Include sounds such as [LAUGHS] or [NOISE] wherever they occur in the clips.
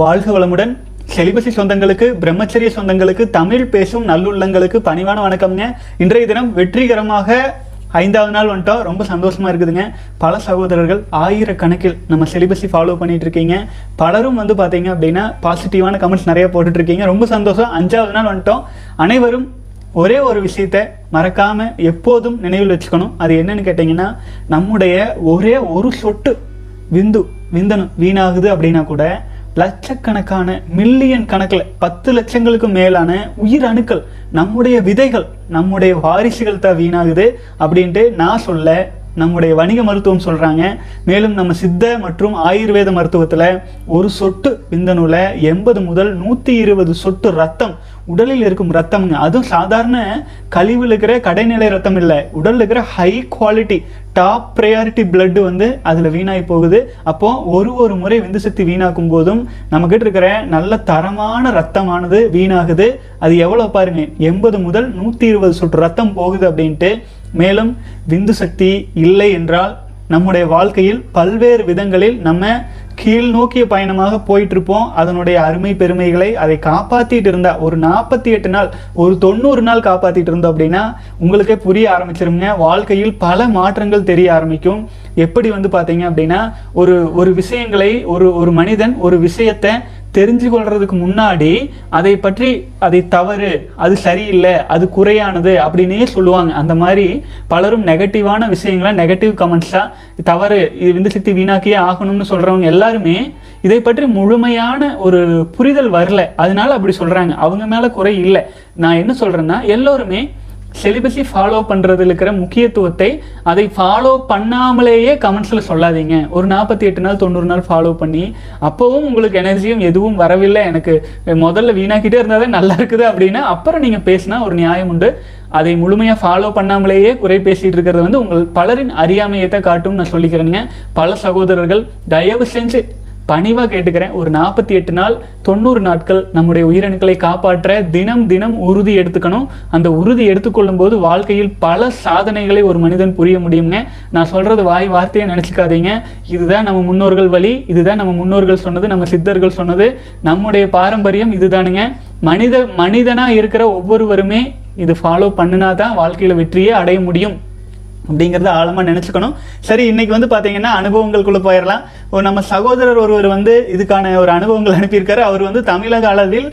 வாழ்க வளமுடன். செலிபசி சொந்தங்களுக்கு பிரம்மச்சரிய சொந்தங்களுக்கு தமிழ் பேசும் நல்லுள்ளங்களுக்கு பணிவான வணக்கம்ங்க. இன்றைய தினம் வெற்றிகரமாக ஐந்தாவது நாள் வந்துட்டோம். ரொம்ப சந்தோஷமா இருக்குதுங்க. பல சகோதரர்கள் ஆயிரக்கணக்கில் நம்ம செலிபஸை ஃபாலோ பண்ணிட்டு இருக்கீங்க. பலரும் வந்து பார்த்தீங்க அப்படின்னா பாசிட்டிவான கமெண்ட்ஸ் நிறைய போட்டுட்டு இருக்கீங்க. ரொம்ப சந்தோஷம். அஞ்சாவது நாள் வந்துட்டோம். அனைவரும் ஒரே ஒரு விஷயத்த மறக்காம எப்போதும் நினைவில் வச்சுக்கணும். அது என்னன்னு கேட்டிங்கன்னா நம்முடைய ஒரே ஒரு சொட்டு விந்து விந்தனம் வீணாகுது அப்படின்னா கூட லட்சக்கணக்கான மில்லியன் கணக்கில் பத்து லட்சங்களுக்கு மேலான உயிர் அணுக்கள் நம்முடைய விதைகள் நம்முடைய வாரிசுகள் தான் வீணாகுது அப்படின்ட்டு நான் சொல்ல நம்முடைய வணிக மருத்துவம் சொல்கிறாங்க மேலும் நம்ம சித்த மற்றும் ஆயுர்வேத மருத்துவத்தில் ஒரு சொட்டு விந்தணுல எண்பது முதல் நூற்றி இருபது சொட்டு ரத்தம் உடலில் இருக்கும் ரத்தம்ங்க. அதுவும் சாதாரண கழிவில் இருக்கிற கடைநிலை ரத்தம் இல்லை. உடலில் இருக்கிற high quality top priority blood வந்து அதில் வீணாகி போகுது. அப்போது ஒரு ஒரு முறை விந்து சக்தி வீணாக்கும் போதும் நம்மக்கிட்ட இருக்கிற நல்ல தரமான ரத்தமானது வீணாகுது. அது எவ்வளோ பாருங்க? எண்பது முதல் நூற்றி இருபது சொட்டு ரத்தம் போகுது அப்படின்ட்டு மேலும் விந்து சக்தி இல்லை என்றால் நம்முடைய வாழ்க்கையில் பல்வேறு விதங்களில் நம்ம கீழ் நோக்கிய பயணமாக போயிட்டு இருப்போம் அதனுடைய அருமை பெருமைகளை அதை காப்பாத்திட்டு இருந்தா ஒரு நாற்பத்தி எட்டு நாள் ஒரு தொண்ணூறு நாள் காப்பாத்திட்டு இருந்தோம் அப்படின்னா உங்களுக்கே புரிய ஆரம்பிச்சிருங்க. வாழ்க்கையில் பல மாற்றங்கள் தெரிய ஆரம்பிக்கும். எப்படி வந்து பாத்தீங்க அப்படின்னா ஒரு ஒரு விஷயங்களை ஒரு ஒரு மனிதன் ஒரு விஷயத்தை தெரிஞ்சு கொள்றதுக்கு முன்னாடி அதை பற்றி அதை தவறு அது சரியில்லை அது குறையானது அப்படின்னே சொல்லுவாங்க. அந்த மாதிரி பலரும் நெகட்டிவான விஷயங்களை நெகட்டிவ் கமெண்ட்ஸாக தவறு இது விந்து சக்தி வீணாக்கியே ஆகணும்னு சொல்றவங்க எல்லாருமே இதை பற்றி முழுமையான ஒரு புரிதல் வரல. அதனால அப்படி சொல்றாங்க. அவங்க மேல குறை இல்லை. நான் என்ன சொல்றேன்னா எல்லோருமே செலிபஸை ஃபாலோ பண்ணுறதுல இருக்கிற முக்கியத்துவத்தை அதை ஃபாலோ பண்ணாமலேயே கமெண்ட்ஸில் சொல்லாதீங்க. ஒரு நாற்பத்தி எட்டு நாள் தொண்ணூறு நாள் ஃபாலோ பண்ணி அப்போவும் உங்களுக்கு எனர்ஜியும் எதுவும் வரவில்லை. எனக்கு முதல்ல வீணாக்கிட்டே இருந்தாலே நல்லா இருக்குது அப்படின்னா அப்புறம் நீங்கள் பேசினா ஒரு நியாயம் உண்டு. அதை முழுமையாக ஃபாலோ பண்ணாமலேயே குறை பேசிகிட்டு இருக்கிறது வந்து உங்கள் பலரின் அறியாமையை தான் காட்டும் நான் சொல்லிக்கிறேங்க பல சகோதரர்கள் தயவு செஞ்சு பணிவாக கேட்டுக்கிறேன். ஒரு நாற்பத்தி எட்டு நாள் தொண்ணூறு நாட்கள் நம்முடைய உயிரணுக்களை காப்பாற்ற தினம் தினம் உறுதி எடுத்துக்கணும். அந்த உறுதி எடுத்துக்கொள்ளும் போது வாழ்க்கையில் பல சாதனைகளை ஒரு மனிதன் புரிய முடியுங்க நான் சொல்றது வாய் வார்த்தையை நினச்சிக்காதீங்க. இதுதான் நம்ம முன்னோர்கள் வழி இதுதான் நம்ம முன்னோர்கள் சொன்னது நம்ம சித்தர்கள் சொன்னது. நம்முடைய பாரம்பரியம் இதுதானுங்க. மனித மனிதனாக இருக்கிற ஒவ்வொருவருமே இது ஃபாலோ பண்ணினா தான் வாழ்க்கையில் வெற்றியே அடைய முடியும். அப்படிங்கிறத ஆழமாக நினச்சிக்கணும். சரி இன்னைக்கு வந்து பார்த்தீங்கன்னா அனுபவங்களுக்குள்ளே போயிடலாம் ஓ நம்ம சகோதரர் ஒருவர் வந்து இதுக்கான ஒரு அனுபவங்கள் அனுப்பியிருக்காரு. அவர் வந்து தமிழக அளவில்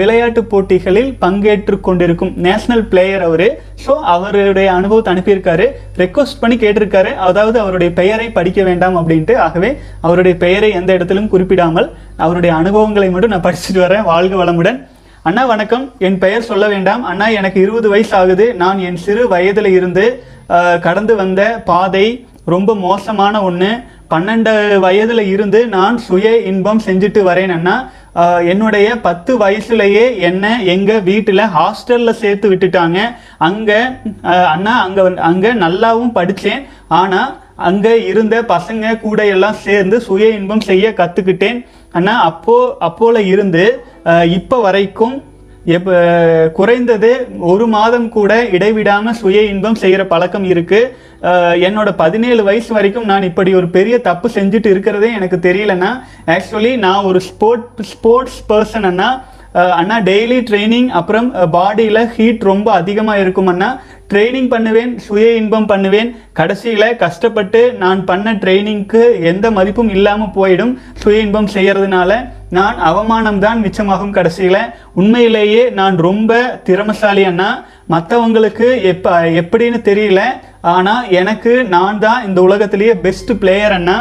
விளையாட்டு போட்டிகளில் பங்கேற்று கொண்டிருக்கும் நேஷனல் பிளேயர் அவர். ஸோ அவருடைய அனுபவத்தை அனுப்பியிருக்காரு. ரெக்வஸ்ட் பண்ணி கேட்டிருக்காரு. அதாவது அவருடைய பெயரை படிக்க வேண்டாம் அப்படின்ட்டு. ஆகவே அவருடைய பெயரை எந்த இடத்திலும் குறிப்பிடாமல் அவருடைய அனுபவங்களை மட்டும் நான் படிச்சுட்டு வரேன். வாழ்க வளமுடன். அண்ணா வணக்கம். என் பெயர் சொல்ல வேண்டாம். அண்ணா எனக்கு இருபது வயசு ஆகுது. நான் என் சிறு வயதில் இருந்து கடந்து வந்த பாதை ரொம்ப மோசமான ஒன்று பன்னெண்டு வயதில் இருந்து நான் சுய இன்பம் செஞ்சுட்டு வரேன் அண்ணா. என்னுடைய பத்து வயசுலேயே என்னை எங்கள் வீட்டில் ஹாஸ்டலில் சேர்த்து விட்டுட்டாங்க. அங்கே அண்ணா அங்கே அங்கே நல்லாவும் படித்தேன் ஆனால் அங்கே இருந்த பசங்க கூட எல்லாம் சேர்ந்து சுய இன்பம் செய்ய கற்றுக்கிட்டேன் அண்ணா அப்போ அப்போல இருந்து இப்போ வரைக்கும் எப்ப குறைந்தது ஒரு மாதம் கூட இடைவிடாம சுய இன்பம் செய்கிற பழக்கம் இருக்கு. என்னோட பதினேழு வயசு வரைக்கும் நான் இப்படி ஒரு பெரிய தப்பு செஞ்சுட்டு இருக்கிறதே எனக்கு தெரியலன்னா ஆக்சுவலி நான் ஒரு ஸ்போர்ட் ஸ்போர்ட்ஸ் பர்சன் அண்ணா. அண்ணா டெய்லி ட்ரைனிங் அப்புறம் பாடியில் ஹீட் ரொம்ப அதிகமாக இருக்குமண்ணா ட்ரைனிங் பண்ணுவேன் சுய இன்பம் பண்ணுவேன். கடைசியில் கஷ்டப்பட்டு நான் பண்ண ட்ரைனிங்க்கு எந்த மதிப்பும் இல்லாமல் போயிடும். சுய இன்பம் செய்கிறதுனால நான் அவமானம் தான் மிச்சமாகும் கடைசியில். உண்மையிலேயே நான் ரொம்ப திறமசாலி அண்ணா. மற்றவங்களுக்கு எப்ப எப்படின்னு தெரியல. ஆனால் எனக்கு நான் தான் இந்த உலகத்திலேயே பெஸ்ட் பிளேயர் அண்ணா.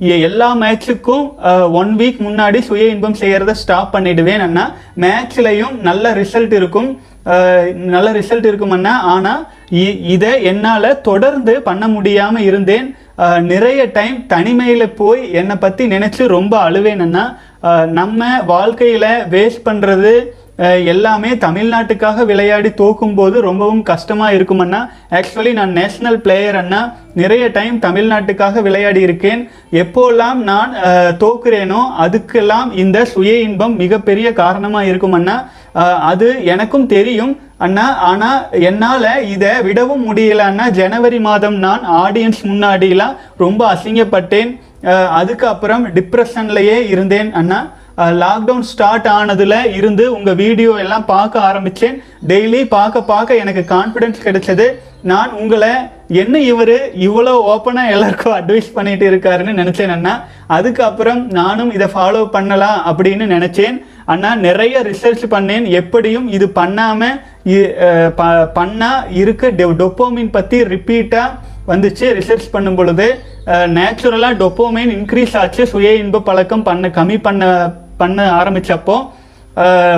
எ- எல்லா மேட்சுக்கும் ஒன் வீக் முன்னாடி சுய இன்பம் செய்கிறத ஸ்டாப் பண்ணிடுவேன் அண்ணா. மேட்ச்லையும் நல்ல ரிசல்ட் இருக்கும். நல்ல ரிசல்ட் இருக்கும் அண்ணா. ஆனால் இதை என்னால் தொடர்ந்து பண்ண முடியாமல் இருந்தேன். நிறைய டைம் தனிமையில் போய் என்னை பற்றி நினச்சி ரொம்ப அழுவேனன்னா நம்ம வாழ்க்கையில் வேஸ்ட் பண்ணுறது எல்லாமே தமிழ்நாட்டுக்காக விளையாடி தோக்கும்போது ரொம்பவும் கஷ்டமாக இருக்குமண்ணா ஆக்சுவலி நான் நேஷ்னல் பிளேயர் அண்ணா நிறைய டைம் தமிழ்நாட்டுக்காக விளையாடி இருக்கேன். எப்போல்லாம் நான் தோக்குறேனோ அதுக்கெல்லாம் இந்த சுய இன்பம் மிகப்பெரிய காரணமாக இருக்குமண்ணா அது எனக்கும் தெரியும். அண்ணா ஆனால் என்னால் இதை விடவும் முடியல அண்ணா ஜனவரி மாதம் நான் ஆடியன்ஸ் முன்னாடிலாம் ரொம்ப அசிங்கப்பட்டேன். அதுக்கப்புறம் டிப்ரெஷன்லையே இருந்தேன் அண்ணா. லாக்டவுன் ஸ்டார்ட் ஆனதுல இருந்து உங்கள் வீடியோ எல்லாம் பார்க்க ஆரம்பித்தேன் டெய்லி பார்க்க பார்க்க எனக்கு கான்ஃபிடென்ஸ் கிடைச்சது. நான் உங்களை என்ன இவர் இவ்வளோ ஓப்பனாக எல்லாருக்கும் அட்வைஸ் பண்ணிட்டு இருக்காருன்னு நினச்சேன் அண்ணா. அதுக்கப்புறம் நானும் இதை ஃபாலோ பண்ணலாம் அப்படின்னு நினச்சேன். அண்ணா நிறைய ரிசர்ச் பண்ணேன். எப்படியும் இது பண்ணாமல் இ- ப- இருக்க டொப்போமின் பற்றி ரிப்பீட்டாக வந்துச்சு. ரிசர்ச் பண்ணும் பொழுது நேச்சுரலாக டொப்போமைன் இன்க்ரீஸ் ஆச்சு. சுய இன்ப பழக்கம் பண்ண கம்மி பண்ண பண்ண ஆரம்பித்தப்போ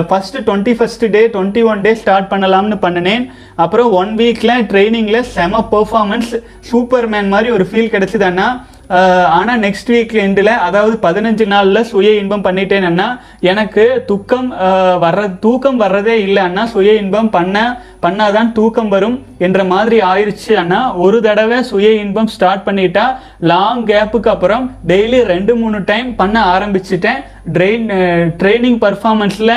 first twenty first day twenty one day start பண்ணலாம்னு பண்ணினேன். அப்புறம் ஒன் வீக்கில் ட்ரைனிங்கில் செம பெர்ஃபார்மன்ஸ் சூப்பர்மேன் மாதிரி ஒரு ஃபீல் கிடச்சிதுன்னா ஆனால் நெக்ஸ்ட் வீக் எண்டில் அதாவது பதினஞ்சு நாளில் சுய இன்பம் பண்ணிட்டேன்னா எனக்கு துக்கம் வர்ற தூக்கம் வர்றதே இல்லை அண்ணா. சுய இன்பம் பண்ண பண்ணாதான் தூக்கம் வரும் என்ற மாதிரி ஆயிடுச்சு அண்ணா. ஒரு தடவை சுய இன்பம் ஸ்டார்ட் பண்ணிட்டா லாங் கேப்புக்கு அப்புறம் டெய்லி ரெண்டு மூணு டைம் பண்ண ஆரம்பிச்சிட்டேன். ட்ரெயின் ட்ரைனிங் பர்ஃபார்மன்ஸில்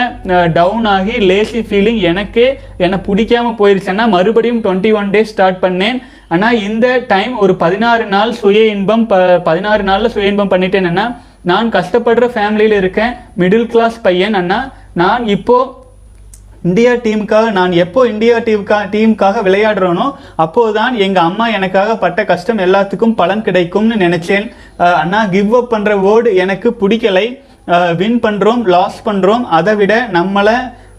டவுன் ஆகி லேசி ஃபீலிங் எனக்கே என்னை பிடிக்காம போயிருச்சுன்னா மறுபடியும் டுவெண்ட்டி ஒன் டேஸ் ஸ்டார்ட் பண்ணேன். ஆனால் இந்த டைம் ஒரு பதினாறு நாள் சுய இன்பம் ப பதினாறு நாளில் சுய இன்பம் பண்ணிட்டேன்னா நான் கஷ்டப்படுற ஃபேமிலியில் இருக்கேன். மிடில் கிளாஸ் பையன் அண்ணா. நான் இப்போ இந்தியா டீமுக்காக நான் எப்போ இந்தியா டீமுக்காக டீமுக்காக விளையாடுறேனோ அப்போதான் எங்கள் அம்மா எனக்காக பட்ட கஷ்டம் எல்லாத்துக்கும் பலன் கிடைக்கும்னு நினைச்சேன். அண்ணா கிவ் அப் பண்ணுற வேர்டு எனக்கு பிடிக்கலை. வின் பண்ணுறோம் லாஸ் பண்ணுறோம் அதை விட நம்மளை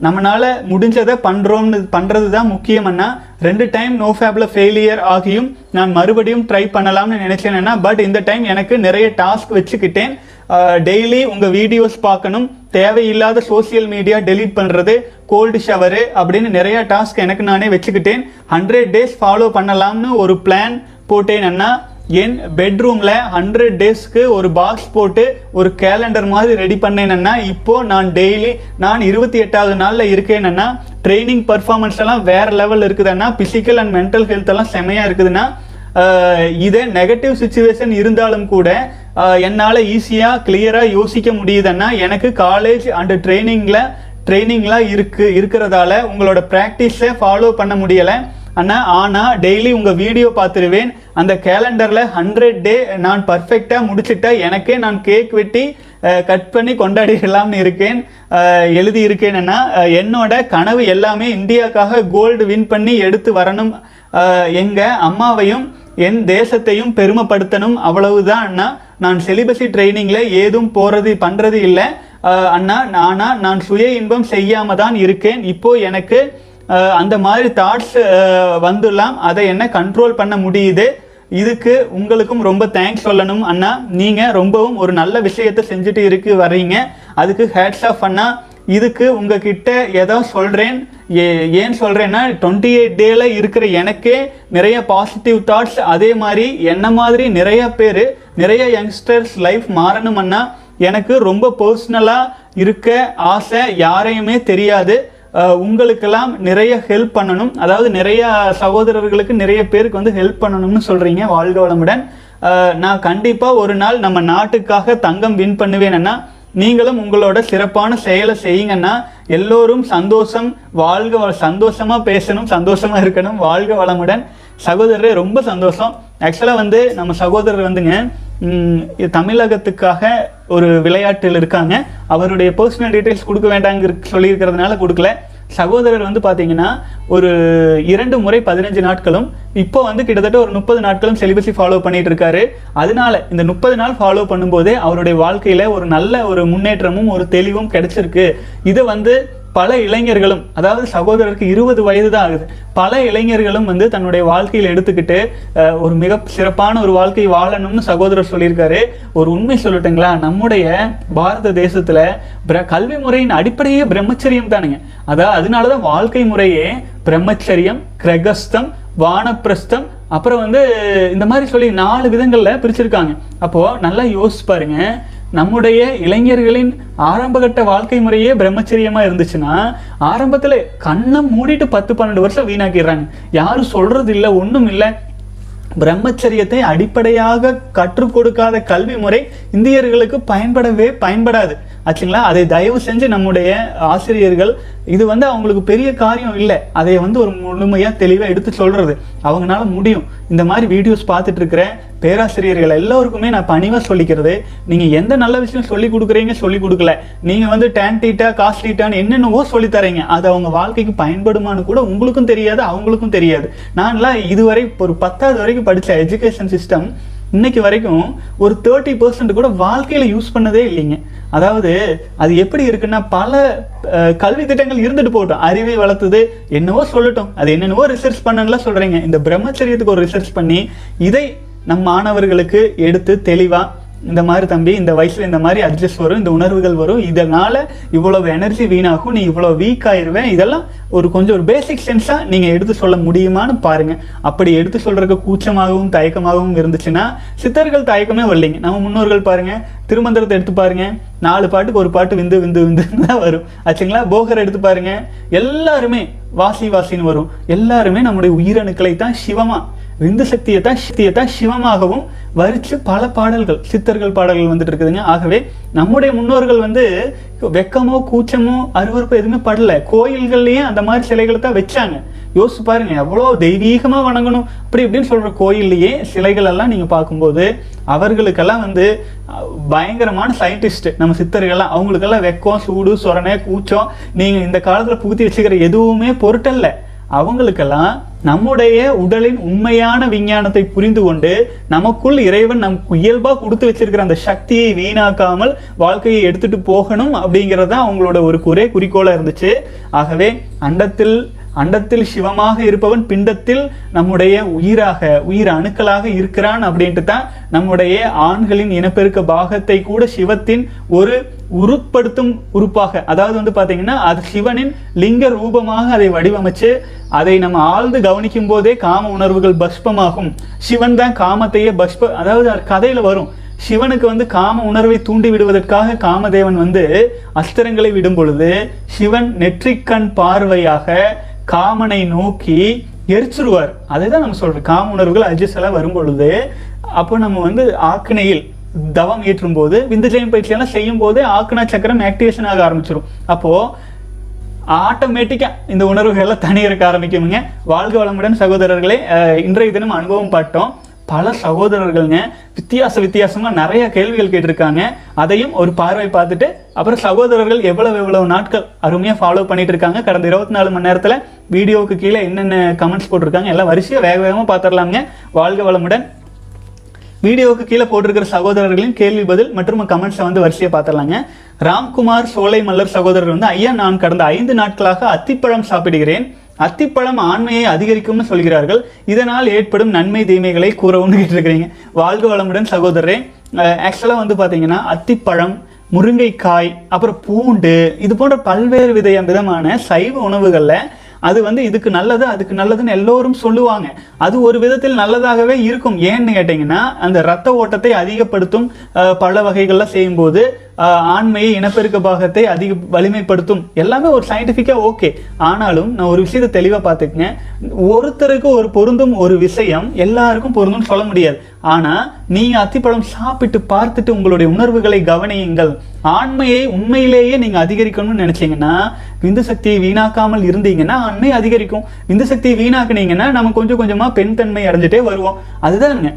நம்மளால் முடிஞ்சதை பண்ணுறோம்னு பண்ணுறது தான் முக்கியம் அண்ணா. ரெண்டு டைம் நோ ஃபேப்ல ஃபெயிலியர் ஆகியும் நான் மறுபடியும் ட்ரை பண்ணலாம்னு நினைச்சேன் பட் இந்த டைம் எனக்கு நிறைய டாஸ்க் வச்சுக்கிட்டேன். டெய்லி உங்கள் வீடியோஸ் பார்க்கணும். தேவையில்லாத சோஷியல் மீடியா டெலீட் பண்ணுறது கோல்டு ஷவரு அப்படின்னு நிறைய டாஸ்க் எனக்கு நானே வச்சுக்கிட்டேன். ஹண்ட்ரட் டேஸ் ஃபாலோ பண்ணலாம்னு ஒரு பிளான் போட்டேன் அண்ணா. என் பெட்ரூமில் ஹண்ட்ரட் டேஸ்க்கு ஒரு பாக்ஸ் போட்டு ஒரு கேலண்டர் மாதிரி ரெடி பண்ணேன்னா இப்போது நான் டெய்லி நான் இருபத்தி எட்டாவது நாளில் இருக்கேன்னா ட்ரைனிங் பர்ஃபார்மன்ஸ் எல்லாம் வேற லெவல் இருக்குதுன்னா ஃபிசிக்கல் அண்ட் மென்டல் ஹெல்த் எல்லாம் செமையாக இருக்குதுன்னா இதே நெகட்டிவ் சுச்சுவேஷன் இருந்தாலும் கூட என்னால் ஈஸியாக கிளியராக யோசிக்க முடியுதுன்னா எனக்கு காலேஜ் அண்ட் ட்ரைனிங்கில் ட்ரைனிங்லாம் இருக்கு இருக்கிறதால உங்களோட ப்ராக்டிஸை ஃபாலோ பண்ண முடியலை. அண்ணா ஆனால் டெய்லி உங்கள் வீடியோ பார்த்துருவேன். அந்த கேலண்டரில் ஹண்ட்ரட் டே நான் பர்ஃபெக்டாக முடிச்சுட்டா எனக்கே நான் கேக் வெட்டி கட் பண்ணி கொண்டாடிடலாம்னு இருக்கேன். எழுதி இருக்கேன்னா என்னோட கனவு எல்லாமே இந்தியாக்காக கோல்டு வின் பண்ணி எடுத்து வரணும். எங்கள் அம்மாவையும் என் தேசத்தையும் பெருமைப்படுத்தணும். அவ்வளவுதான் அண்ணா. நான் செலிபஸி ட்ரைனிங்கில் ஏதும் போகிறது பண்ணுறது இல்லை. அண்ணா நானா நான் சுய இன்பம் செய்யாமல் தான் இருக்கேன். இப்போது எனக்கு அந்த மாதிரி தாட்ஸ் வந்துடலாம். அதை என்ன கண்ட்ரோல் பண்ண முடியுது? இதுக்கு உங்களுக்கும் ரொம்ப தேங்க்ஸ் சொல்லணும் அண்ணா. நீங்கள் ரொம்பவும் ஒரு நல்ல விஷயத்தை செஞ்சுட்டு இருக்கு வர்றீங்க. அதுக்கு ஹேட்ஸ் ஆஃப் அண்ணா. இதுக்கு உங்ககிட்ட எதோ சொல்கிறேன் ஏ- ஏன் சொல்கிறேன்னா டுவெண்ட்டி எயிட் டேல இருக்கிற எனக்கே நிறைய பாசிட்டிவ் தாட்ஸ் அதே மாதிரி என்ன மாதிரி நிறைய பேர் நிறைய யங்ஸ்டர்ஸ் லைஃப் மாறணும்னா எனக்கு ரொம்ப பர்சனலாக இருக்க ஆசை யாரையுமே தெரியாது. உங்களுக்கெல்லாம் நிறைய ஹெல்ப் பண்ணணும். அதாவது நிறைய சகோதரர்களுக்கு நிறைய பேருக்கு வந்து ஹெல்ப் பண்ணணும்னு சொல்றீங்க வாழ்க வளமுடன். நான் கண்டிப்பா ஒரு நாள் நம்ம நாட்டுக்காக தங்கம் வின் பண்ணுவேன்னா நீங்களும் உங்களோட சிறப்பான செயலை செய்யுங்கன்னா எல்லோரும் சந்தோஷம் வாழ்க வ- சந்தோஷமா பேசணும் சந்தோஷமா இருக்கணும் வாழ்க வளமுடன். சகோதரரே ரொம்ப சந்தோஷம். ஆக்சுவலாக வந்து நம்ம சகோதரர் வந்துங்க தமிழகத்துக்காக ஒரு விளையாட்டில் இருக்காங்க. அவருடைய பர்சனல் டீட்டெயில்ஸ் கொடுக்க வேண்டாங்க சொல்லியிருக்கிறதுனால கொடுக்கல. சகோதரர் வந்து பார்த்தீங்கன்னா ஒரு இரண்டு முறை பதினஞ்சு நாட்களும் இப்போ வந்து கிட்டத்தட்ட ஒரு முப்பது நாட்களும் செலிபஸி ஃபாலோ பண்ணிட்டு இருக்காரு அதனால இந்த முப்பது நாள் ஃபாலோ பண்ணும்போதே அவருடைய வாழ்க்கையில ஒரு நல்ல ஒரு முன்னேற்றமும் ஒரு தெளிவும் கிடைச்சிருக்கு. இது வந்து பல இளைஞர்களும் அதாவது சகோதரருக்கு இருபது வயது தான் ஆகுது. பல இளைஞர்களும் வந்து தன்னுடைய வாழ்க்கையில் எடுத்துக்கிட்டு ஒரு மிக சிறப்பான ஒரு வாழ்க்கை வாழணும்னு சகோதரர் சொல்லியிருக்காரு. ஒரு உண்மை சொல்லட்டுங்களா? நம்முடைய பாரத தேசத்தில் பிர- கல்வி முறையின் அடிப்படையே பிரம்மச்சரியம் தானுங்க. அதாவது அதனாலதான் வாழ்க்கை முறையே பிரம்மச்சரியம் கிரகஸ்தம் வானப்பிரஸ்தம் அப்புறம் வந்து இந்த மாதிரி சொல்லி நாலு விதங்களில் பிரிச்சிருக்காங்க. அப்போது நல்லா யோசிச்சு பாருங்கள் நம்முடைய இளைஞர்களின் ஆரம்பகட்ட வாழ்க்கை முறையே பிரம்மச்சரியமாக இருந்துச்சுன்னா ஆரம்பத்தில் கண்ணை மூடிட்டு பத்து பன்னெண்டு வருஷம் வீணாக்கிடுறாங்க. யாரும் சொல்றது இல்லை ஒன்றும் இல்லை. பிரம்மச்சரியத்தை அடிப்படையாக கற்றுக் கொடுக்காத கல்வி முறை இந்தியர்களுக்கு பயன்படவே பயன்படாது. ஆச்சுங்களா? அதை தயவு செஞ்சு நம்முடைய ஆசிரியர்கள் இது வந்து அவங்களுக்கு பெரிய காரியம் இல்லை. அதை வந்து ஒரு முழுமையாக தெளிவாக எடுத்து சொல்கிறது அவங்களால முடியும். இந்த மாதிரி வீடியோஸ் பார்த்துட்டு இருக்கிற பேராசிரியர்கள் எல்லோருக்குமே நான் பணிவாக சொல்லிக்கிறது நீங்கள் எந்த நல்ல விஷயம் சொல்லி கொடுக்குறீங்க சொல்லி கொடுக்கல. நீங்கள் வந்து டேன் டீட்டா காஸ்ட் டீட்டான்னு என்னென்னவோ சொல்லித்தரீங்க அது அவங்க வாழ்க்கைக்கு பயன்படுமான்னு கூட உங்களுக்கும் தெரியாது அவங்களுக்கும் தெரியாது. நான்லாம் இதுவரை ஒரு பத்தாவது வரைக்கும் படித்த எஜுகேஷன் சிஸ்டம் இன்னைக்கு வரைக்கும் ஒரு தேர்ட்டி பர்சன்ட் கூட வாழ்க்கையில் யூஸ் பண்ணதே இல்லைங்க. அதாவது அது எப்படி இருக்குன்னா பல கல்வி திட்டங்கள் இருந்துட்டு போகட்டும். அறிவை வளர்த்துது என்னவோ சொல்லட்டும். அது என்னென்னவோ ரிசர்ச் பண்ணலாம் சொல்கிறீங்க இந்த பிரம்மச்சரியத்துக்கு ஒரு ரிசர்ச் பண்ணி இதை நம் மாணவர்களுக்கு எடுத்து தெளிவாக இந்த மாதிரி தம்பி இந்த வயசில் இந்த மாதிரி அட்ஜஸ்ட் வரும் இந்த உணர்வுகள் வரும். இதனால் இவ்வளவு எனர்ஜி வீணாகும். நீ இவ்வளோ வீக் ஆயிருவேன். இதெல்லாம் ஒரு கொஞ்சம் ஒரு பேசிக் சென்ஸாக நீங்கள் எடுத்து சொல்ல முடியுமான்னு பாருங்கள் அப்படி எடுத்து சொல்கிறதுக்கு கூச்சமாகவும் தயக்கமாகவும் இருந்துச்சுன்னா சித்தர்கள் தயக்கமே வரலைங்க. நம்ம முன்னோர்கள் பாருங்கள் திருமந்திரத்தை எடுத்து பாருங்க. நாலு பாட்டுக்கு ஒரு பாட்டு விந்து விந்து விந்துன்னு தான் வரும். ஆச்சுங்களா? போகர் எடுத்து பாருங்க. எல்லாருமே வாசி வாசின்னு வரும். எல்லாருமே நம்முடைய உயிரணுக்களை தான் சிவமா விந்து சக்தியை தான் சக்தியை தான் சிவமாகவும் வரிச்சு பல பாடல்கள் சித்தர்கள் பாடல்கள் வந்துட்டு இருக்குதுங்க. ஆகவே நம்முடைய முன்னோர்கள் வந்து வெக்கமோ கூச்சமோ அருவறுப்போ எதுவுமே படல. கோயில்கள்லயே அந்த மாதிரி சிலைகளை தான் வச்சாங்க. யோசிச்சு பாருங்க எவ்வளோ தெய்வீகமா வணங்கணும். அப்படி இப்படின்னு சொல்ற கோயில்லையே சிலைகள் எல்லாம் நீங்க பார்க்கும்போது அவர்களுக்கெல்லாம் வந்து பயங்கரமான சயின்டிஸ்ட் நம்ம சித்தர்கள்லாம். அவங்களுக்கெல்லாம் வெக்கம் சூடு சொரணை கூச்சம் நீங்க இந்த காலத்துல புகுத்தி வச்சுக்கிற எதுவுமே பொருட்டல்ல. அவங்களுக்கெல்லாம் நம்முடைய உடலின் உண்மையான விஞ்ஞானத்தை புரிந்து கொண்டு நமக்குள் இறைவன் நமக்கு இயல்பாக கொடுத்து வச்சிருக்கிற அந்த சக்தியை வீணாக்காமல் வாழ்க்கையை எடுத்துட்டு போகணும் அப்படிங்கிறது தான் அவங்களோட ஒரு ஒரே குறிக்கோளாக இருந்துச்சு. ஆகவே அண்டத்தில் அண்டத்தில் சிவமாக இருப்பவன் பிண்டத்தில் நம்முடைய உயிராக உயிர் அணுக்களாக இருக்கிறான் அப்படின்ட்டு தான் நம்முடைய ஆண்களின் இனப்பெருக்க பாகத்தை கூட சிவத்தின் ஒரு உருப்படுத்தும் உறுப்பாக. அதாவது வந்து பார்த்தீங்கன்னா அது சிவனின் லிங்க ரூபமாக அதை வடிவமைச்சு அதை நம்ம ஆழ்ந்து கவனிக்கும் போதே காம உணர்வுகள் பஷ்பமாகும். சிவன் தான் காமத்தையே பஷ்ப அதாவது கதையில் கதையில வரும். சிவனுக்கு வந்து காம உணர்வை தூண்டி விடுவதற்காக காமதேவன் வந்து அஸ்திரங்களை விடும் பொழுது சிவன் நெற்றிக்கண் பார்வையாக காமனை நோக்கி எரிச்சிருவார். அதை தான் நம்ம சொல்றோம். காம உணர்வுகள் அஜிசலா வரும் பொழுது அப்போ நம்ம வந்து ஆக்கினையில் தவம் ஏற்றும் போது விந்துஜயம் பயிற்சி எல்லாம் செய்யும் போது ஆக்குனா சக்கரம் ஆக்டிவேஷன் ஆக ஆரம்பிச்சிடும் அப்போ ஆட்டோமேட்டிக்கா இந்த உணர்வுகள் எல்லாம் தனி இருக்க ஆரம்பிக்குமுங்க. வாழ்க வளமுடன் சகோதரர்களே. இன்றைய தினம் அனுபவம் பட்டோம். பல சகோதரர்கள்ங்க வித்தியாச வித்தியாசமாக நிறைய கேள்விகள் கேட்டிருக்காங்க. அதையும் ஒரு பார்வை பார்த்துட்டு அப்புறம் சகோதரர்கள் எவ்வளவு எவ்வளவு நாட்கள் அருமையாக ஃபாலோ பண்ணிட்டு இருக்காங்க கடந்த இருபத்தி நாலு மணி நேரத்தில் வீடியோவுக்கு கீழே என்னென்ன கமெண்ட்ஸ் போட்டிருக்காங்க எல்லாம் வரிசையாக வேக வேகமாக பார்த்துடலாங்க வாழ்க வளமுடன். வீடியோவுக்கு கீழே போட்டிருக்கிற சகோதரர்களின் கேள்வி பதில் மற்றும் கமெண்ட்ஸை வந்து வரிசையை பார்த்துடலாங்க. ராம்குமார் சோலை மல்லர் சகோதரர் வந்து ஐயா நான் கடந்த ஐந்து நாட்களாக அத்திப்பழம் சாப்பிடுகிறேன். அத்திப்பழம் ஆண்மையை அதிகரிக்கும்னு சொல்கிறார்கள். இதனால் ஏற்படும் நன்மை தீமைகளை கூறவும்னு கேட்டிருக்கிறீங்க வாழ்க வளமுடன் சகோதரரே. ஆக்சுவலாக வந்து பார்த்தீங்கன்னா அத்திப்பழம் முருங்கைக்காய் அப்புறம் பூண்டு இது போன்ற பல்வேறு வித விதமான சைவ உணவுகளில் அது வந்து இதுக்கு நல்லது அதுக்கு நல்லதுன்னு எல்லோரும் சொல்லுவாங்க. அது ஒரு விதத்தில் நல்லதாகவே இருக்கும். ஏன்னு கேட்டிங்கன்னா அந்த ரத்த ஓட்டத்தை அதிகப்படுத்தும் பல வகைகள்லாம் செய்யும்போது ஆண்மையை இனப்பெருக்க பாகத்தை அதிக வலிமைப்படுத்தும். எல்லாமே ஒரு சயின்டிஃபிக்காக ஓகே. ஆனாலும் நான் ஒரு விஷயத்தை தெளிவாக பார்த்துக்கங்க. ஒருத்தருக்கு ஒரு பொருந்தும் ஒரு விஷயம் எல்லாருக்கும் பொருந்தும்னு சொல்ல முடியாது. ஆனால் நீங்கள் அத்திப்பழம் சாப்பிட்டு பார்த்துட்டு உங்களுடைய உணர்வுகளை கவனியுங்கள். ஆண்மையை உண்மையிலேயே நீங்கள் அதிகரிக்கணும்னு நினச்சிங்கன்னா விந்து சக்தியை வீணாக்காமல் இருந்தீங்கன்னா ஆண்மை அதிகரிக்கும். விந்து சக்தியை வீணாக்குனீங்கன்னா நம்ம கொஞ்சம் கொஞ்சமாக பெண் தன்மை அடைஞ்சிட்டே வருவோம். அதுதானுங்க.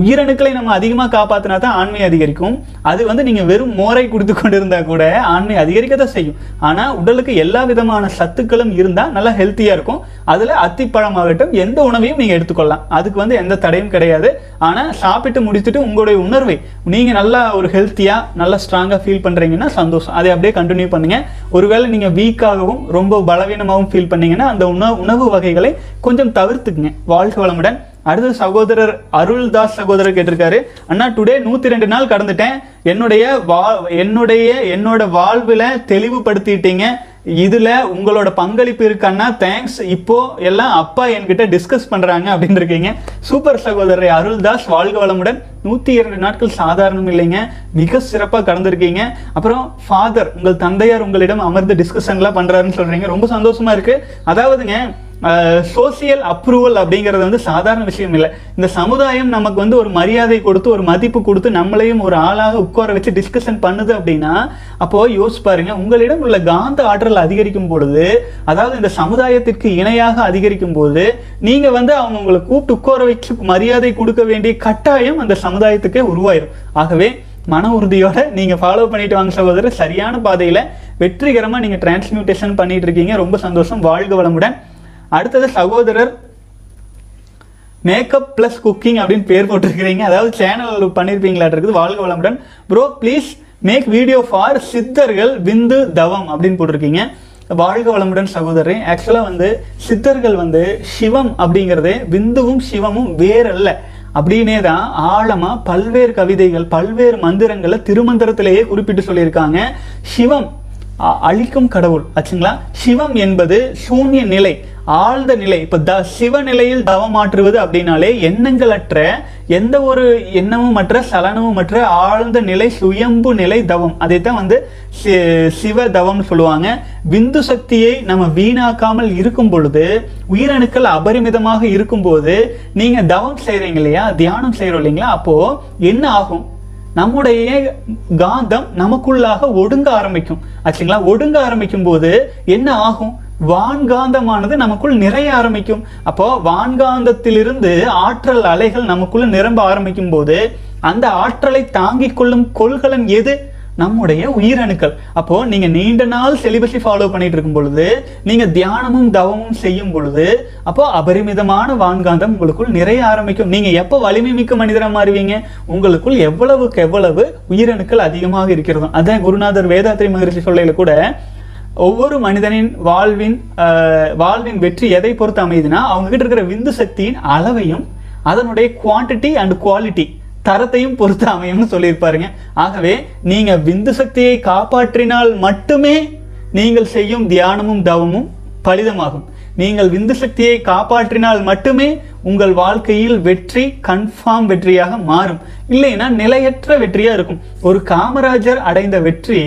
உயிரணுக்களை நம்ம அதிகமாக காப்பாற்றினா தான் ஆண்மை அதிகரிக்கும். அது வந்து நீங்கள் வெறும் மோரை குடித்து கொண்டிருந்தா கூட ஆண்மை அதிகரிக்க தான் செய்யும். ஆனால் உடலுக்கு எல்லா விதமான சத்துக்களும் இருந்தால் நல்லா ஹெல்த்தியாக இருக்கும். அதில் அத்திப்பழமாகட்டும் எந்த உணவையும் நீங்கள் எடுத்துக்கொள்ளலாம். அதுக்கு வந்து எந்த தடையும் கிடையாது. ஆனால் சாப்பிட்டு முடிச்சுட்டு உங்களுடைய உணர்வை நீங்கள் நல்லா ஒரு ஹெல்த்தியாக நல்லா ஸ்ட்ராங்காக ஃபீல் பண்ணுறீங்கன்னா சந்தோஷம். அதை அப்படியே கண்டினியூ பண்ணுங்கள் ஒருவேளை நீங்கள் வீக்காகவும் ரொம்ப பலவீனமாகவும் ஃபீல் பண்ணீங்கன்னா அந்த உணவு உணவு வகைகளை கொஞ்சம் தவிர்த்துக்குங்க. வாழ்க வளமுடன். அடுத்த சகோதரர் அருள்தாஸ் சகோதரர் கேட்டிருக்காரு. அண்ணா டுடே நூற்றி ரெண்டு நாள் கடந்துட்டேன். என்னுடைய வா என்னுடைய என்னோட வாழ்வில் தெளிவுபடுத்திட்டீங்க. இதுல உங்களோட பங்களிப்பு இருக்கான்னா தேங்க்ஸ் இப்போ எல்லாம் அப்பா என்கிட்ட டிஸ்கஸ் பண்றாங்க அப்படின்னு இருக்கீங்க சூப்பர் சகோதரரை அருள்தாஸ் வாழ்க வளமுடன். நூத்தி இரண்டு நாட்கள் சாதாரணம் இல்லைங்க. மிக சிறப்பா கடந்திருக்கீங்க. அப்புறம் ஃபாதர் உங்கள் தந்தையார் உங்களிடம் அமர்ந்து டிஸ்கஷன்லாம் பண்றாருன்னு சொல்றீங்க. ரொம்ப சந்தோஷமா இருக்கு. அதாவதுங்க சோசியல் அப்ரூவல் அப்படிங்கிறது வந்து சாதாரண விஷயம் இல்லை. இந்த சமுதாயம் நமக்கு வந்து ஒரு மரியாதை கொடுத்து ஒரு மதிப்பு கொடுத்து நம்மளையும் ஒரு ஆளாக உட்கார வச்சு டிஸ்கஷன் பண்ணுது அப்படின்னா அப்போ யோசிச்சு பாருங்க உங்களிடம் உள்ள காந்த ஆற்றல் அதிகரிக்கும் பொழுது அதாவது இந்த சமுதாயத்திற்கு இணையாக அதிகரிக்கும் போது நீங்க வந்து அவங்க உங்களை கூப்பிட்டு உட்கார வச்சு மரியாதை கொடுக்க வேண்டிய கட்டாயம் அந்த சமுதாயத்துக்கே உருவாயிரும். ஆகவே மன உறுதியோட நீங்க ஃபாலோ பண்ணிட்டு வாங்க சகோதரர் சரியான பாதையில வெற்றிகரமா நீங்க டிரான்ஸ்மியூட்டேஷன் பண்ணிட்டு இருக்கீங்க. ரொம்ப சந்தோஷம். வாழ்க வளமுடன். அடுத்தது சகோதரர் மேக்கப் ப்ளஸ் குக்கிங் அப்படின்னு பேர் போட்டிருக்கிறீங்க. அதாவது சேனல் பண்ணியிருப்பீங்களாட்டு இருக்குது. வாழ்க வளமுடன். Bro please make video for சித்தர்கள் விந்து தவம் அப்படின்னு போட்டிருக்கீங்க. வாழ்க வளமுடன் சகோதரி ஆக்சுவலாக வந்து சித்தர்கள் வந்து சிவம் அப்படிங்கிறது விந்துவும் சிவமும் வேறல்ல. அப்படின்னே தான் ஆழமாக பல்வேறு கவிதைகள் பல்வேறு மந்திரங்களை திருமந்திரத்திலேயே குறிப்பிட்டு சொல்லியிருக்காங்க. சிவம் அழிக்கும் கடவுள் ஆச்சுங்களா? சிவம் என்பது சூன்ய நிலை ஆழ்ந்த நிலை. இப்ப த சிவநிலையில் தவமாற்றுவது அப்படின்னாலே எண்ணங்களற்ற எந்த ஒரு எண்ணமும் மற்ற சலனமும் மற்ற ஆழ்ந்த நிலை சுயம்பு நிலை தவம். அதை தான் வந்து சி- சிவ தவம்னு சொல்லுவாங்க. விந்து சக்தியை நம்ம வீணாக்காமல் இருக்கும் பொழுது உயிரணுக்கள் அபரிமிதமாக இருக்கும்போது நீங்க தவம் செய்றீங்க இல்லையா? தியானம் செய்கிறோம் இல்லைங்களா? அப்போ என்ன ஆகும்? நம்முடைய காந்தம் நமக்குள்ளாக ஒடுங்க ஆரம்பிக்கும். ஆச்சுங்களா? ஒடுங்க ஆரம்பிக்கும் போது என்ன ஆகும்? வான்காந்தமானது நமக்குள் நிறைய ஆரம்பிக்கும். அப்போ வான்காந்தத்திலிருந்து ஆற்றல் அலைகள் நமக்குள்ள நிரம்ப ஆரம்பிக்கும் போது அந்த ஆற்றலை தாங்கிக் கொள்ளும் கொள்கலன் எது? நம்முடைய உயிரணுக்கள். அப்போ நீங்க நீண்ட நாள் செலிபஸை ஃபாலோ பண்ணிட்டு இருக்கும் பொழுது நீங்க தியானமும் தவமும் செய்யும் பொழுது அப்போ அபரிமிதமான வான்காந்தம் உங்களுக்குள் நிறைய ஆரம்பிக்கும். நீங்க எப்போ வலிமை மிக்க மனிதரா மாறுவீங்க? உங்களுக்குள் எவ்வளவுக்கு எவ்வளவு உயிரணுக்கள் அதிகமாக இருக்கிறதோ. அதான் குருநாதர் வேதாத்ரி மகரிஷி சொல்லையில கூட ஒவ்வொரு மனிதனின் வாழ்வின் வாழ்வின் வெற்றி எதை பொறுத்து அமையுதுன்னா அவங்க கிட்ட இருக்கிற விந்து சக்தியின் அளவையும் அதனுடைய குவாண்டிட்டி அண்ட் குவாலிட்டி தரத்தையும் பொறுத்து அமையும்னு சொல்லியிருப்பாருங்க. ஆகவே நீங்கள் விந்து சக்தியை காப்பாற்றினால் மட்டுமே நீங்கள் செய்யும் தியானமும் தவமும் பலிதமாகும். நீங்கள் விந்து சக்தியை காப்பாற்றினால் மட்டுமே உங்கள் வாழ்க்கையில் வெற்றி கன்ஃபார்ம் வெற்றியாக மாறும். இல்லைன்னா நிலையற்ற வெற்றியாக இருக்கும். ஒரு காமராஜர் அடைந்த வெற்றி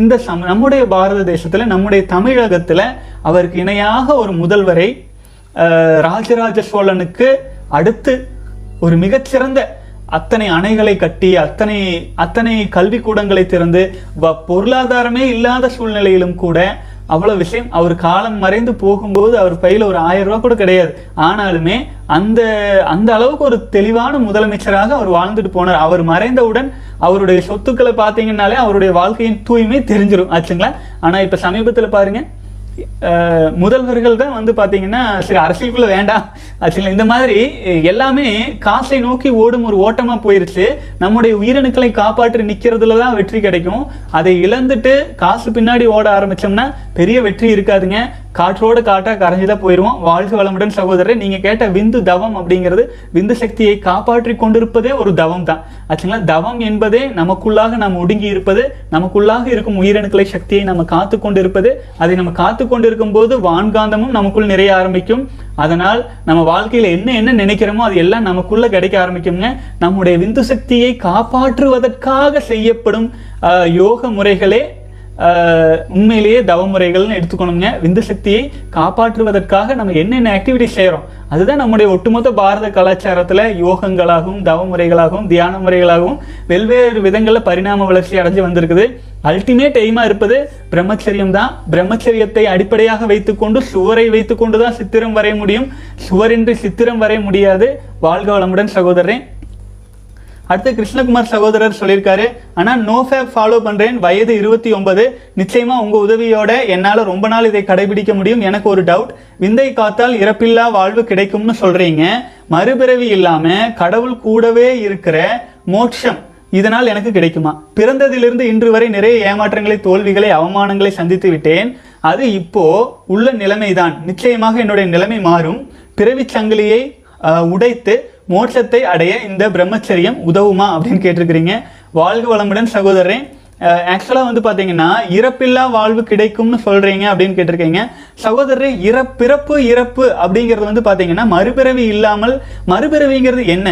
இந்த சம் நம்முடைய பாரத தேசத்தில் நம்முடைய தமிழகத்தில் அவருக்கு இணையாக ஒரு முதல்வரை ராஜராஜ சோழனுக்கு அடுத்து ஒரு மிகச்சிறந்த அத்தனை அணைகளை கட்டி அத்தனை அத்தனை கல்விக்கூடங்களை திறந்து வ- பொருளாதாரமே இல்லாத சூழ்நிலையிலும் கூட அவ்வளவு விஷயம் அவர் காலம் மறைந்து போகும்போது அவர் பையில ஒரு ஆயிரம் ரூபாய் கூட கிடையாது. ஆனாலுமே அந்த அந்த அளவுக்கு ஒரு தெளிவான முதலமைச்சராக அவர் வாழ்ந்துட்டு போனார். அவர் மறைந்தவுடன் அவருடைய சொத்துக்களை பார்த்தீங்கன்னாலே அவருடைய வாழ்க்கையின் தூய்மை தெரிஞ்சிடும் ஆச்சுங்களா? ஆனா இப்ப சமீபத்தில் பாருங்க முதல்வர்கள் தான் வந்து பாத்தீங்கன்னா சரி அரசியலுக்குள்ள வேண்டாம். ஆக்சுவலி இந்த மாதிரி எல்லாமே காசை நோக்கி ஓடும் ஒரு ஓட்டமா போயிருச்சு. நம்முடைய உயிரணுக்களை காப்பாற்றி நிற்கிறதுல தான் வெற்றி கிடைக்கும். அதை இழந்துட்டு காசு பின்னாடி ஓட ஆரம்பிச்சோம்னா பெரிய வெற்றி இருக்காதுங்க. காற்றோட கரைஞ்சி கரைஞ்சுதான் போயிடுவோம் வாழ்க வளமுடன் சகோதரர் நீங்கள் கேட்ட விந்து தவம் அப்படிங்கிறது விந்து சக்தியை காப்பாற்றி கொண்டிருப்பதே ஒரு தவம் தான். ஆச்சுங்களா? தவம் என்பதே நமக்குள்ளாக நாம் ஒடுங்கி இருப்பது நமக்குள்ளாக இருக்கும் உயிரணுக்களை சக்தியை நம்ம காத்து கொண்டிருப்பது அதை நம்ம காத்து கொண்டிருக்கும் போது வான்காந்தமும் நமக்குள் நிறைய ஆரம்பிக்கும். அதனால் நம்ம வாழ்க்கையில் என்ன என்ன நினைக்கிறோமோ அது எல்லாம் நமக்குள்ளே கிடைக்க ஆரம்பிக்குங்க நம்முடைய விந்து சக்தியை காப்பாற்றுவதற்காக செய்யப்படும் யோக முறைகளே உண்மையிலேயே தவமுறைகள்னு எடுத்துக்கணுங்க. விந்து சக்தியை காப்பாற்றுவதற்காக நம்ம என்னென்ன ஆக்டிவிட்டி செய்கிறோம் அதுதான் நம்முடைய ஒட்டுமொத்த பாரத கலாச்சாரத்தில் யோகங்களாகவும் தவமுறைகளாகவும் தியான முறைகளாகவும் வெவ்வேறு விதங்களில் பரிணாம வளர்ச்சி அடைஞ்சு வந்திருக்குது. அல்டிமேட் எய்மாக இருப்பது பிரம்மச்சரியம் தான். பிரம்மச்சரியத்தை அடிப்படையாக வைத்துக்கொண்டு சுவரை வைத்துக்கொண்டு தான் சித்திரம் வரைய முடியும். சுவரின்றி சித்திரம் வரைய முடியாது. வாழ்க வளமுடன் சகோதரன் அடுத்து கிருஷ்ணகுமார் சகோதரர் சொல்லியிருக்காரு ஆனால் நோ ஃபேப் ஃபாலோ பண்ணுறேன் வயது இருபத்தி ஒன்பது. நிச்சயமாக உங்கள் உதவியோட என்னால் ரொம்ப நாள் இதை கடைபிடிக்க முடியும். எனக்கு ஒரு டவுட் விந்தை காத்தால் இறப்பில்லா வாழ்வு கிடைக்கும்னு சொல்கிறீங்க மறுபிறவி இல்லாமல் கடவுள் கூடவே இருக்கிற மோட்சம் இதனால் எனக்கு கிடைக்குமா? பிறந்ததிலிருந்து இன்று வரை நிறைய ஏமாற்றங்களை தோல்விகளை அவமானங்களை சந்தித்து விட்டேன். அது இப்போ உள்ள நிலைமைதான். நிச்சயமாக என்னுடைய நிலைமை மாறும். பிறவி சங்கிலியை உடைத்து மோட்சத்தை அடைய இந்த பிரம்மச்சரியம் உதவுமா அப்படின்னு கேட்டிருக்கிறீங்க. வாழ்க வளமுடன் சகோதரன் ஆக்சுவலாக வந்து பார்த்தீங்கன்னா இறப்பில்லா வாழ்வு கிடைக்கும்னு சொல்கிறீங்க அப்படின்னு கேட்டிருக்கீங்க. சகோதரரே இறப்பிறப்பு இறப்பு அப்படிங்கிறது வந்து பார்த்தீங்கன்னா மறுபிறவி இல்லாமல் மறுபிறவிங்கிறது என்ன?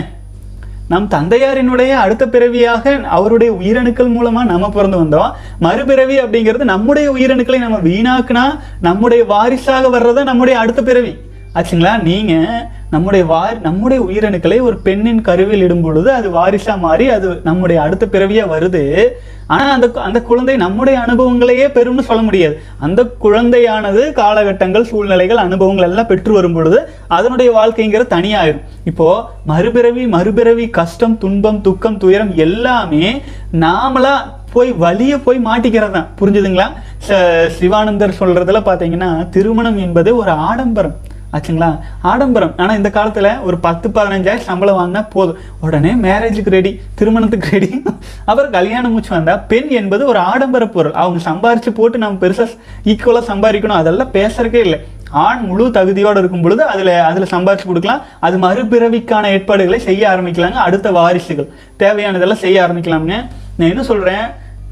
நம் தந்தையாரினுடைய அடுத்த பிறவியாக அவருடைய உயிரணுக்கள் மூலமாக நம்ம பிறந்து வந்தோம். மறுபிறவி அப்படிங்கிறது நம்முடைய உயிரணுக்களை நம்ம வீணாக்குனா நம்முடைய வாரிசாக வர்றதா நம்முடைய அடுத்த பிறவி. ஆச்சுங்களா? நீங்கள் நம்முடைய வாரி நம்முடைய உயிரணுக்களை ஒரு பெண்ணின் கருவில் இடும் பொழுது அது வாரிசாக மாறி அது நம்முடைய அடுத்த பிறவியாக வருது. ஆனால் அந்த அந்த குழந்தை நம்முடைய அனுபவங்களையே பெறும்னு சொல்ல முடியாது. அந்த குழந்தையானது காலகட்டங்கள் சூழ்நிலைகள் அனுபவங்கள் எல்லாம் பெற்று வரும் பொழுது அதனுடைய வாழ்க்கைங்கிறது தனியாயிரும். இப்போ மறுபிறவி மறுபிறவி கஷ்டம் துன்பம் துக்கம் துயரம் எல்லாமே நாமளா போய் வழியை போய் மாட்டிக்கிறது? தான் புரிஞ்சுதுங்களா? ச- சிவானந்தர் சொல்றதுல பார்த்தீங்கன்னா திருமணம் என்பது ஒரு ஆடம்பரம். ஆச்சுங்களா? ஆடம்பரம். ஆனால் இந்த காலத்தில் ஒரு பத்து பதினஞ்சாயிரம் சம்பளம் வாங்கினா போதும். உடனே மேரேஜுக்கு ரெடி திருமணத்துக்கு ரெடி [LAUGHS] அப்புறம் கல்யாணம் மூச்சு வந்தால் பெண் என்பது ஒரு ஆடம்பர பொருள். அவங்க சம்பாரித்து போட்டு நம்ம பெருசாக ஈக்குவலாக சம்பாதிக்கணும். அதெல்லாம் பேசுறதுக்கே இல்லை. ஆண் முழு தகுதியோடு இருக்கும் பொழுது அதில் அதில் சம்பாரிச்சு கொடுக்கலாம். அது மறுபிறவிக்கான ஏற்பாடுகளை செய்ய ஆரம்பிக்கலாங்க அடுத்த வாரிசுகள். தேவையானதெல்லாம் செய்ய ஆரம்பிக்கலாம்ங்க. நான் என்ன சொல்கிறேன்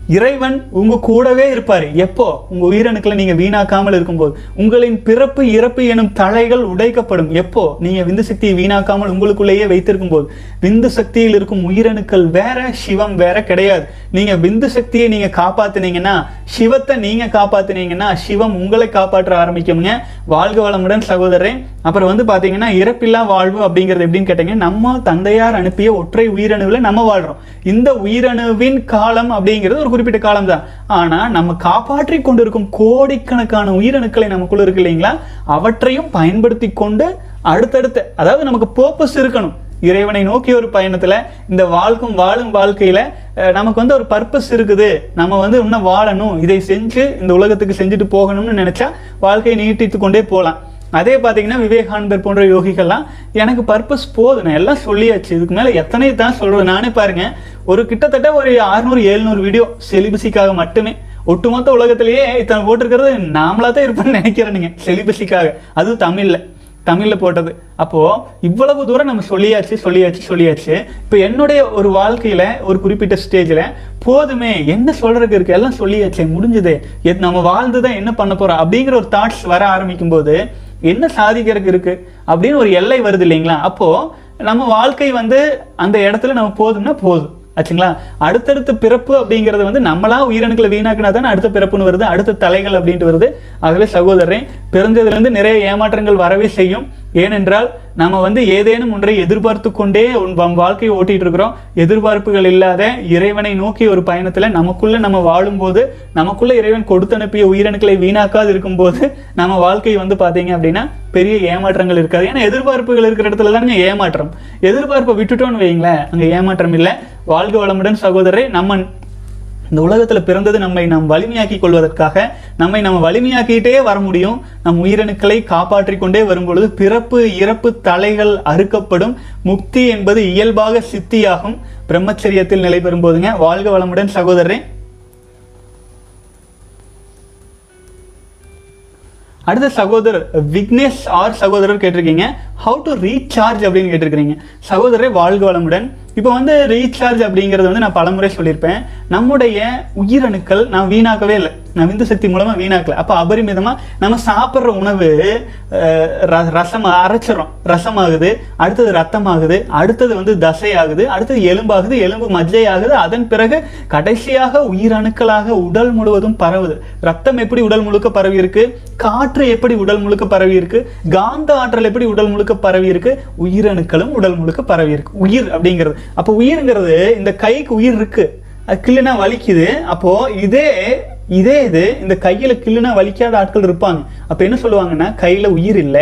இறைவன் உங்க கூடவே இருப்பார். எப்போ? உங்க உயிரணுக்களை நீங்க வீணாக்காமல் இருக்கும்போது. உங்களின் பிறப்பு இறப்பு எனும் தலைகள் உடைக்கப்படும். எப்போ? நீங்க விந்து சக்தியை வீணாக்காமல் உங்களுக்குள்ளேயே வைத்திருக்கும் போது விந்து சக்தியில் இருக்கும் உயிரணுக்கள் வேற சிவம் வேற கிடையாது. நீங்க விந்து சக்தியை நீங்க காப்பாத்துனீங்கன்னா சிவத்தை நீங்க காப்பாத்துனீங்கன்னா சிவம் உங்களை காப்பாற்ற ஆரம்பிக்குங்க வாழ்க வளமுடன் சகோதரன் அப்புறம் வந்து பாத்தீங்கன்னா இறப்பில்லா வாழ்வு அப்படிங்கிறது எப்படின்னு கேட்டீங்க நம்ம தந்தையார் அனுப்பிய ஒற்றை உயிரணுவில் நம்ம வாழ்றோம். இந்த உயிரணுவின் காலம் அப்படிங்கிறது ஒரு குறிப்பிட்ட காலம் தான். ஆனால் நம்ம காப்பாற்றி கொண்டிருக்கும் கோடிக்கணக்கான உயிரணுக்களை நமக்குள்ள இருக்கு இல்லைங்களா? அவற்றையும் பயன்படுத்தி கொண்டு அடுத்தடுத்த அதாவது நமக்கு பர்பஸ் இருக்கணும். இறைவனை நோக்கி ஒரு பயணத்தில் இந்த வாழ்க்கும் வாழும் வாழ்க்கையில் நமக்கு வந்து ஒரு பர்பஸ் இருக்குது. நம்ம வந்து இன்னும் வாழணும். இதை செஞ்சு இந்த உலகத்துக்கு செஞ்சுட்டு போகணும்னு நினச்சா வாழ்க்கையை நீட்டித்து கொண்டே போகலாம் அதே பார்த்தீங்கன்னா விவேகானந்தர் போன்ற யோகிகள்லாம் எனக்கு பர்பஸ் போதும் நான் எல்லாம் சொல்லியாச்சு. இதுக்கு மேலே எத்தனை தான் சொல்கிறது நானே பாருங்க ஒரு கிட்டத்தட்ட ஒரு 600 700 வீடியோ செலிபஸிக்காக மட்டுமே. ஒட்டுமொத்த உலகத்திலேயே இத்தனை போட்டிருக்கிறது நாமளா தான் இருப்பேன்னு நினைக்கிறேனுங்க செலிபஸிக்காக அதுவும் தமிழில் தமிழில் போட்டது. அப்போது இவ்வளவு தூரம் நம்ம சொல்லியாச்சு சொல்லியாச்சு சொல்லியாச்சு. இப்போ என்னுடைய ஒரு வாழ்க்கையில் ஒரு குறிப்பிட்ட ஸ்டேஜில் போதுமே என்ன சொல்கிறதுக்கு இருக்குது எல்லாம் சொல்லியாச்சே முடிஞ்சது. எத் நம்ம வாழ்ந்துதான் என்ன பண்ண போகிறோம் அப்படிங்கிற ஒரு தாட்ஸ் வர ஆரம்பிக்கும் போது என்ன சாதிக்கிறதுக்கு இருக்குது அப்படின்னு ஒரு எல்லை வருது இல்லைங்களா? அப்போது நம்ம வாழ்க்கை வந்து அந்த இடத்துல நம்ம போதும்னா போதும். ஆச்சுங்களா? அடுத்தடுத்த பிறப்பு அப்படிங்கிறது வந்து நம்மளா உயிரணுக்களை வீணாக்கினா தானே அடுத்த பிறப்புன்னு வருது அடுத்த தலைகள் அப்படின்ட்டு வருது. ஆகவே சகோதரன் பிறந்ததுலேருந்து நிறைய ஏமாற்றங்கள் வரவே செய்யும். ஏனென்றால் நம்ம வந்து ஏதேனும் ஒன்றை எதிர்பார்த்து கொண்டே உன் நம் வாழ்க்கையை ஓட்டிட்டு இருக்கிறோம். எதிர்பார்ப்புகள் இல்லாத இறைவனை நோக்கி ஒரு பயணத்துல நமக்குள்ள நம்ம வாழும்போது நமக்குள்ள இறைவன் கொடுத்து அனுப்பிய உயிரணுக்களை வீணாக்காது இருக்கும்போது நம்ம வாழ்க்கை வந்து பாத்தீங்க அப்படின்னா பெரிய ஏமாற்றங்கள் இருக்காது. ஏன்னா எதிர்பார்ப்புகள் இருக்கிற இடத்துல தானே ஏமாற்றம். எதிர்பார்ப்பை விட்டுட்டோம்னு வைங்களேன் அங்கே ஏமாற்றம் இல்லை. வாழ்க வளமுடன் சகோதரரே நம்ம இந்த உலகத்துல பிறந்தது நம்மை நாம் வலிமையாக்கி கொள்வதற்காக நம்மை நம்ம வலிமையாக்கிட்டே வர முடியும். நம் உயிரணுக்களை காப்பாற்றி கொண்டே வரும்பொழுது பிறப்பு இறப்பு தலைகள் அறுக்கப்படும். முக்தி என்பது இயல்பாக சித்தியாகும். பிரம்மச்சரியத்தில் நிலை பெறும் போதுங்க வாழ்க வளமுடன் சகோதரரே. அடுத்த சகோதரர் விக்னேஷ் ஆர் சகோதரர் கேட்டிருக்கீங்க. ஹவு டு ரீசார்ஜ் அப்படின்னு கேட்டிருக்கிறீங்க. சகோதரரை வாழ்க வளமுடன். இப்போ வந்து ரீசார்ஜ் அப்படிங்கிறது வந்து நான் பலமுறை சொல்லியிருப்பேன். நம்முடைய உயிரணுக்கள் நான் வீணாக்கவே இல்லை. நான் விந்து சக்தி மூலமாக வீணாக்கல. அப்போ அபரிமிதமாக நம்ம சாப்பிட்ற உணவு ர- ரசம் அரைச்சிடும் ரசம் ஆகுது அடுத்தது ரத்தம் ஆகுது அடுத்தது வந்து தசை ஆகுது அடுத்தது எலும்பாகுது எலும்பு மஜ்ஜை ஆகுது அதன் பிறகு கடைசியாக உயிரணுக்களாக உடல் முழுவதும் பரவுது. ரத்தம் எப்படி உடல் முழுக்க பரவி இருக்கு காற்று எப்படி உடல் முழுக்க பரவி இருக்கு காந்த ஆற்றல் எப்படி உடல் முழுக்க பரவி இருக்கு உயிரணுக்களும் உடல் முழுக்க பரவி இருக்கு உயிர் அப்படிங்கிறது. அப்போ உயிருங்கிறது இந்த கைக்கு உயிர் இருக்கு. அது கிள்ளுனா வலிக்குது. அப்போ இதே இதே இது இந்த கையில கிள்ளுனா வலிக்காத ஆட்கள் இருப்பாங்க. அப்ப என்ன சொல்லுவாங்கன்னா கையில உயிர் இல்ல.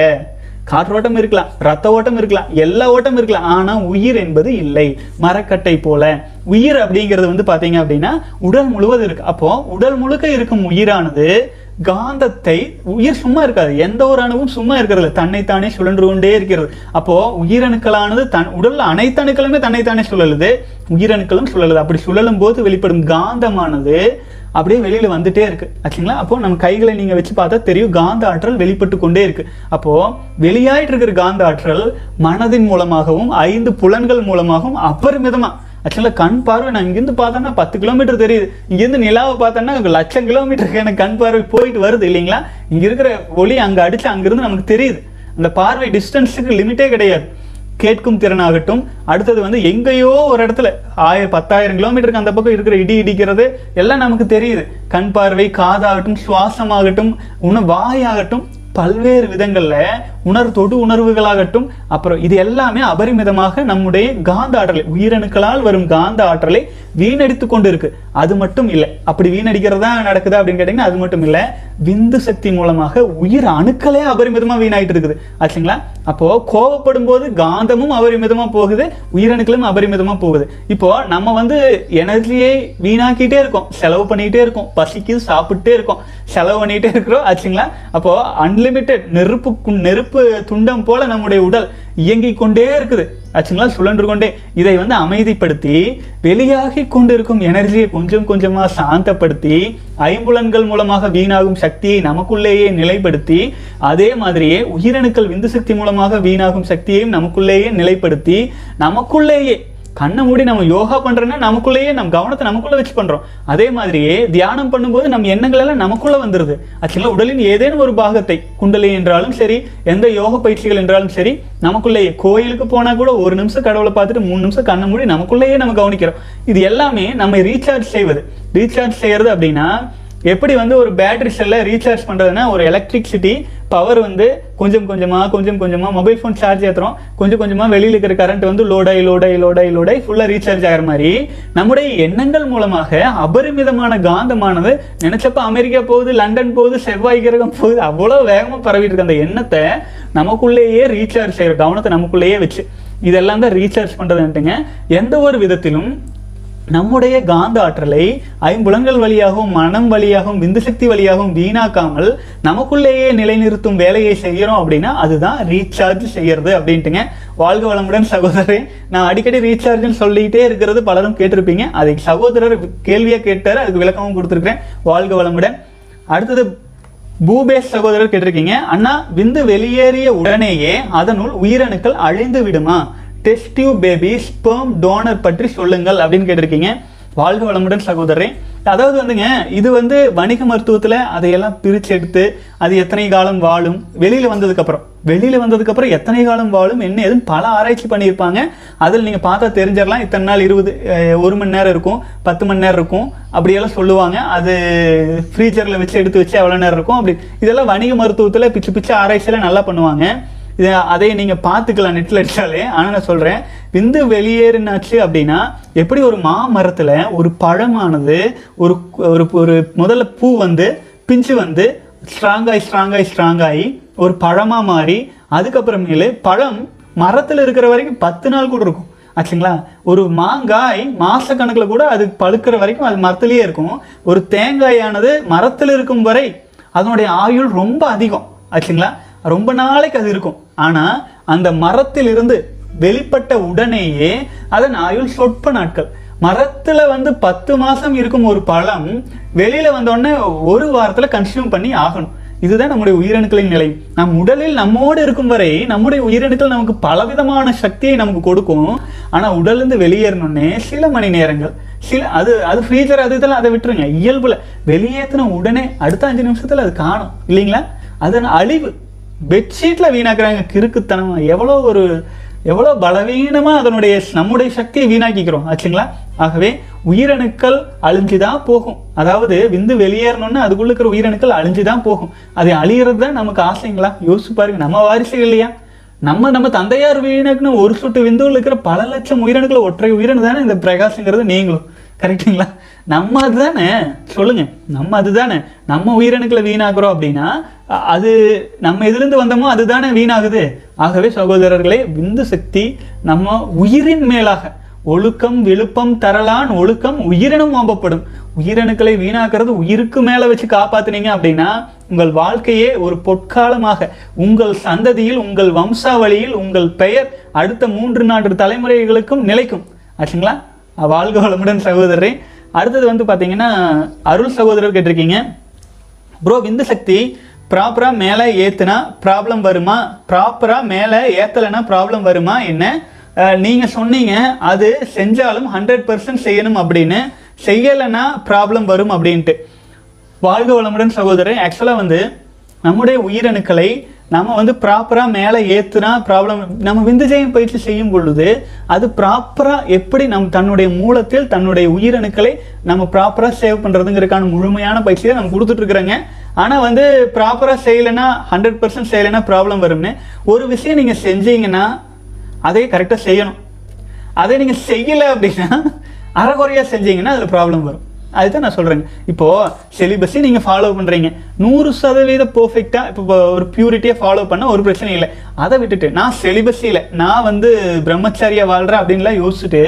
காற்றோட்டம் இருக்கலாம் ரத்த ஓட்டம் இருக்கலாம் எல்லா ஓட்டம் இருக்கலாம். ஆனா உயிர் என்பது இல்லை. மரக்கட்டை போல. உயிர் அப்படிங்கிறது வந்து பாத்தீங்க அப்படின்னா உடல் முழுவதும் இருக்கு. அப்போ உடல் முழுக்க இருக்கும் உயிரானது காந்தத்தை உயிர் சும்மா இருக்காது. எந்த ஒரு அணுவும் சும்மா இருக்கிறது தன்னைத்தானே சுழன்று கொண்டே இருக்கிறது. அப்போ உயிரணுக்களானது தன் உடல்ல அனைத்து அணுக்களுமே தன்னைத்தானே சுழலுது. உயிரணுக்களும் சுழலுது. அப்படி சுழலும் போது வெளிப்படும் காந்தமானது அப்படியே வெளியில வந்துட்டே இருக்கு. ஆச்சுங்களா? அப்போ நம்ம கைகளை நீங்க வச்சு பார்த்தா தெரியும் காந்த ஆற்றல் வெளிப்பட்டு கொண்டே இருக்கு. அப்போ வெளியாயிட்டு இருக்கிற காந்த ஆற்றல் மனதின் மூலமாகவும் ஐந்து புலன்கள் மூலமாகவும் அபரிமிதமா ஆக்சுவலாக கண் பார்வை நான் இங்கேருந்து பார்த்தோன்னா பத்து கிலோமீட்டர் தெரியுது. இங்கேருந்து நிலாவை பார்த்தோன்னா லட்சம் கிலோமீட்டருக்கு எனக்கு கண் பார்வை போயிட்டு வருது இல்லைங்களா? இங்கே இருக்கிற ஒளி அங்கே அடித்து அங்கேருந்து நமக்கு தெரியுது. அந்த பார்வை டிஸ்டன்ஸுக்கு லிமிட்டே கிடையாது. கேட்கும் திறனாகட்டும். அடுத்தது வந்து எங்கேயோ ஒரு இடத்துல ஆயிரம் பத்தாயிரம் கிலோமீட்டருக்கு அந்த பக்கம் இருக்கிற இடி இடிக்கிறது எல்லாம் நமக்கு தெரியுது. கண் பார்வை காதாகட்டும் சுவாசமாகட்டும் உணவு வாயாகட்டும். பல்வேறு விதங்களில் உணர் தொடு உணர்வுகளாகட்டும் அப்புறம் இது எல்லாமே அபரிமிதமாக நம்முடைய காந்த ஆற்றலை உயிரணுக்களால் வரும் காந்த ஆற்றலை வீணடித்து கொண்டு இருக்கு அது மட்டும் இல்லை. அப்படி வீணடிக்கிறதா நடக்குதா அப்படின்னு கேட்டீங்கன்னா அது மட்டும் இல்லை. விந்து சக்தி மூலமாக உயிர் அணுக்களே அபரிமிதமாக வீணாயிட்டு இருக்குது ஆச்சுங்களா? அப்போ கோவப்படும் போது காந்தமும் அபரிமிதமாக போகுது உயிரணுக்களும் அபரிமிதமாக போகுது. இப்போ நம்ம வந்து எனர்ஜியை வீணாக்கிட்டே இருக்கோம். செலவு பண்ணிக்கிட்டே இருக்கோம். பசிக்கு சாப்பிட்டே இருக்கோம். செலவு பண்ணிகிட்டே இருக்கிறோம். ஆச்சுங்களா? அப்போ அன்லிமிட்டெட் நெருப்பு நெருப்பு துண்டம் போல நம்முடைய உடல் இயங்கிக் கொண்டே இருக்குது. ஆச்சுங்களா சுழன்று கொண்டே. இதை வந்து அமைதிப்படுத்தி வெளியாகி கொண்டிருக்கும் எனர்ஜியை கொஞ்சம் கொஞ்சமாக சாந்தப்படுத்தி ஐம்புலன்கள் மூலமாக வீணாகும் சக்தியை நமக்குள்ளேயே நிலைப்படுத்தி அதே மாதிரியே உயிரணுக்கள் விந்து சக்தி மூலமாக வீணாகும் சக்தியையும் நமக்குள்ளேயே நிலைப்படுத்தி நமக்குள்ளேயே கண்ணை மூடி நம்ம யோகா பண்ணுறோன்னா நமக்குள்ளேயே நம்ம கவனத்தை நமக்குள்ள வச்சு பண்றோம் அதே மாதிரியே தியானம் பண்ணும்போது நம்ம எண்ணங்கள் எல்லாம் நமக்குள்ள வந்துருது. ஆக்சுவலாக உடலின் ஏதேனும் ஒரு பாகத்தை குண்டலி என்றாலும் சரி எந்த யோக பயிற்சிகள் என்றாலும் சரி நமக்குள்ளேயே கோயிலுக்கு போனா கூட ஒரு நிமிஷம் கடவுளை பார்த்துட்டு மூணு நிமிஷம் கண்ணை மூடி நமக்குள்ளேயே நம்ம கவனிக்கிறோம். இது எல்லாமே நம்ம ரீசார்ஜ் செய்வது. ரீசார்ஜ் செய்யறது அப்படின்னா எப்படி வந்து ஒரு பேட்டரி செல்லை ரீசார்ஜ் பண்ணுறதுன்னா ஒரு எலக்ட்ரிசிட்டி பவர் வந்து கொஞ்சம் கொஞ்சமாக கொஞ்சம் கொஞ்சமாக மொபைல் ஃபோன் சார்ஜ் ஏற்றுறோம் கொஞ்சம் கொஞ்சமாக வெளியில் இருக்கிற கரண்ட் வந்து லோடாய் லோடாய் லோடாய் லோடாய் ஃபுல்லாக ரீசார்ஜ் ஆகிற மாதிரி நம்முடைய எண்ணங்கள் மூலமாக அபரிமிதமான காந்தமானது நினச்சப்ப அமெரிக்கா போகுது லண்டன் போகுது செவ்வாய் கிரகம் போகுது அவ்வளோ வேகமாக பரவிட்டு இருக்க. அந்த எண்ணத்தை நமக்குள்ளேயே ரீசார்ஜ் செய்கிற கவனத்தை நமக்குள்ளேயே வச்சு இதெல்லாம் தான் ரீசார்ஜ் பண்ணுறதுன்ட்டுங்க எந்த ஒரு விதத்திலும் நம்முடைய காந்த ஆற்றலை ஐம்புலங்கள் வழியாகவும் மனம் வழியாகவும் விந்து சக்தி வழியாகவும் வீணாக்காமல் நமக்குள்ளேயே நிலைநிறுத்தும் வேலையை செய்யறோம் அப்படின்னா அதுதான் ரீசார்ஜ் செய்யறது அப்படின்ட்டுங்க. வாழ்க வளமுடன் சகோதரரே. நான் அடிக்கடி ரீசார்ஜ்னு சொல்லிட்டே இருக்கிறது பலரும் கேட்டிருப்பீங்க. அதை சகோதரர் கேள்வியா கேட்டாரு அதுக்கு விளக்கமும் கொடுத்துருக்குறேன். வாழ்க வளமுடன். அடுத்தது பூபேஷ் சகோதரர் கேட்டிருக்கீங்க. அண்ணா விந்து வெளியேறிய உடனேயே அதனுள் உயிரணுக்கள் அழிந்து விடுமா? Test tube baby sperm donor பற்றி சொல்லுங்கள் அப்படின்னு கேட்டிருக்கீங்க. வாழ்க வளமுடன் சகோதரரே. அதாவது வந்துங்க இது வந்து வணிக மருத்துவத்தில் அதையெல்லாம் பிரித்து எடுத்து அது எத்தனை காலம் வாழும் வெளியில் வந்ததுக்கப்புறம். வெளியில் வந்ததுக்கப்புறம் எத்தனை காலம் வாழும் என்ன எதுவும் பல ஆராய்ச்சி பண்ணியிருப்பாங்க. அதில் நீங்கள் பார்த்தா தெரிஞ்சிடலாம் இத்தனை நாள் இருபது ஒரு மணி நேரம் இருக்கும் பத்து மணி நேரம் இருக்கும் அப்படியெல்லாம் சொல்லுவாங்க. அது ஃப்ரீச்சரில் வச்சு எடுத்து வச்சு எவ்வளோ நேரம் இருக்கும் அப்படி. இதெல்லாம் வணிக மருத்துவத்தில் பிச்சு பிச்சு ஆராய்ச்சியெல்லாம் நல்லா பண்ணுவாங்க. இதை அதை நீங்கள் பார்த்துக்கலாம் நெட்டில் அடிச்சாலே ஆனால் நான் சொல்கிறேன் விந்து வெளியேறினாச்சு அப்படின்னா எப்படி ஒரு மாமரத்தில் ஒரு பழமானது ஒரு ஒரு ஒரு முதல்ல பூ வந்து பிஞ்சு வந்து ஸ்ட்ராங்காய் ஸ்ட்ராங்காய் ஸ்ட்ராங்காகி ஒரு பழமாக மாறி அதுக்கப்புறமேலு பழம் மரத்தில் இருக்கிற வரைக்கும் பத்து நாள் கூட இருக்கும். ஆச்சுங்களா? ஒரு மாங்காய் மாதக்கணக்கில் கூட அது பழுக்கிற வரைக்கும் அது மரத்துலேயே இருக்கும். ஒரு தேங்காயானது மரத்தில் இருக்கும் வரை அதனுடைய ஆயுள் ரொம்ப அதிகம். ஆச்சுங்களா? ரொம்ப நாளைக்கு அது இருக்கும். ஆனால் அந்த மரத்திலிருந்து வெளிப்பட்ட உடனேயே அதன் ஆயுள் சொற்ப நாட்கள். மரத்துல வந்து பத்து மாசம் இருக்கும் ஒரு பழம் வெளியில வந்தோடனே ஒரு வாரத்துல கன்சியூம் பண்ணி ஆகணும். இதுதான் நம்முடைய உயிரணுக்களின் நிலை. நம் உடலில் நம்மோடு இருக்கும் வரை நம்முடைய உயிரணுக்கள் நமக்கு பலவிதமான சக்தியை நமக்கு கொடுக்கும். ஆனால் உடலிருந்து வெளியேறணுன்னே சில மணி நேரங்கள். சில அது அது ஃப்ரீசர் அது இதெல்லாம் அதை விட்டுருங்க. இயல்புல வெளியேற்றின உடனே அடுத்த அஞ்சு நிமிஷத்தில் அது காணும். இல்லைங்களா? அதன் அழிவு. பெட்ஷீட்டில் வீணாக்குறாங்க கிறுக்குத்தனமாக எவ்வளோ ஒரு எவ்வளோ பலவீனமாக அதனுடைய நம்முடைய சக்தியை வீணாக்கிக்கிறோம். ஆச்சுங்களா? ஆகவே உயிரணுக்கள் அழிஞ்சு தான் போகும். அதாவது விந்து வெளியேறணும்னா அதுக்குள்ள இருக்கிற உயிரணுக்கள் அழிஞ்சு தான் போகும். அதை அழியிறது தான் நமக்கு ஆசைங்களா? யோசிச்சு பாருங்க. நம்ம வாரிசுகள் இல்லையா? நம்ம நம்ம தந்தையார் உயிரணுக்குன்னு ஒரு சொட்டு விந்துவில் இருக்கிற பல லட்சம் உயிரணுக்களை ஒற்றை உயிரணு தானே இந்த பிரகாசங்கிறது நீங்களும். கரெக்டுங்களா நம்ம அதுதானே? சொல்லுங்க. நம்ம அதுதானே? நம்ம உயிரணுக்களை வீணாக்குறோம் அப்படின்னா அது நம்ம எதுலேருந்து வந்தோமோ அதுதானே வீணாகுது. ஆகவே சகோதரர்களே விந்து சக்தி நம்ம உயிரின் மேலாக ஒழுக்கம் விழுப்பம் தரலான் ஒழுக்கம் உயிரினும் ஓம்பப்படும். உயிரணுக்களை வீணாக்கிறது உயிருக்கு மேலே வச்சு காப்பாத்துனீங்க அப்படின்னா உங்கள் வாழ்க்கையே ஒரு பொற்காலமாக உங்கள் சந்ததியில் உங்கள் வம்சாவளியில் உங்கள் பெயர் அடுத்த மூன்று நான்கு தலைமுறைகளுக்கும் நிலைக்கும். ஆச்சுங்களா? வாழ்க வளமுடன் சகோதரரே. அடுத்தது வந்து பார்த்தீங்கன்னா அருள் சகோதரர் கேட்டிருக்கீங்க. ப்ரோ விந்து சக்தி ப்ராப்பராக மேலே ஏற்றுனா ப்ராப்ளம் வருமா? ப்ராப்பராக மேலே ஏற்றலைன்னா ப்ராப்ளம் வருமா? என்ன? நீங்கள் சொன்னீங்க அது செஞ்சாலும் ஹண்ட்ரட் பர்சன்ட் செய்யணும் அப்படின்னு. செய்யலைன்னா ப்ராப்ளம் வரும் அப்படின்ட்டு. வாழ்க வளமுடன் சகோதரன் ஆக்சுவலாக வந்து நம்முடைய உயிரணுக்களை நம்ம வந்து ப்ராப்பராக மேலே ஏற்றுனா ப்ராப்ளம் நம்ம விந்துஜயம் பயிற்சி செய்யும் பொழுது அது ப்ராப்பராக எப்படி நம் தன்னுடைய மூலத்தில் தன்னுடைய உயிரணுக்களை நம்ம ப்ராப்பராக சேவ் பண்ணுறதுங்கிறதுக்கான முழுமையான பயிற்சியை நம்ம கொடுத்துட்ருக்குறோங்க. ஆனால் வந்து ப்ராப்பராக செய்யலைன்னா ஹண்ட்ரட் பர்சன்ட் செய்யலைன்னா ப்ராப்ளம் வரும்னு. ஒரு விஷயம் நீங்கள் செஞ்சீங்கன்னா அதே கரெக்டாக செய்யணும். அதை நீங்கள் செய்யலை அப்படின்னா அறகுறையாக செஞ்சீங்கன்னா அதில் ப்ராப்ளம் வரும். அதுதான் நான் சொல்கிறேங்க இப்போது சிலிபஸை நீங்கள் ஃபாலோ பண்ணுறீங்க நூறு சதவீத பர்ஃபெக்டாக இப்போ ஒரு பியூரிட்டியை ஃபாலோ பண்ண ஒரு பிரச்சனை இல்லை. அதை விட்டுட்டு நான் சிலிபஸில் நான் வந்து பிரம்மச்சாரியாக வாழ்கிறேன் அப்படின்லாம் யோசிச்சுட்டு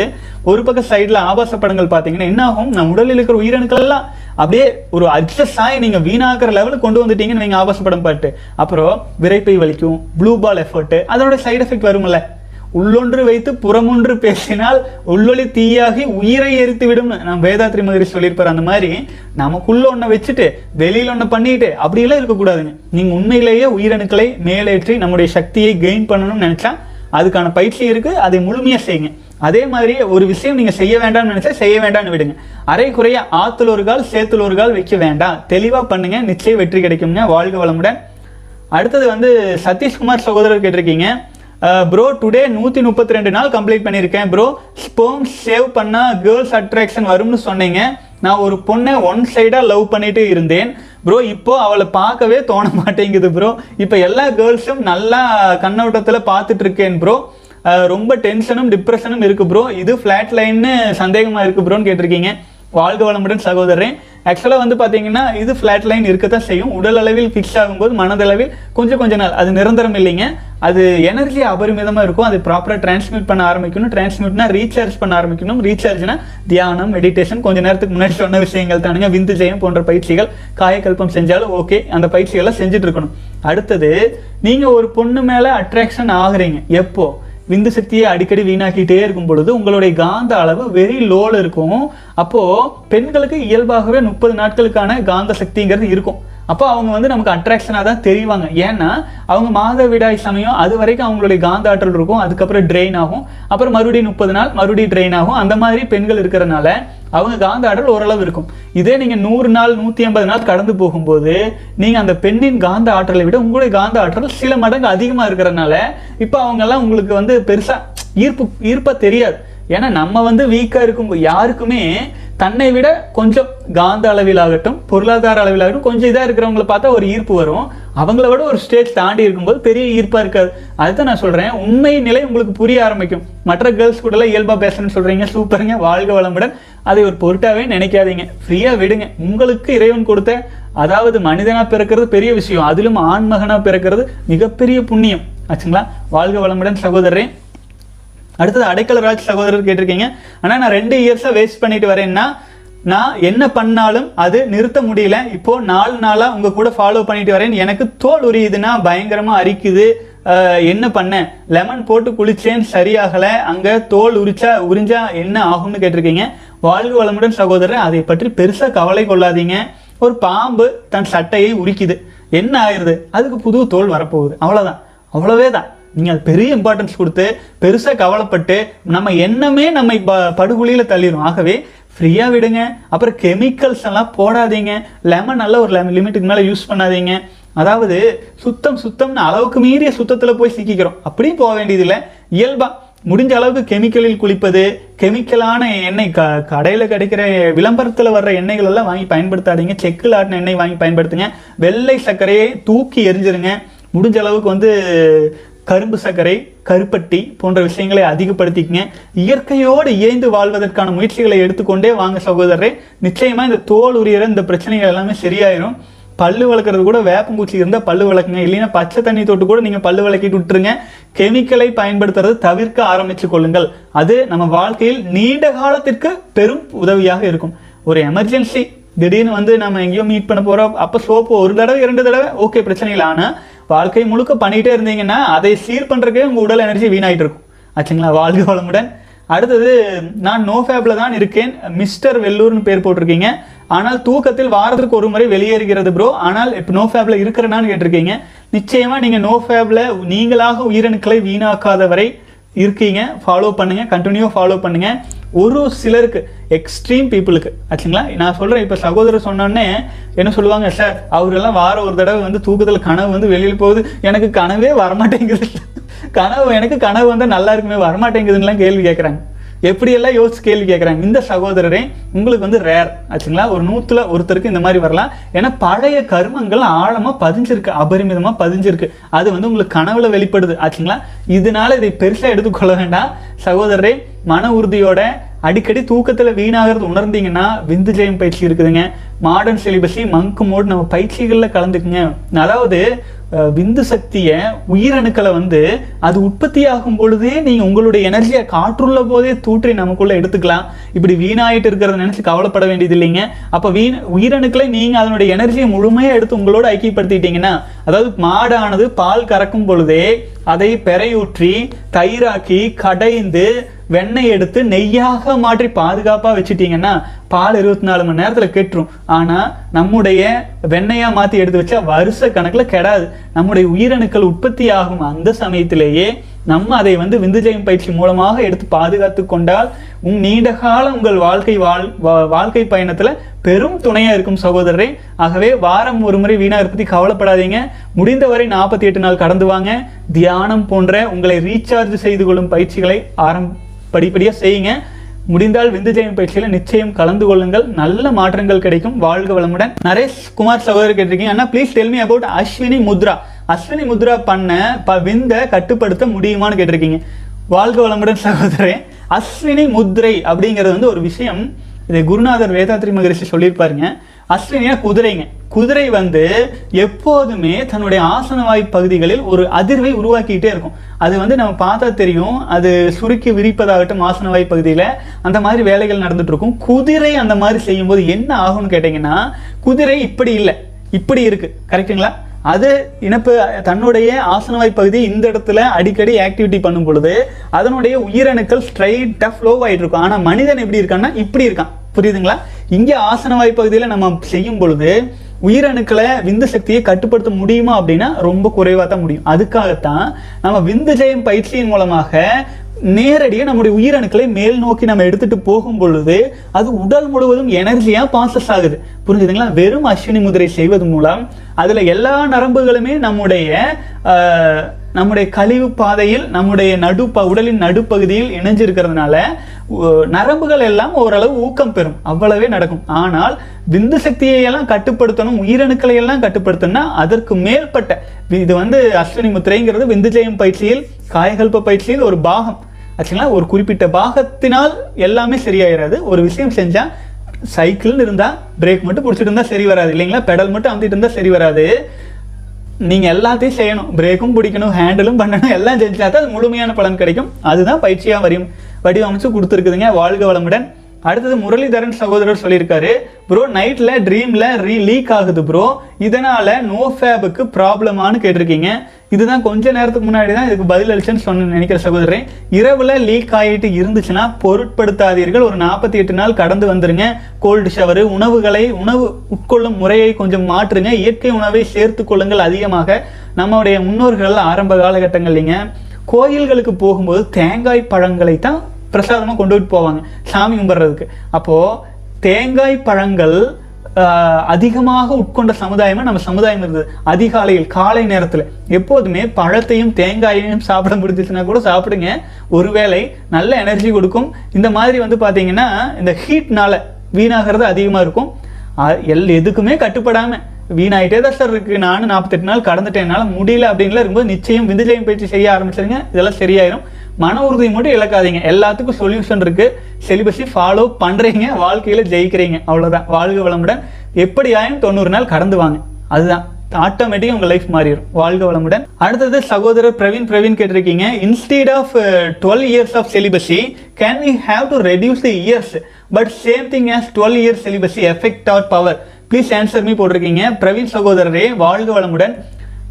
ஒரு பக்கம் சைடில் ஆபாச படங்கள் பார்த்தீங்கன்னா என்ன ஆகும்? நம்ம உடலில் இருக்கிற உயிரணுக்கள்லாம் அப்படியே ஒரு அட்ஜஸ்ட் ஆகி நீங்கள் வீணாக்குற லெவலுக்கு கொண்டு வந்துட்டீங்கன்னு நீங்கள் ஆபாச படம் பாட்டு அப்புறம் விரைப்பை வலிக்கும் ப்ளூ பால் எஃபர்ட்டு அதோட சைடு எஃபெக்ட் வரும்ல. உள்ளொன்று வைத்து புறமொன்று பேசினால் உள்ளொளி தீயாகி உயிரை எரித்து விடும்னு நம்ம வேதாத்ரி மகரி சொல்லியிருப்பார் அந்த மாதிரி நமக்குள்ள ஒன்றை வச்சுட்டு வெளியில் ஒன்றை பண்ணிட்டு அப்படியெல்லாம் இருக்கக்கூடாதுங்க. நீங்கள் உண்மையிலேயே உயிரணுக்களை மேலேற்றி நம்முடைய சக்தியை கெயின் பண்ணணும்னு நினச்சா அதுக்கான பயிற்சி இருக்குது அதை முழுமையாக செய்யுங்க. அதே மாதிரி ஒரு விஷயம் நீங்கள் செய்ய வேண்டாம்னு நினச்சா செய்ய வேண்டாம்னு விடுங்க. அரை குறைய ஆத்துல ஒரு கால் சேத்துல ஒரு கால் வைக்க வேண்டாம். தெளிவாக பண்ணுங்க நிச்சயம் வெற்றி கிடைக்கும்ங்க வாழ்க வளமுடன். அடுத்தது வந்து சதீஷ்குமார் சகோதரர் கேட்டிருக்கீங்க. Uh, ப்ரோ டுடே நூற்றி முப்பத்தி ரெண்டு நாள் கம்ப்ளீட் பண்ணியிருக்கேன் ப்ரோ ஸ்போம் சேவ் பண்ணால் கேர்ள்ஸ் அட்ராக்ஷன் வரும்னு சொன்னீங்க. நான் ஒரு பொண்ணை ஒன் சைடாக லவ் பண்ணிட்டு இருந்தேன். ப்ரோ இப்போ அவளை பார்க்கவே தோண மாட்டேங்குது ப்ரோ இப்போ எல்லா கேர்ள்ஸும் நல்லா கண்ணோட்டத்தில் பார்த்துட்டு இருக்கேன் ப்ரோ uh, ரொம்ப டென்ஷனும் டிப்ரெஷனும் இருக்குது ப்ரோ இது ஃப்ளாட் லைன்னு சந்தேகமாக இருக்குது ப்ரோன்னு கேட்டிருக்கீங்க. வாழ்க வளமுடன் சகோதரன் ஆக்சுவலாக வந்து பார்த்தீங்கன்னா இது ஃப்ளாட் லைன் இருக்கத்தான் செய்யும். உடல் அளவில் ஃபிக்ஸ் ஆகும்போது மனதளவில் கொஞ்சம் கொஞ்ச நாள் அது நிரந்தரம் இல்லைங்க. அது எனர்ஜி அபரிமிதமாக இருக்கும். அது ப்ராப்பராக டிரான்ஸ்மிட் பண்ண ஆரம்பிக்கணும். டிரான்ஸ்மிட்னா ரீசார்ஜ் பண்ண ஆரம்பிக்கணும். ரீசார்ஜ்னா தியானம் மெடிடேஷன் கொஞ்ச நேரத்துக்கு முன்னாடி சொன்ன விஷயங்கள் தானுங்க. விந்து ஜெயம் போன்ற பயிற்சிகள் காயக்கல்பம் செஞ்சாலும் ஓகே அந்த பயிற்சிகளை செஞ்சுட்டு இருக்கணும். அடுத்தது நீங்கள் ஒரு பொண்ணு மேலே அட்ராக்ஷன் ஆகுறீங்க. எப்போ? விந்து சக்தியை அடிக்கடி வீணாக்கிட்டே இருக்கும் பொழுது உங்களுடைய காந்த அளவு வெரி லோல இருக்கும். அப்போ பெண்களுக்கு இயல்பாகவே முப்பது நாட்களுக்கான காந்த சக்திங்கிறது இருக்கும். அப்போ அவங்க வந்து நமக்கு அட்ராக்ஷனாக தான் தெரிவாங்க. ஏன்னா அவங்க மாதவிடாய் சமயம் அது வரைக்கும் அவங்களுடைய காந்த ஆற்றல் இருக்கும் அதுக்கப்புறம் ட்ரெயின் ஆகும். அப்புறம் மறுபடியும் முப்பது நாள் மறுபடியும் ட்ரெயின் ஆகும். அந்த மாதிரி பெண்கள் இருக்கிறனால அவங்க காந்த ஆற்றல் ஓரளவு இருக்கும். இதே நீங்கள் நூறு நாள் நூற்றி ஐம்பது நாள் கடந்து போகும்போது நீங்கள் அந்த பெண்ணின் காந்த ஆற்றலை விட உங்களுடைய காந்த ஆற்றல் சில மடங்கு அதிகமாக இருக்கிறனால இப்போ அவங்கெல்லாம் உங்களுக்கு வந்து பெருசாக ஈர்ப்பு ஈர்ப்பாக தெரியாது. ஏன்னா நம்ம வந்து வீக்காக இருக்கும் யாருக்குமே தன்னை விட கொஞ்சம் காந்த அளவிலாகட்டும் பொருளாதார அளவிலாகட்டும் கொஞ்சம் இதாக இருக்கிறவங்கள பார்த்தா ஒரு ஈர்ப்பு வரும். அவங்கள விட ஒரு ஸ்டேஜ் தாண்டி இருக்கும்போது பெரிய ஈர்ப்பாக இருக்காது. அதுதான் நான் சொல்கிறேன் உண்மை நிலை உங்களுக்கு புரிய ஆரம்பிக்கும். மற்ற கேர்ள்ஸ் கூடலாம் இயல்பாக பேசணும்னு சொல்கிறீங்க சூப்பருங்க வாழ்க வளமுடன். அதை ஒரு பொருட்டாகவே நினைக்காதீங்க. ஃப்ரீயாக விடுங்க. உங்களுக்கு இறைவன் கொடுத்த அதாவது மனிதனாக பிறக்கிறது பெரிய விஷயம். அதிலும் ஆண்மகனாக பிறக்கிறது மிகப்பெரிய புண்ணியம். ஆச்சுங்களா? வாழ்க வளமுடன் சகோதரரே. அடுத்தது அடைக்கலராஜ் சகோதரர் கேட்டிருக்கீங்க. ஆனால் நான் ரெண்டு இயர்ஸாக வேஸ்ட் பண்ணிட்டு வரேன்னா நான் என்ன பண்ணாலும் அது நிறுத்த முடியல. இப்போ நாலு நாளாக உங்கள் கூட ஃபாலோ பண்ணிட்டு வரேன். எனக்கு தோல் உரியுதுன்னா பயங்கரமாக அரிக்குது. என்ன பண்ணேன் லெமன் போட்டு குளிச்சேன் சரியாகலை. அங்கே தோல் உரிச்சா உறிஞ்சா என்ன ஆகும்னு கேட்டிருக்கீங்க. வாழ்க வளமுடன் சகோதரர் அதை பற்றி பெருசாக கவலை கொள்ளாதீங்க. ஒரு பாம்பு தன் சட்டையை உரிக்குது. என்ன ஆயிடுது? அதுக்கு புது தோல் வரப்போகுது. அவ்வளோதான் அவ்வளவே தான் நீங்கள் அது பெரிய இம்பார்ட்டன்ஸ் கொடுத்து பெருசாக கவலைப்பட்டு நம்ம எண்ணமே நம்மை ப- படுகொலியில் தள்ளிடும் ஆகவே ஃப்ரீயாக விடுங்க. அப்புறம் கெமிக்கல்ஸ் எல்லாம் போடாதீங்க. லெமன் நல்ல ஒரு லெமன் லிமிட்டுக்கு மேலே யூஸ் பண்ணாதீங்க. அதாவது சுத்தம் சுத்தம்னு அளவுக்கு மீறிய சுத்தத்தில் போய் சிக்கிக்கிறோம். அப்படியும் போக வேண்டியதில்லை. இயல்பாக முடிஞ்ச அளவுக்கு கெமிக்கலில் குளிப்பது கெமிக்கலான எண்ணெய் க கடையில் கிடைக்கிற விளம்பரத்தில் வர்ற எண்ணெய்கள் எல்லாம் வாங்கி பயன்படுத்தாதீங்க. செக்கில் ஆட்டின எண்ணெய் வாங்கி பயன்படுத்துங்க. வெள்ளை சர்க்கரையை தூக்கி எரிஞ்சிருங்க. முடிஞ்ச அளவுக்கு வந்து கரும்பு சர்க்கரை கருப்பட்டி போன்ற விஷயங்களை அதிகப்படுத்திக்கங்க. இயற்கையோடு இயைந்து வாழ்வதற்கான முயற்சிகளை எடுத்துக்கொண்டே வாங்க சகோதரரே நிச்சயமாக இந்த தோல் உரியற இந்த பிரச்சனைகள் எல்லாமே சரியாயிரும். பல்லு வளர்க்குறது கூட வேப்பங்குச்சி இருந்தால் பல்லு வளர்க்குங்க. இல்லைன்னா பச்சை தண்ணி தொட்டு கூட நீங்கள் பல்லு விளக்கிட்டு விட்டுருங்க. கெமிக்கலை பயன்படுத்துறது தவிர்க்க ஆரம்பித்து கொள்ளுங்கள். அது நம்ம வாழ்க்கையில் நீண்ட காலத்திற்கு பெரும் உதவியாக இருக்கும். ஒரு எமர்ஜென்சி திடீர்னு வந்து நம்ம எங்கேயோ மீட் பண்ண போகிறோம் அப்போ சோப்பு ஒரு தடவை இரண்டு தடவை ஓகே பிரச்சனை இல்லை ஆனால் வாழ்க்கை முழுக்க பண்ணிகிட்டே இருந்தீங்கன்னா அதை சீர் பண்ணுறக்கே உங்கள் உடல் எனர்ஜி வீணாகிட்டு இருக்கும் ஆச்சுங்களா? வாழ்க வளமுடன். அடுத்தது நான் நோ ஃபேப்ல தான் இருக்கேன். மிஸ்டர் வெள்ளூர்னு பேர் போட்டிருக்கீங்க. ஆனால் தூக்கத்தில் வாரத்துக்கு ஒரு முறை வெளியேறுகிறது ப்ரோ ஆனால் இப்போ நோ ஃபேப்ல இருக்கிறனான்னு கேட்டிருக்கீங்க. நிச்சயமாக நீங்கள் நோ ஃபேப்ல நீங்களாக உயிரணுக்களை வீணாக்காத வரை இருக்கீங்க ஃபாலோ பண்ணுங்கள் கண்டினியூ ஃபாலோ பண்ணுங்கள் ஒரு சிலருக்கு எக்ஸ்ட்ரீம் பீப்புளுக்கு ஆச்சுங்களா? நான் சொல்கிறேன் இப்போ சகோதரர் சொன்னோன்னே என்ன சொல்லுவாங்க சார் அவரெல்லாம் வாரம் ஒரு தடவை வந்து தூக்கத்தில் கனவு வந்து வெளியில் போகுது. எனக்கு கனவே வரமாட்டேங்குது. கனவு எனக்கு கனவு வந்து நல்லா இருக்குமே வரமாட்டேங்குதுன்னுலாம் கேள்வி கேட்குறாங்க எப்படியெல்லாம் யோசிச்சு கேள்வி கேட்குறாங்க இந்த சகோதரரே உங்களுக்கு வந்து ரேர் ஆச்சுங்களா? ஒரு நூற்றுல ஒருத்தருக்கு இந்த மாதிரி வரலாம். ஏன்னா பழைய கர்மங்கள் ஆழமாக பதிஞ்சிருக்கு அபரிமிதமாக பதிஞ்சிருக்கு. அது வந்து உங்களுக்கு கனவுல வெளிப்படுது. ஆச்சுங்களா? இதனால இதை பெருசாக எடுத்துக்கொள்ள வேண்டாம். சகோதரரே மன உறுதியோட அடிக்கடி தூக்கத்தில் வீணாகிறது உணர்ந்தீங்கன்னா விந்து ஜெயம் பயிற்சி இருக்குதுங்க. மாடர்ன் சிலிபஸி மங்க் மோட் நம்ம பயிற்சிகள்ல கலந்துக்குங்க. அதாவது அஹ், விந்து சக்தியை உயிரணுக்களை வந்து அது உற்பத்தி ஆகும் பொழுதே நீங்க உங்களுடைய எனர்ஜியை காற்றுள்ள போதே தூற்றி நமக்குள்ள எடுத்துக்கலாம். இப்படி வீணாயிட்டு இருக்கிறத நினைச்சு கவலைப்பட வேண்டியது இல்லைங்க. அப்ப வீண் உயிரணுக்களை நீங்க அதனுடைய எனர்ஜியை முழுமையாக எடுத்து உங்களோட ஐக்கியப்படுத்திட்டீங்கன்னா அதாவது மாடானது பால் கறக்கும் பொழுதே அதை பெறையூற்றி தயிராக்கி கடைந்து வெண்ணெய் எடுத்து நெய்யாக மாற்றி பாதுகாப்பா வச்சுட்டீங்கன்னா பால் இருபத்தி நாலு மணி நேரத்தில் கெட்டுரும். ஆனால் நம்முடைய வெண்ணையாக மாற்றி எடுத்து வச்சா வருஷ கணக்கில் கெடாது. நம்முடைய உயிரணுக்கள் உற்பத்தி ஆகும் அந்த சமயத்திலேயே நம்ம அதை வந்து விந்துஜயம் பயிற்சி மூலமாக எடுத்து பாதுகாத்து கொண்டால் உங் நீண்ட காலம் உங்கள் வாழ்க்கை வாழ் வா- வாழ்க்கை பயணத்தில் பெரும் துணையாக இருக்கும் சகோதரரே. ஆகவே வாரம் ஒரு முறை வீணாக பத்தி கவலைப்படாதீங்க. முடிந்தவரை நாற்பத்தி எட்டு நாள் கடந்து வாங்க. தியானம் போன்ற உங்களை ரீசார்ஜ் செய்து கொள்ளும் பயிற்சிகளை ஆரம் படிப்படியாக செய்யுங்க. முடிந்தால் விந்து ஜெயம் பயிற்சியில் நிச்சயம் கலந்து கொள்ளுங்கள். நல்ல மாற்றங்கள் கிடைக்கும். வாழ்க வளமுடன். நரேஷ் குமார் சகோதரர் கேட்டிருக்கீங்க. அண்ணா please tell me about Ashwini Mudra. Ashwini Mudra பண்ண ப விந்த கட்டுப்படுத்த முடியுமான்னு கேட்டிருக்கீங்க. வாழ்க வளமுடன் சகோதரே அஸ்வினி முத்ரை அப்படிங்கிறது வந்து ஒரு விஷயம். இதை குருநாதர் வேதாத்ரி மகரிஷி சொல்லியிருப்பாருங்க. அஸ்வினியா குதிரைங்க. குதிரை வந்து எப்போதுமே தன்னுடைய ஆசனவாய் பகுதிகளில் ஒரு அதிர்வை உருவாக்கிட்டே இருக்கும். அது வந்து நம்ம பார்த்தா தெரியும் அது சுருக்கி விரிப்பதாகட்டும் ஆசனவாய் பகுதியில் அந்த மாதிரி வேலைகள் நடந்துட்டு இருக்கும். குதிரை அந்த மாதிரி செய்யும்போது என்ன ஆகும்னு கேட்டிங்கன்னா குதிரை இப்படி இல்லை. இப்படி இருக்கு. கரெக்ட்டுங்களா அது இனப்பு தன்னுடைய ஆசனவாய் பகுதி இந்த இடத்துல அடிக்கடி ஆக்டிவிட்டி பண்ணும் பொழுது அதனுடைய உயிரணுக்கள் ஸ்ட்ரைட்டாக ஃப்ளோ ஆகிட்டு இருக்கும் ஆனால் மனிதன் எப்படி இருக்கான்னா இப்படி இருக்கான். புரியுதுங்களா? இங்கே ஆசனவாய் பகுதியில் நம்ம செய்யும் பொழுது உயிரணுக்களை விந்து சக்தியை கட்டுப்படுத்த முடியுமா அப்படின்னா ரொம்ப குறைவாக தான் முடியும். அதுக்காகத்தான் நம்ம விந்து ஜெயம் பயிற்சியின் மூலமாக நேரடியாக நம்முடைய உயிரணுக்களை மேல் நோக்கி நம்ம எடுத்துட்டு போகும் பொழுது அது உடல் முழுவதும் எனர்ஜியா பாசஸ் ஆகுது. புரிஞ்சுதுங்களா? வெறும் அஸ்வினி முதிரை செய்வது மூலம் அதில் எல்லா நரம்புகளுமே நம்முடைய நம்முடைய கழிவு பாதையில் நம்முடைய நடுப்ப உடலின் நடுப்பகுதியில் இணைஞ்சிருக்கிறதுனால நரம்புகள் எல்லாம் ஓரளவு ஊக்கம் பெறும். அவ்வளவே நடக்கும். ஆனால் விந்து சக்தியை எல்லாம் கட்டுப்படுத்தணும் உயிரணுக்களை எல்லாம் கட்டுப்படுத்தணும்னா அதற்கு மேற்பட்ட இது வந்து அஸ்வினி முத்திரைங்கிறது விந்துஜெயம் பயிற்சியில் காயகல்ப பயிற்சியில் ஒரு பாகம். ஆக்சுவலாக ஒரு குறிப்பிட்ட பாகத்தினால் எல்லாமே சரியாயிராது. ஒரு விஷயம் செஞ்சால் சைக்கிள்னு இருந்தால் பிரேக் மட்டும் பிடிச்சிட்டு இருந்தால் சரி வராது இல்லைங்களா? பெடல் மட்டும் அமுத்திட்டு இருந்தால் சரி வராது. நீங்கள் எல்லாத்தையும் செய்யணும். பிரேக்கும் பிடிக்கணும் ஹேண்டிலும் பண்ணணும் எல்லாம் செஞ்சா தான் அது முழுமையான பலன் கிடைக்கும். அதுதான் பயிற்சியாக வரையும் வடிவமைச்சு கொடுத்துருக்குதுங்க. வாழ்க வளமுடன். அடுத்தது முரளிதரன் சகோதரர் சொல்லியிருக்காரு ப்ரோ நைட்ல ட்ரீம்ல ரீ லீக் ஆகுது ப்ரோ இதனால நோ ஃபேபுக்கு ப்ராப்ளமானு கேட்டிருக்கீங்க. இதுதான் கொஞ்ச நேரத்துக்கு முன்னாடி தான் இதுக்கு பதில் அளிச்சேன்னு சொன்ன நினைக்கிற சகோதரன் இரவுல லீக் ஆகிட்டு இருந்துச்சுன்னா பொருட்படுத்தாதீர்கள். ஒரு நாற்பத்தி எட்டு நாள் கடந்து வந்துருங்க. கோல்டு ஷவர் உணவுகளை உணவு உட்கொள்ளும் முறையை கொஞ்சம் மாற்றுங்க. இயற்கை உணவை சேர்த்து கொள்ளுங்கள் அதிகமாக. நம்முடைய முன்னோர்கள் ஆரம்ப காலகட்டங்கள்லிங்க கோயில்களுக்கு போகும்போது தேங்காய் பழங்களை தான் பிரசாதமாக கொண்டுட்டு போவாங்க. சாமி கும்பிட்றதுக்கு. அப்போது தேங்காய் பழங்கள் அதிகமாக உட்கொண்ட சமுதாயமாக நம்ம சமுதாயம் இருந்தது அதிகாலையில் காலை நேரத்தில். எப்போதுமே பழத்தையும் தேங்காயையும் சாப்பிட முடிஞ்சிச்சுன்னா கூட சாப்பிடுங்க. ஒருவேளை நல்ல எனர்ஜி கொடுக்கும். இந்த மாதிரி வந்து பார்த்தீங்கன்னா இந்த ஹீட்னால வீணாகிறது அதிகமாக இருக்கும். எல் எதுக்குமே கட்டுப்படாமல் வீணாயிட்டே தான் சார் இருக்குது நானும் நாற்பத்தெட்டு நாள் கடந்துட்டேன். என்னால் முடியல அப்படின்லாம் இருக்கும்போது நிச்சயம் விந்துஜயம் பயிற்சி செய்ய ஆரம்பிச்சிருங்க. இதெல்லாம் சரியாயிரும். மன உறுதியை மட்டும் இழக்காதீங்க. எல்லாத்துக்கும் சொல்யூஷன் இருக்கு. செலிபஸை ஃபாலோ பண்றீங்க. வாழ்க்கையில ஜெயிக்கிறீங்க. அவ்வளவுதான். வாழ்க வளமுடன். எப்படியாயும் தொண்ணூறு நாள் கடந்து வாங்க. அதுதான். ஆட்டோமேட்டிக்காக உங்கள் லைஃப் மாறிடும். வாழ்க வளமுடன். அடுத்தது சகோதரர் பிரவீன். பிரவீன் கேட்டிருக்கீங்க. Instead of twelve years of celibacy can we have to reduce the years but same thing as twelve years celibacy effect or power please answer me போட்டிருக்கீங்க. பிரவீன் சகோதரரே வாழ்க வளமுடன்.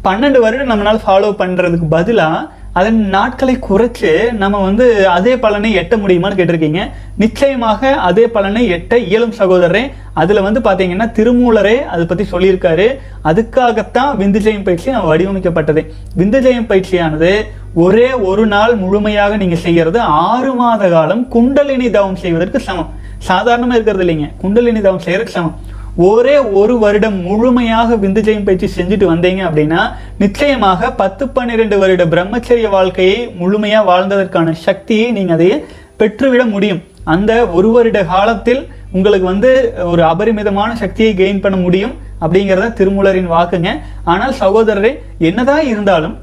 பன்னெண்டு வருடம் நம்மளால் ஃபாலோ பண்ணுறதுக்கு பதிலாக அதன் நாட்களை குறைச்சு நம்ம வந்து அதே பலனை எட்ட முடியுமான்னு கேட்டிருக்கீங்க. நிச்சயமாக அதே பலனை எட்ட இயலும் சகோதரரே. அதில் வந்து பார்த்தீங்கன்னா திருமூலரே அதை பற்றி சொல்லியிருக்காரு. அதுக்காகத்தான் விந்துஜெயம் பயிற்சி நம்ம வடிவமைக்கப்பட்டது. விந்துஜெயம் பயிற்சியானது ஒரே ஒரு நாள் முழுமையாக நீங்கள் செய்கிறது ஆறு மாத காலம் குண்டலினி தவம் செய்வதற்கு சமம். சாதாரணமாக இருக்கிறது இல்லைங்க. குண்டலினி தவம் செய்கிறதுக்கு சமம். ஒரே ஒரு வருடம் முழுமையாக விந்துஜெயம் பயிற்சி செஞ்சுட்டு வந்தீங்க அப்படின்னா நிச்சயமாக பத்து பன்னிரெண்டு வருட பிரம்மச்சரிய வாழ்க்கையை முழுமையா வாழ்ந்ததற்கான சக்தியை நீங்க அதையே பெற்றுவிட முடியும். அந்த ஒரு வருட காலத்தில் உங்களுக்கு வந்து ஒரு அபரிமிதமான சக்தியை கெயின் பண்ண முடியும் அப்படிங்கிறத திருமூலரின் வாக்குங்க. ஆனால் சகோதரரை என்னதான் இருந்தாலும்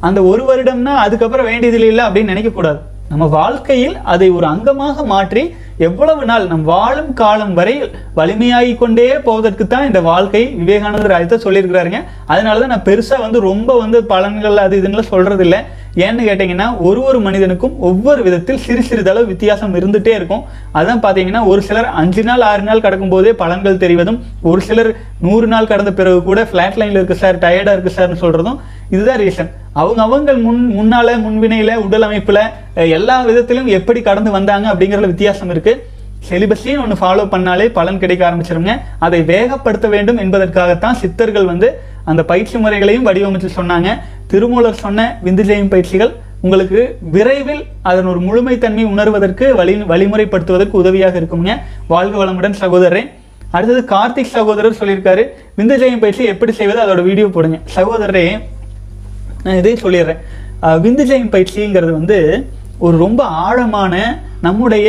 அந்த ஒரு வருடம்னா அதுக்கப்புறம் வேண்டியதில்லை இல்லை அப்படின்னு நினைக்கக்கூடாது. நம்ம வாழ்க்கையில் அதை ஒரு அங்கமாக மாற்றி எவ்வளவு நாள் நம் வாழும் காலம் வரை வலிமையாகி கொண்டே போவதற்கு தான் இந்த வாழ்க்கை விவேகானந்தர் அதை சொல்லியிருக்கிறாருங்க. அதனால தான் நான் பெருசாக வந்து ரொம்ப வந்து பலன்கள் அது இதுன்னு சொல்கிறதில்ல இல்லை ஏன்னு கேட்டிங்கன்னா ஒரு ஒரு மனிதனுக்கும் ஒவ்வொரு விதத்தில் சிறு சிறிதளவு வித்தியாசம் இருந்துகிட்டே இருக்கும். அதான் பார்த்தீங்கன்னா ஒரு சிலர் அஞ்சு நாள் ஆறு நாள் கடக்கும் போதே பலன்கள் தெரிவதும் ஒரு சிலர் நூறு நாள் கடந்த பிறகு கூட ஃப்ளாட் லைனில் இருக்குது சார் டயர்டாக இருக்குது சார்னு சொல்கிறதும் இதுதான் ரீசன் அவங்க அவங்க முன் முன்னால முன்வினையில உடல் அமைப்புல எல்லா விதத்திலும் எப்படி கடந்து வந்தாங்க அப்படிங்கிறதுல வித்தியாசம் இருக்கு. செலிபஸையும் ஒன்று ஃபாலோ பண்ணாலே பலன் கிடைக்க ஆரம்பிச்சிருங்க. அதை வேகப்படுத்த வேண்டும் என்பதற்காகத்தான் சித்தர்கள் வந்து அந்த பயிற்சி முறைகளையும் வடிவமைச்சு சொன்னாங்க. திருமூலர் சொன்ன விந்துஜெயம் பயிற்சிகள் உங்களுக்கு விரைவில் அதன் ஒரு முழுமைத்தன்மை உணர்வதற்கு வழி வழிமுறைப்படுத்துவதற்கு உதவியாக இருக்குங்க. வாழ்க வளமுடன் சகோதரரே. அடுத்தது கார்த்திக் சகோதரர் சொல்லியிருக்காரு. விந்துஜெயம் பயிற்சி எப்படி செய்வது? அதோட வீடியோ போடுங்க. சகோதரரே நான் இதே சொல்லிடுறேன். விந்து ஜெயம் பயிற்சிங்கிறது வந்து ஒரு ரொம்ப ஆழமான நம்முடைய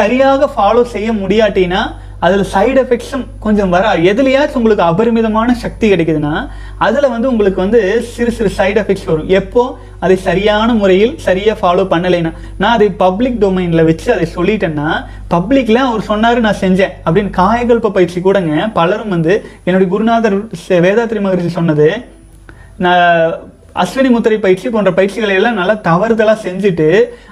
சரியாக ஃபாலோ செய்ய முடியாட்டினா அதில் சைடு எஃபெக்ட்ஸும் கொஞ்சம் வர. எதுலையாச்சும் உங்களுக்கு அபரிமிதமான சக்தி கிடைக்குதுன்னா அதில் வந்து உங்களுக்கு வந்து சிறு சிறு சைடு எஃபெக்ட்ஸ் வரும். எப்போ? அதை சரியான முறையில் சரியாக ஃபாலோ பண்ணலைன்னா. நான் அதை பப்ளிக் டொமைனில் வச்சு அதை சொல்லிட்டேன்னா பப்ளிக்கில் அவர் சொன்னார் நான் செஞ்சேன். அப்படின்னு காயகல்ப பயிற்சி கூடங்க பலரும் வந்து என்னுடைய குருநாதர் வேதாத்ரி மகரிஷி சொன்னது நான் அஸ்வினி முத்திரை பயிற்சி போன்ற பயிற்சிகளை எல்லாம் நல்லா தவறுதலாக செஞ்சுட்டு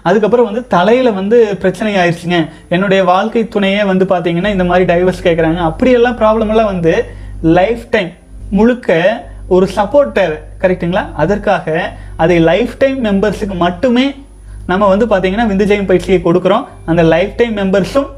அதுக்கப்புறம் வந்து தலையில் வந்து பிரச்சனை ஆயிடுச்சுங்க. என்னுடைய வாழ்க்கை துணையே வந்து பார்த்தீங்கன்னா இந்த மாதிரி டைவர்ஸ் கேட்குறாங்க அப்படியெல்லாம் ப்ராப்ளம் எல்லாம் வந்து லைஃப் டைம் முழுக்க ஒரு சப்போர்ட் தேவை. கரெக்ட்டுங்களா அதற்காக அதை லைஃப் டைம் மெம்பர்ஸுக்கு மட்டுமே நம்ம வந்து பார்த்தீங்கன்னா விந்துஜயம் பயிற்சியை கொடுக்குறோம். அந்த லைஃப் டைம் மெம்பர்ஸும்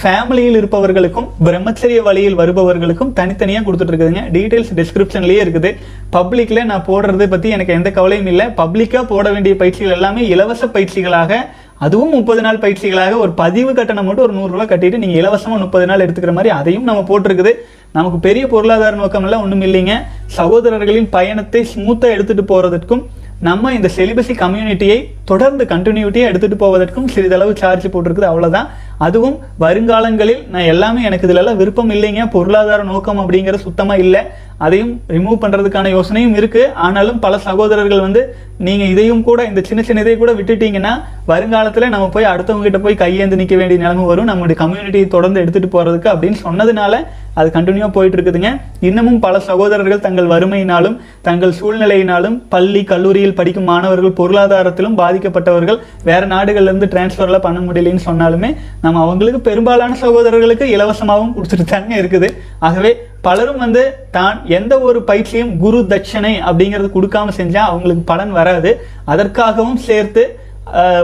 ஃபேமிலியில் இருப்பவர்களுக்கும் பிரம்மச்சரிய வழியில் வருபவர்களுக்கும் தனித்தனியாக கொடுத்துட்டு இருக்குதுங்க டீட்டெயில்ஸ் டிஸ்கிரிப்ஷன்லேயே இருக்குது. பப்ளிக்கில் நான் போடுறது பற்றி எனக்கு எந்த கவலையும் இல்லை. பப்ளிக்காக போட வேண்டிய பயிற்சிகள் எல்லாமே இலவச பயிற்சிகளாக அதுவும் முப்பது நாள் பயிற்சிகளாக ஒரு பதிவு கட்டணம் மட்டும் ஒரு நூறுரூவா கட்டிட்டு நீங்கள் இலவசமாக முப்பது நாள் எடுத்துக்கிற மாதிரி அதையும் நம்ம போட்டிருக்குது. நமக்கு பெரிய பொருளாதார நோக்கம் எல்லாம் ஒன்றும் இல்லைங்க. சகோதரர்களின் பயணத்தை ஸ்மூத்தாக எடுத்துகிட்டு போகிறதுக்கும் நம்ம இந்த செலிபஸி கம்யூனிட்டியை தொடர்ந்து கண்டினியூட்டியாக எடுத்துகிட்டு போவதற்கும் சிறிதளவு சார்ஜ் போட்டிருக்குது. அவ்வளோதான் அதுவும் வருங்காலங்களில் நான் எல்லாமே எனக்கு இதுலலாம் விருப்பம் இல்லைங்க. பொருளாதார நோக்கம் அப்படிங்கிற சுத்தமாக இல்லை. அதையும் ரிமூவ் பண்ணுறதுக்கான யோசனையும் இருக்குது ஆனாலும் பல சகோதரர்கள் வந்து நீங்கள் இதையும் கூட இந்த சின்ன சின்ன இதை கூட விட்டுட்டீங்கன்னா வருங்காலத்தில் நம்ம போய் அடுத்தவங்ககிட்ட போய் கையேந்து நிற்க வேண்டிய நிலைமை வரும். நம்மளுடைய கம்யூனிட்டியை தொடர்ந்து எடுத்துகிட்டு போகிறதுக்கு அப்படின்னு சொன்னதுனால அது கண்டினியூவாக போயிட்டு இருக்குதுங்க. இன்னமும் பல சகோதரர்கள் தங்கள் வறுமையினாலும் தங்கள் சூழ்நிலையினாலும் பள்ளி கல்லூரியில் படிக்கும் மாணவர்கள் பொருளாதாரத்திலும் பாதிக்கப்பட்டவர்கள் வேறு நாடுகள்லேருந்து டிரான்ஸ்ஃபர்லாம் பண்ண முடியலன்னு சொன்னாலுமே நம்ம அவங்களுக்கு பெரும்பாலான சகோதரர்களுக்கு இலவசமாகவும் கொடுத்துட்டு தாங்க இருக்குது. ஆகவே பலரும் வந்து தான் எந்த ஒரு பயிற்சியும் குரு தட்சணை அப்படிங்கிறது கொடுக்காம செஞ்சால் அவங்களுக்கு பலன் வராது. அதற்காகவும் சேர்த்து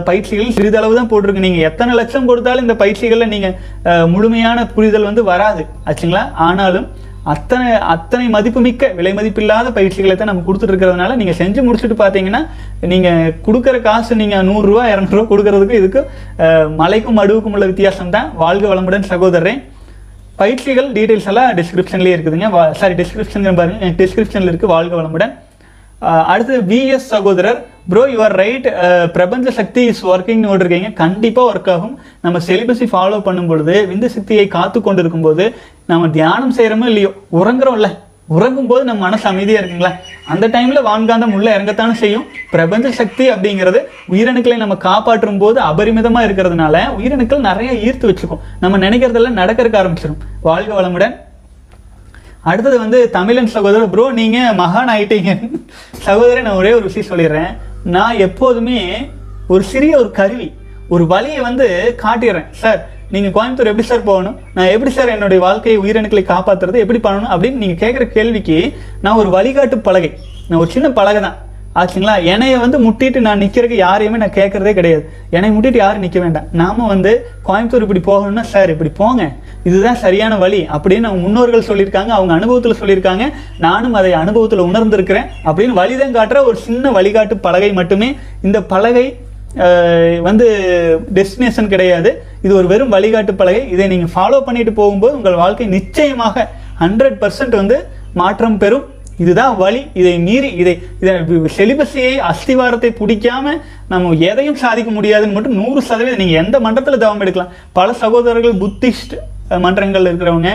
பயிற்சிகள் சிறிதளவு தான் போட்டிருக்கு. நீங்கள் எத்தனை லட்சம் கொடுத்தாலும் இந்த பயிற்சிகளில் நீங்கள் முழுமையான புரிதல் வந்து வராது. ஆச்சுங்களா? ஆனாலும் அத்தனை அத்தனை மதிப்புமிக்க விலை மதிப்பில்லாத பயிற்சிகளை தான் நம்ம கொடுத்துட்டு இருக்கிறதுனால செஞ்சு முடிச்சுட்டு பார்த்தீங்கன்னா நீங்கள் கொடுக்குற காசு நீங்கள் நூறுரூவா இரநூறுவா கொடுக்கறதுக்கு இதுக்கு மலைக்கும் மடுவுக்கும் உள்ள வித்தியாசம் தான். வாழ்க வளமுடன் சகோதரன் பயிற்சிகள் டீட்டெயில்ஸ் எல்லாம் டிஸ்கிரிப்ஷன்லேயே இருக்குதுங்க. சாரி டிஸ்கிரிப்ஷன் பாருங்கள் டிஸ்கிரிப்ஷனில் இருக்குது வாழ்க வளமுடன். அடுத்து விஎஸ் சகோதரர். ப்ரோ யுவர் ரைட் பிரபஞ்ச சக்தி இஸ் ஒர்க்கிங் இருக்கீங்க கண்டிப்பாக ஒர்க் ஆகும். நம்ம செலிபஸை ஃபாலோ பண்ணும் பொழுது விந்து சக்தியை காத்து கொண்டு இருக்கும்போது நம்ம தியானம் செய்கிறோமோ இல்லையோ உறங்குறோம்ல. உறங்கும் போது நம்ம மனசு அமைதியாக இருக்குங்களா? அந்த டைமில் வான்காந்தம் உள்ள இறங்கத்தானே செய்யும். பிரபஞ்ச சக்தி அப்படிங்கிறது உயிரணுக்களை நம்ம காப்பாற்றும் போது அபரிமிதமாக இருக்கிறதுனால உயிரணுக்கள் நிறைய ஈர்த்து வச்சுக்கும். நம்ம நினைக்கிறதெல்லாம் நடக்கறதுக்கு ஆரம்பிச்சிடும் வாழ்க வளமுடன். அடுத்தது வந்து தமிழன் சகோதரர். ப்ரோ நீங்கள் மகான் ஆயிட்டீங்க. சகோதரன் நான் ஒரே ஒரு விஷயம் சொல்லிடுறேன். நான் எப்போதுமே ஒரு சிறிய ஒரு கருவி ஒரு வழியை வந்து காட்டிடுறேன். சார் நீங்கள் கோயம்புத்தூர் எப்படி சார் போகணும்? நான் எப்படி சார் என்னுடைய வாழ்க்கையை உயிரணுக்களை காப்பாத்துறது? எப்படி பண்ணணும்? அப்படின்னு நீங்கள் கேட்குற கேள்விக்கு நான் ஒரு வழிகாட்டு பலகை. நான் ஒரு சின்ன பலகை தான் ஆச்சுங்களா? என்னைய வந்து முட்டிட்டு நான் நிற்கிறதுக்கு யாரையுமே நான் கேட்கறதே கிடையாது. என்னை முட்டிட்டு யாரும் நிற்க வேண்டாம். நாம வந்து கோயம்புத்தூர் இப்படி போகணும்னா சார் இப்படி போங்க. இதுதான் சரியான வழி. அப்படின்னு அவங்க முன்னோர்கள் சொல்லியிருக்காங்க அவங்க அனுபவத்தில் சொல்லியிருக்காங்க. நானும் அதை அனுபவத்தில் உணர்ந்திருக்கிறேன். அப்படின்னு வழிதான் காட்டுற ஒரு சின்ன வழிகாட்டு பலகை மட்டுமே. இந்த பலகை வந்து டெஸ்டினேஷன் கிடையாது. இது ஒரு வெறும் வழிகாட்டு பலகை. இதை நீங்கள் ஃபாலோ பண்ணிட்டு போகும்போது உங்கள் வாழ்க்கை நிச்சயமாக ஹண்ட்ரட் பர்சன்ட் வந்து மாற்றம் பெறும். இதுதான் வழி இதை மீறி இதை இதை செலிபஸையை அஸ்திவாரத்தை பிடிக்காம நம்ம எதையும் சாதிக்க முடியாதுன்னு மட்டும் நூறு சதவீதம் நீங்கள் எந்த மன்றத்தில் தவம் எடுக்கலாம். பல சகோதரர்கள் புத்திஸ்ட் மன்றங்கள் இருக்கிறவங்க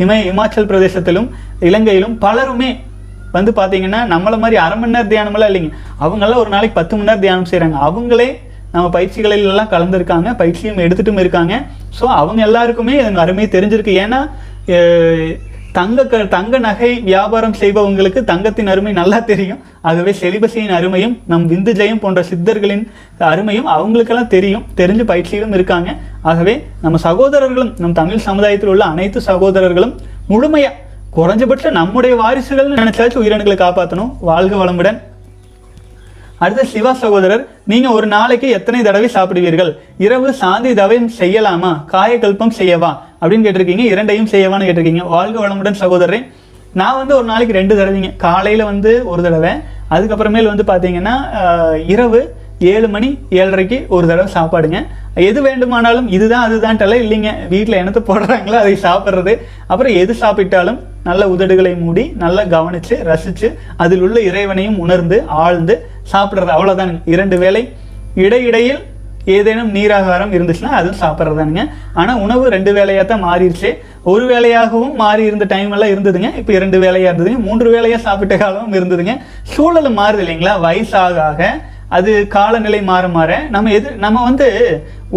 ஹிம இமாச்சல் பிரதேசத்திலும் இலங்கையிலும் பலருமே வந்து பார்த்தீங்கன்னா நம்மளை மாதிரி அரை மணி நேரம் தியானமெல்லாம் இல்லைங்க. அவங்கெல்லாம் ஒரு நாளைக்கு பத்து மணி நேரம் தியானம் செய்கிறாங்க அவங்களே நம்ம பயிற்சிகளிலெல்லாம் கலந்துருக்காங்க பயிற்சியும் எடுத்துட்டும் இருக்காங்க. ஸோ அவங்க எல்லாருக்குமே இதன் அருமையை தெரிஞ்சிருக்கு. ஏன்னா தங்க க தங்க நகை வியாபாரம் செய்பவங்களுக்கு தங்கத்தின் அருமை நல்லா தெரியும். ஆகவே செலிபசியின் அருமையும் நம் விந்து ஜெயம் போன்ற சித்தர்களின் அருமையும் அவங்களுக்கெல்லாம் தெரியும். தெரிஞ்சு பயிற்சியிலும் இருக்காங்க. ஆகவே நம்ம சகோதரர்களும் நம் தமிழ் சமுதாயத்தில் உள்ள அனைத்து சகோதரர்களும் முழுமையாக குறைஞ்சபட்சம் நம்முடைய வாரிசுகள்னு நினைச்சாச்சும் உயிரினங்களை காப்பாற்றணும் வாழ்க வளமுடன். அடுத்து சிவா சகோதரர் நீங்க ஒரு நாளைக்கு எத்தனை தடவை சாப்பிடுவீர்கள்? இரவு சாந்தி தவம் செய்யலாமா? காயக்கல்பம் செய்யவா? அப்படின்னு கேட்டிருக்கீங்க. இரண்டையும் செய்யவான்னு கேட்டிருக்கீங்க. வாழ்க வளமுடன் சகோதரரே. நான் வந்து ஒரு நாளைக்கு ரெண்டு தடவைங்க. காலையில வந்து ஒரு தடவை. அதுக்கப்புறமேல் வந்து பாத்தீங்கன்னா இரவு ஏழு மணி ஏழரைக்கு ஒரு தடவை சாப்பாடுங்க. எது வேண்டுமானாலும் இதுதான் அதுதான்ட்டெல்லாம் இல்லைங்க வீட்டில் என்னத்தை போடுறாங்களோ அதை சாப்பிட்றது. அப்புறம் எது சாப்பிட்டாலும் நல்ல உதடுகளை மூடி நல்லா கவனித்து ரசித்து அதில் உள்ள இறைவனையும் உணர்ந்து ஆழ்ந்து சாப்பிட்றது. அவ்வளோதானுங்க இரண்டு வேளை இடையிடையில் ஏதேனும் நீராகாரம் இருந்துச்சுன்னா அதுவும் சாப்பிட்றதானுங்க ஆனால் உணவு ரெண்டு வேலையாக தான் மாறிடுச்சு. ஒரு வேலையாகவும் மாறி இருந்த டைம் எல்லாம் இருந்ததுங்க. இப்போ இரண்டு வேலையாக இருந்ததுங்க. மூன்று வேலையாக சாப்பிட்ட காலமும் இருந்ததுங்க. சூழல் மாறுது இல்லைங்களா? வயசாக ஆக அது காலநிலை மாற மாற. நம்ம எது நம்ம வந்து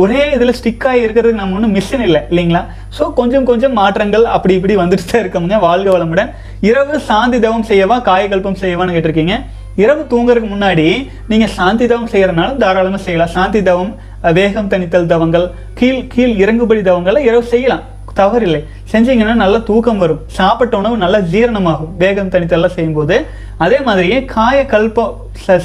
ஒரே இதில் ஸ்டிக்காகி இருக்கிறதுக்கு நம்ம ஒன்றும் மிஷின் இல்லை இல்லைங்களா? ஸோ கொஞ்சம் கொஞ்சம் மாற்றங்கள் அப்படி இப்படி வந்துட்டு தான் இருக்கோமுங்க. வாழ்க வளமுடன். இரவு சாந்தி தவம் செய்யவா காயகல்பம் செய்யவான்னு கேட்டிருக்கீங்க. இரவு தூங்குறதுக்கு முன்னாடி நீங்கள் சாந்தி தவம் செய்கிறனாலும் தாராளமாக செய்யலாம். சாந்தி தவம் வேகம் தணித்தல் தவங்கள் கீழ் கீழ் இறங்குபடி தவங்களை இரவு செய்யலாம். தவறில்லை. செஞ்சீங்கன்னா நல்ல தூக்கம் வரும். சாப்பிட்ட உணவு நல்லா ஜீரணமாகும். வேகம் தனித்தெல்லாம் செய்யும்போது. அதே மாதிரியே காய கல்பம்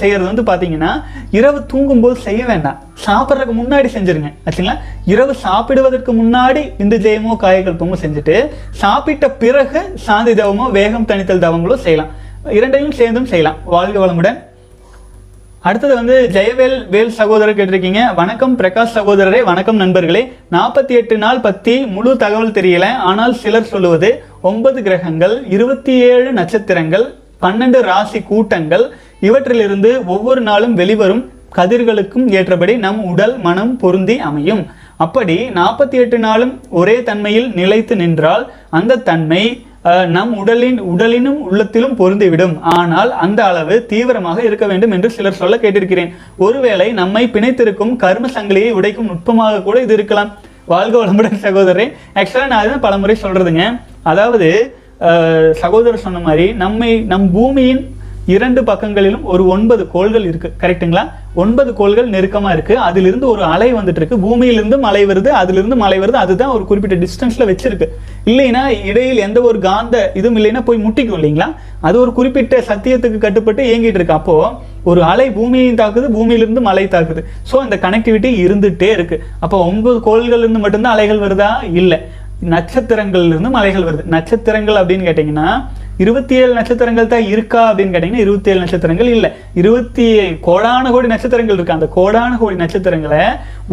செய்கிறது வந்து பார்த்தீங்கன்னா இரவு தூங்கும்போது செய்ய வேண்டாம். சாப்பிட்றதுக்கு முன்னாடி செஞ்சிருங்க. ஆச்சுங்களா? இரவு சாப்பிடுவதற்கு முன்னாடி இந்த ஜெயமோ காயக்கல்பமோ செஞ்சுட்டு சாப்பிட்ட பிறகு சாந்தி தவமோ வேகம் தனித்தல் தவங்களோ செய்யலாம். இரண்டையும் சேர்ந்தும் செய்யலாம். வாழ்க வளமுடன். அடுத்தது வந்து ஜெயவேல் வேல் சகோதரர் கேட்டிருக்கீங்க. வணக்கம் பிரகாஷ் சகோதரரே வணக்கம் நண்பர்களே. நாற்பத்தி எட்டு நாள் பற்றி முழு தகவல் தெரியல. ஆனால் சிலர் சொல்லுவது ஒன்பது கிரகங்கள் இருபத்தி ஏழு நட்சத்திரங்கள் பன்னெண்டு ராசி கூட்டங்கள் இவற்றிலிருந்து ஒவ்வொரு நாளும் வெளிவரும் கதிர்களுக்கும் ஏற்றபடி நம் உடல் மனம் பொருந்தி அமையும். அப்படி நாற்பத்தி எட்டு நாளும் ஒரே தன்மையில் நிலைத்து நின்றால் அந்த தன்மை நம் உடலின் உடலினும் உள்ளத்திலும் பொருந்திவிடும். ஆனால் அந்த அளவு தீவிரமாக இருக்க வேண்டும் என்று சிலர் சொல்ல கேட்டிருக்கிறேன். ஒருவேளை நம்மை பிணைத்திருக்கும் கர்ம சங்கிலியை உடைக்கும் நுட்பமாக கூட இது இருக்கலாம். வாழ்க வளமுடன் சகோதரரே. ஆக்சுவலாக நான் அதுதான் பலமுறை சொல்றதுங்க. அதாவது சகோதரர் சொன்ன மாதிரி நம்மை நம் பூமியின் இரண்டு பக்கங்களிலும் ஒரு ஒன்பது கோள்கள் இருக்கு. கரெக்ட்டுங்களா ஒன்பது கோள்கள் நெருக்கமா இருக்கு. அதிலிருந்து ஒரு அலை வந்துட்டு இருக்கு. பூமியிலிருந்து மலை வருது அதிலிருந்து மலை வருது. அதுதான் ஒரு குறிப்பிட்ட டிஸ்டன்ஸ்ல வச்சிருக்கு. இல்லைன்னா இடையில் எந்த ஒரு காந்த இதுவும் இல்லைன்னா போய் முட்டிக்கும் இல்லைங்களா? அது ஒரு குறிப்பிட்ட சத்தியத்துக்கு கட்டுப்பட்டு இயங்கிட்டு இருக்கு. அப்போ ஒரு அலை பூமியையும் தாக்குது பூமியிலிருந்து மலை தாக்குது. ஸோ இந்த கனெக்டிவிட்டி இருந்துட்டே இருக்கு. அப்போ ஒன்பது கோள்கள் இருந்து மட்டும்தான் அலைகள் வருதா? இல்லை. நட்சத்திரங்கள்ல இருந்து மலைகள் வருது. நட்சத்திரங்கள் அப்படின்னு கேட்டிங்கன்னா இருபத்தி ஏழு நட்சத்திரங்கள் தான் இருக்கா அப்படின்னு கேட்டிங்கன்னா இருபத்தி ஏழு நட்சத்திரங்கள் இல்லை. இருபத்தி கோடான கோடி நட்சத்திரங்கள் இருக்கு. அந்த கோடான கோடி நட்சத்திரங்களை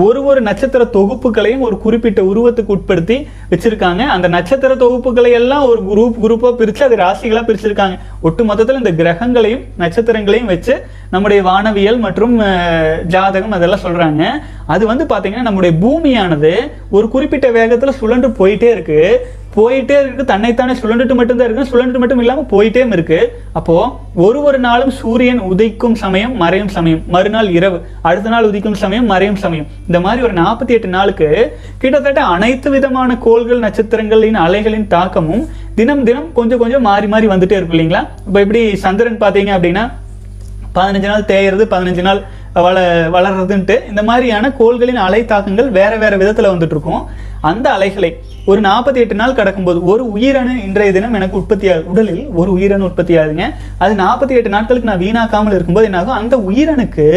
ஒரு ஒரு நட்சத்திர தொகுப்புகளையும் ஒரு குறிப்பிட்ட உருவத்துக்கு உட்படுத்தி வச்சிருக்காங்க. அந்த நட்சத்திர தொகுப்புகளை எல்லாம் ஒரு குரூப் குரூப்பாக பிரித்து அது ராசிகளாக பிரிச்சிருக்காங்க. ஒட்டு மொத்தத்தில் இந்த கிரகங்களையும் நட்சத்திரங்களையும் வச்சு நம்முடைய வானவியல் மற்றும் ஜாதகம் அதெல்லாம் சொல்றாங்க. அது வந்து பார்த்தீங்கன்னா நம்முடைய பூமியானது ஒரு குறிப்பிட்ட வேகத்தில் சுழன்று போயிட்டே இருக்கு. போயிட்டே இருக்கு. தன்னைத்தானே சுழண்டுட்டு மட்டும்தான் இருக்கு. சுழண்டுட்டு மட்டும் இல்லாமல் போயிட்டே இருக்கு. அப்போ ஒரு ஒரு நாளும் சூரியன் உதிக்கும் சமயம் மறையும் சமயம். மறுநாள் இரவு. அடுத்த நாள் உதிக்கும் சமயம் மறையும் சமயம். இந்த மாதிரி ஒரு நாற்பத்தி எட்டு நாளுக்கு கிட்டத்தட்ட அனைத்து விதமான கோள்கள் நட்சத்திரங்களின் அலைகளின் தாக்கமும் தினம் தினம் கொஞ்சம் கொஞ்சம் மாறி மாறி வந்துட்டே இருக்கும் இல்லைங்களா? இப்போ எப்படி சந்திரன் பார்த்தீங்க அப்படின்னா பதினஞ்சு நாள் தேயறது பதினஞ்சு நாள் வள வளர்றதுன்ட்டு இந்த மாதிரியான கோள்களின் அலை தாக்கங்கள் வேற வேற விதத்தில் வந்துட்டு இருக்கும் அந்த அலைகளை ஒரு நாற்பத்தி எட்டு நாள் கடக்கும்போது ஒரு உயிரணு இன்றைய தினம் எனக்கு உற்பத்தி ஆகும் உடலில் ஒரு உயிரணு உற்பத்தி ஆகுதுங்க. அது நாற்பத்தி எட்டு நாட்களுக்கு நான் வீணாக்காமல் இருக்கும்போது என்னாகும்? அந்த உயிரணுக்கு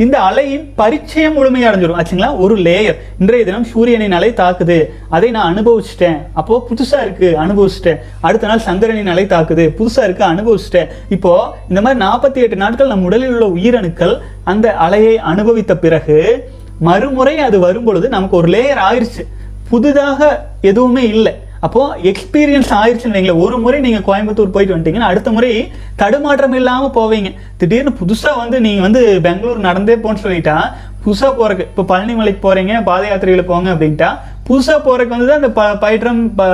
இந்த அலையின் பரிச்சயம் முழுமையடைஞ்சிடும் ஆச்சுங்களா? ஒரு லேயர் இன்றைய தினம் சூரியனின் அலை தாக்குது. அதை நான் அனுபவிச்சிட்டேன். அப்போ புதுசா இருக்கு. அனுபவிச்சிட்டேன். அடுத்த நாள் சந்திரனின் அலை தாக்குது. புதுசா இருக்கு. அனுபவிச்சிட்டேன். இப்போ இந்த மாதிரி நாற்பத்தி எட்டு நாட்கள் நம் உடலில் உள்ள உயிரணுக்கள் அந்த அலையை அனுபவித்த பிறகு மறுமுறை அது வரும் பொழுது நமக்கு ஒரு லேயர் ஆயிடுச்சு புதிதாக எதுவுமே இல்லை. அப்போது எக்ஸ்பீரியன்ஸ் ஆயிடுச்சுன்னு வைங்களேன். ஒரு முறை நீங்கள் கோயம்புத்தூர் போயிட்டு வந்துட்டீங்கன்னா அடுத்த முறை தடுமாற்றம் இல்லாமல் போவீங்க. திடீர்னு புதுசாக வந்து நீங்கள் வந்து பெங்களூர் நடந்தே போன்னு சொல்லிட்டா புதுசாக போகிறக்கு இப்போ பழனிமலைக்கு போகிறீங்க பாத யாத்திரையில போங்க அப்படின்ட்டா புதுசாக போகிறக்கு வந்து அந்த ப பயிற்றம் ப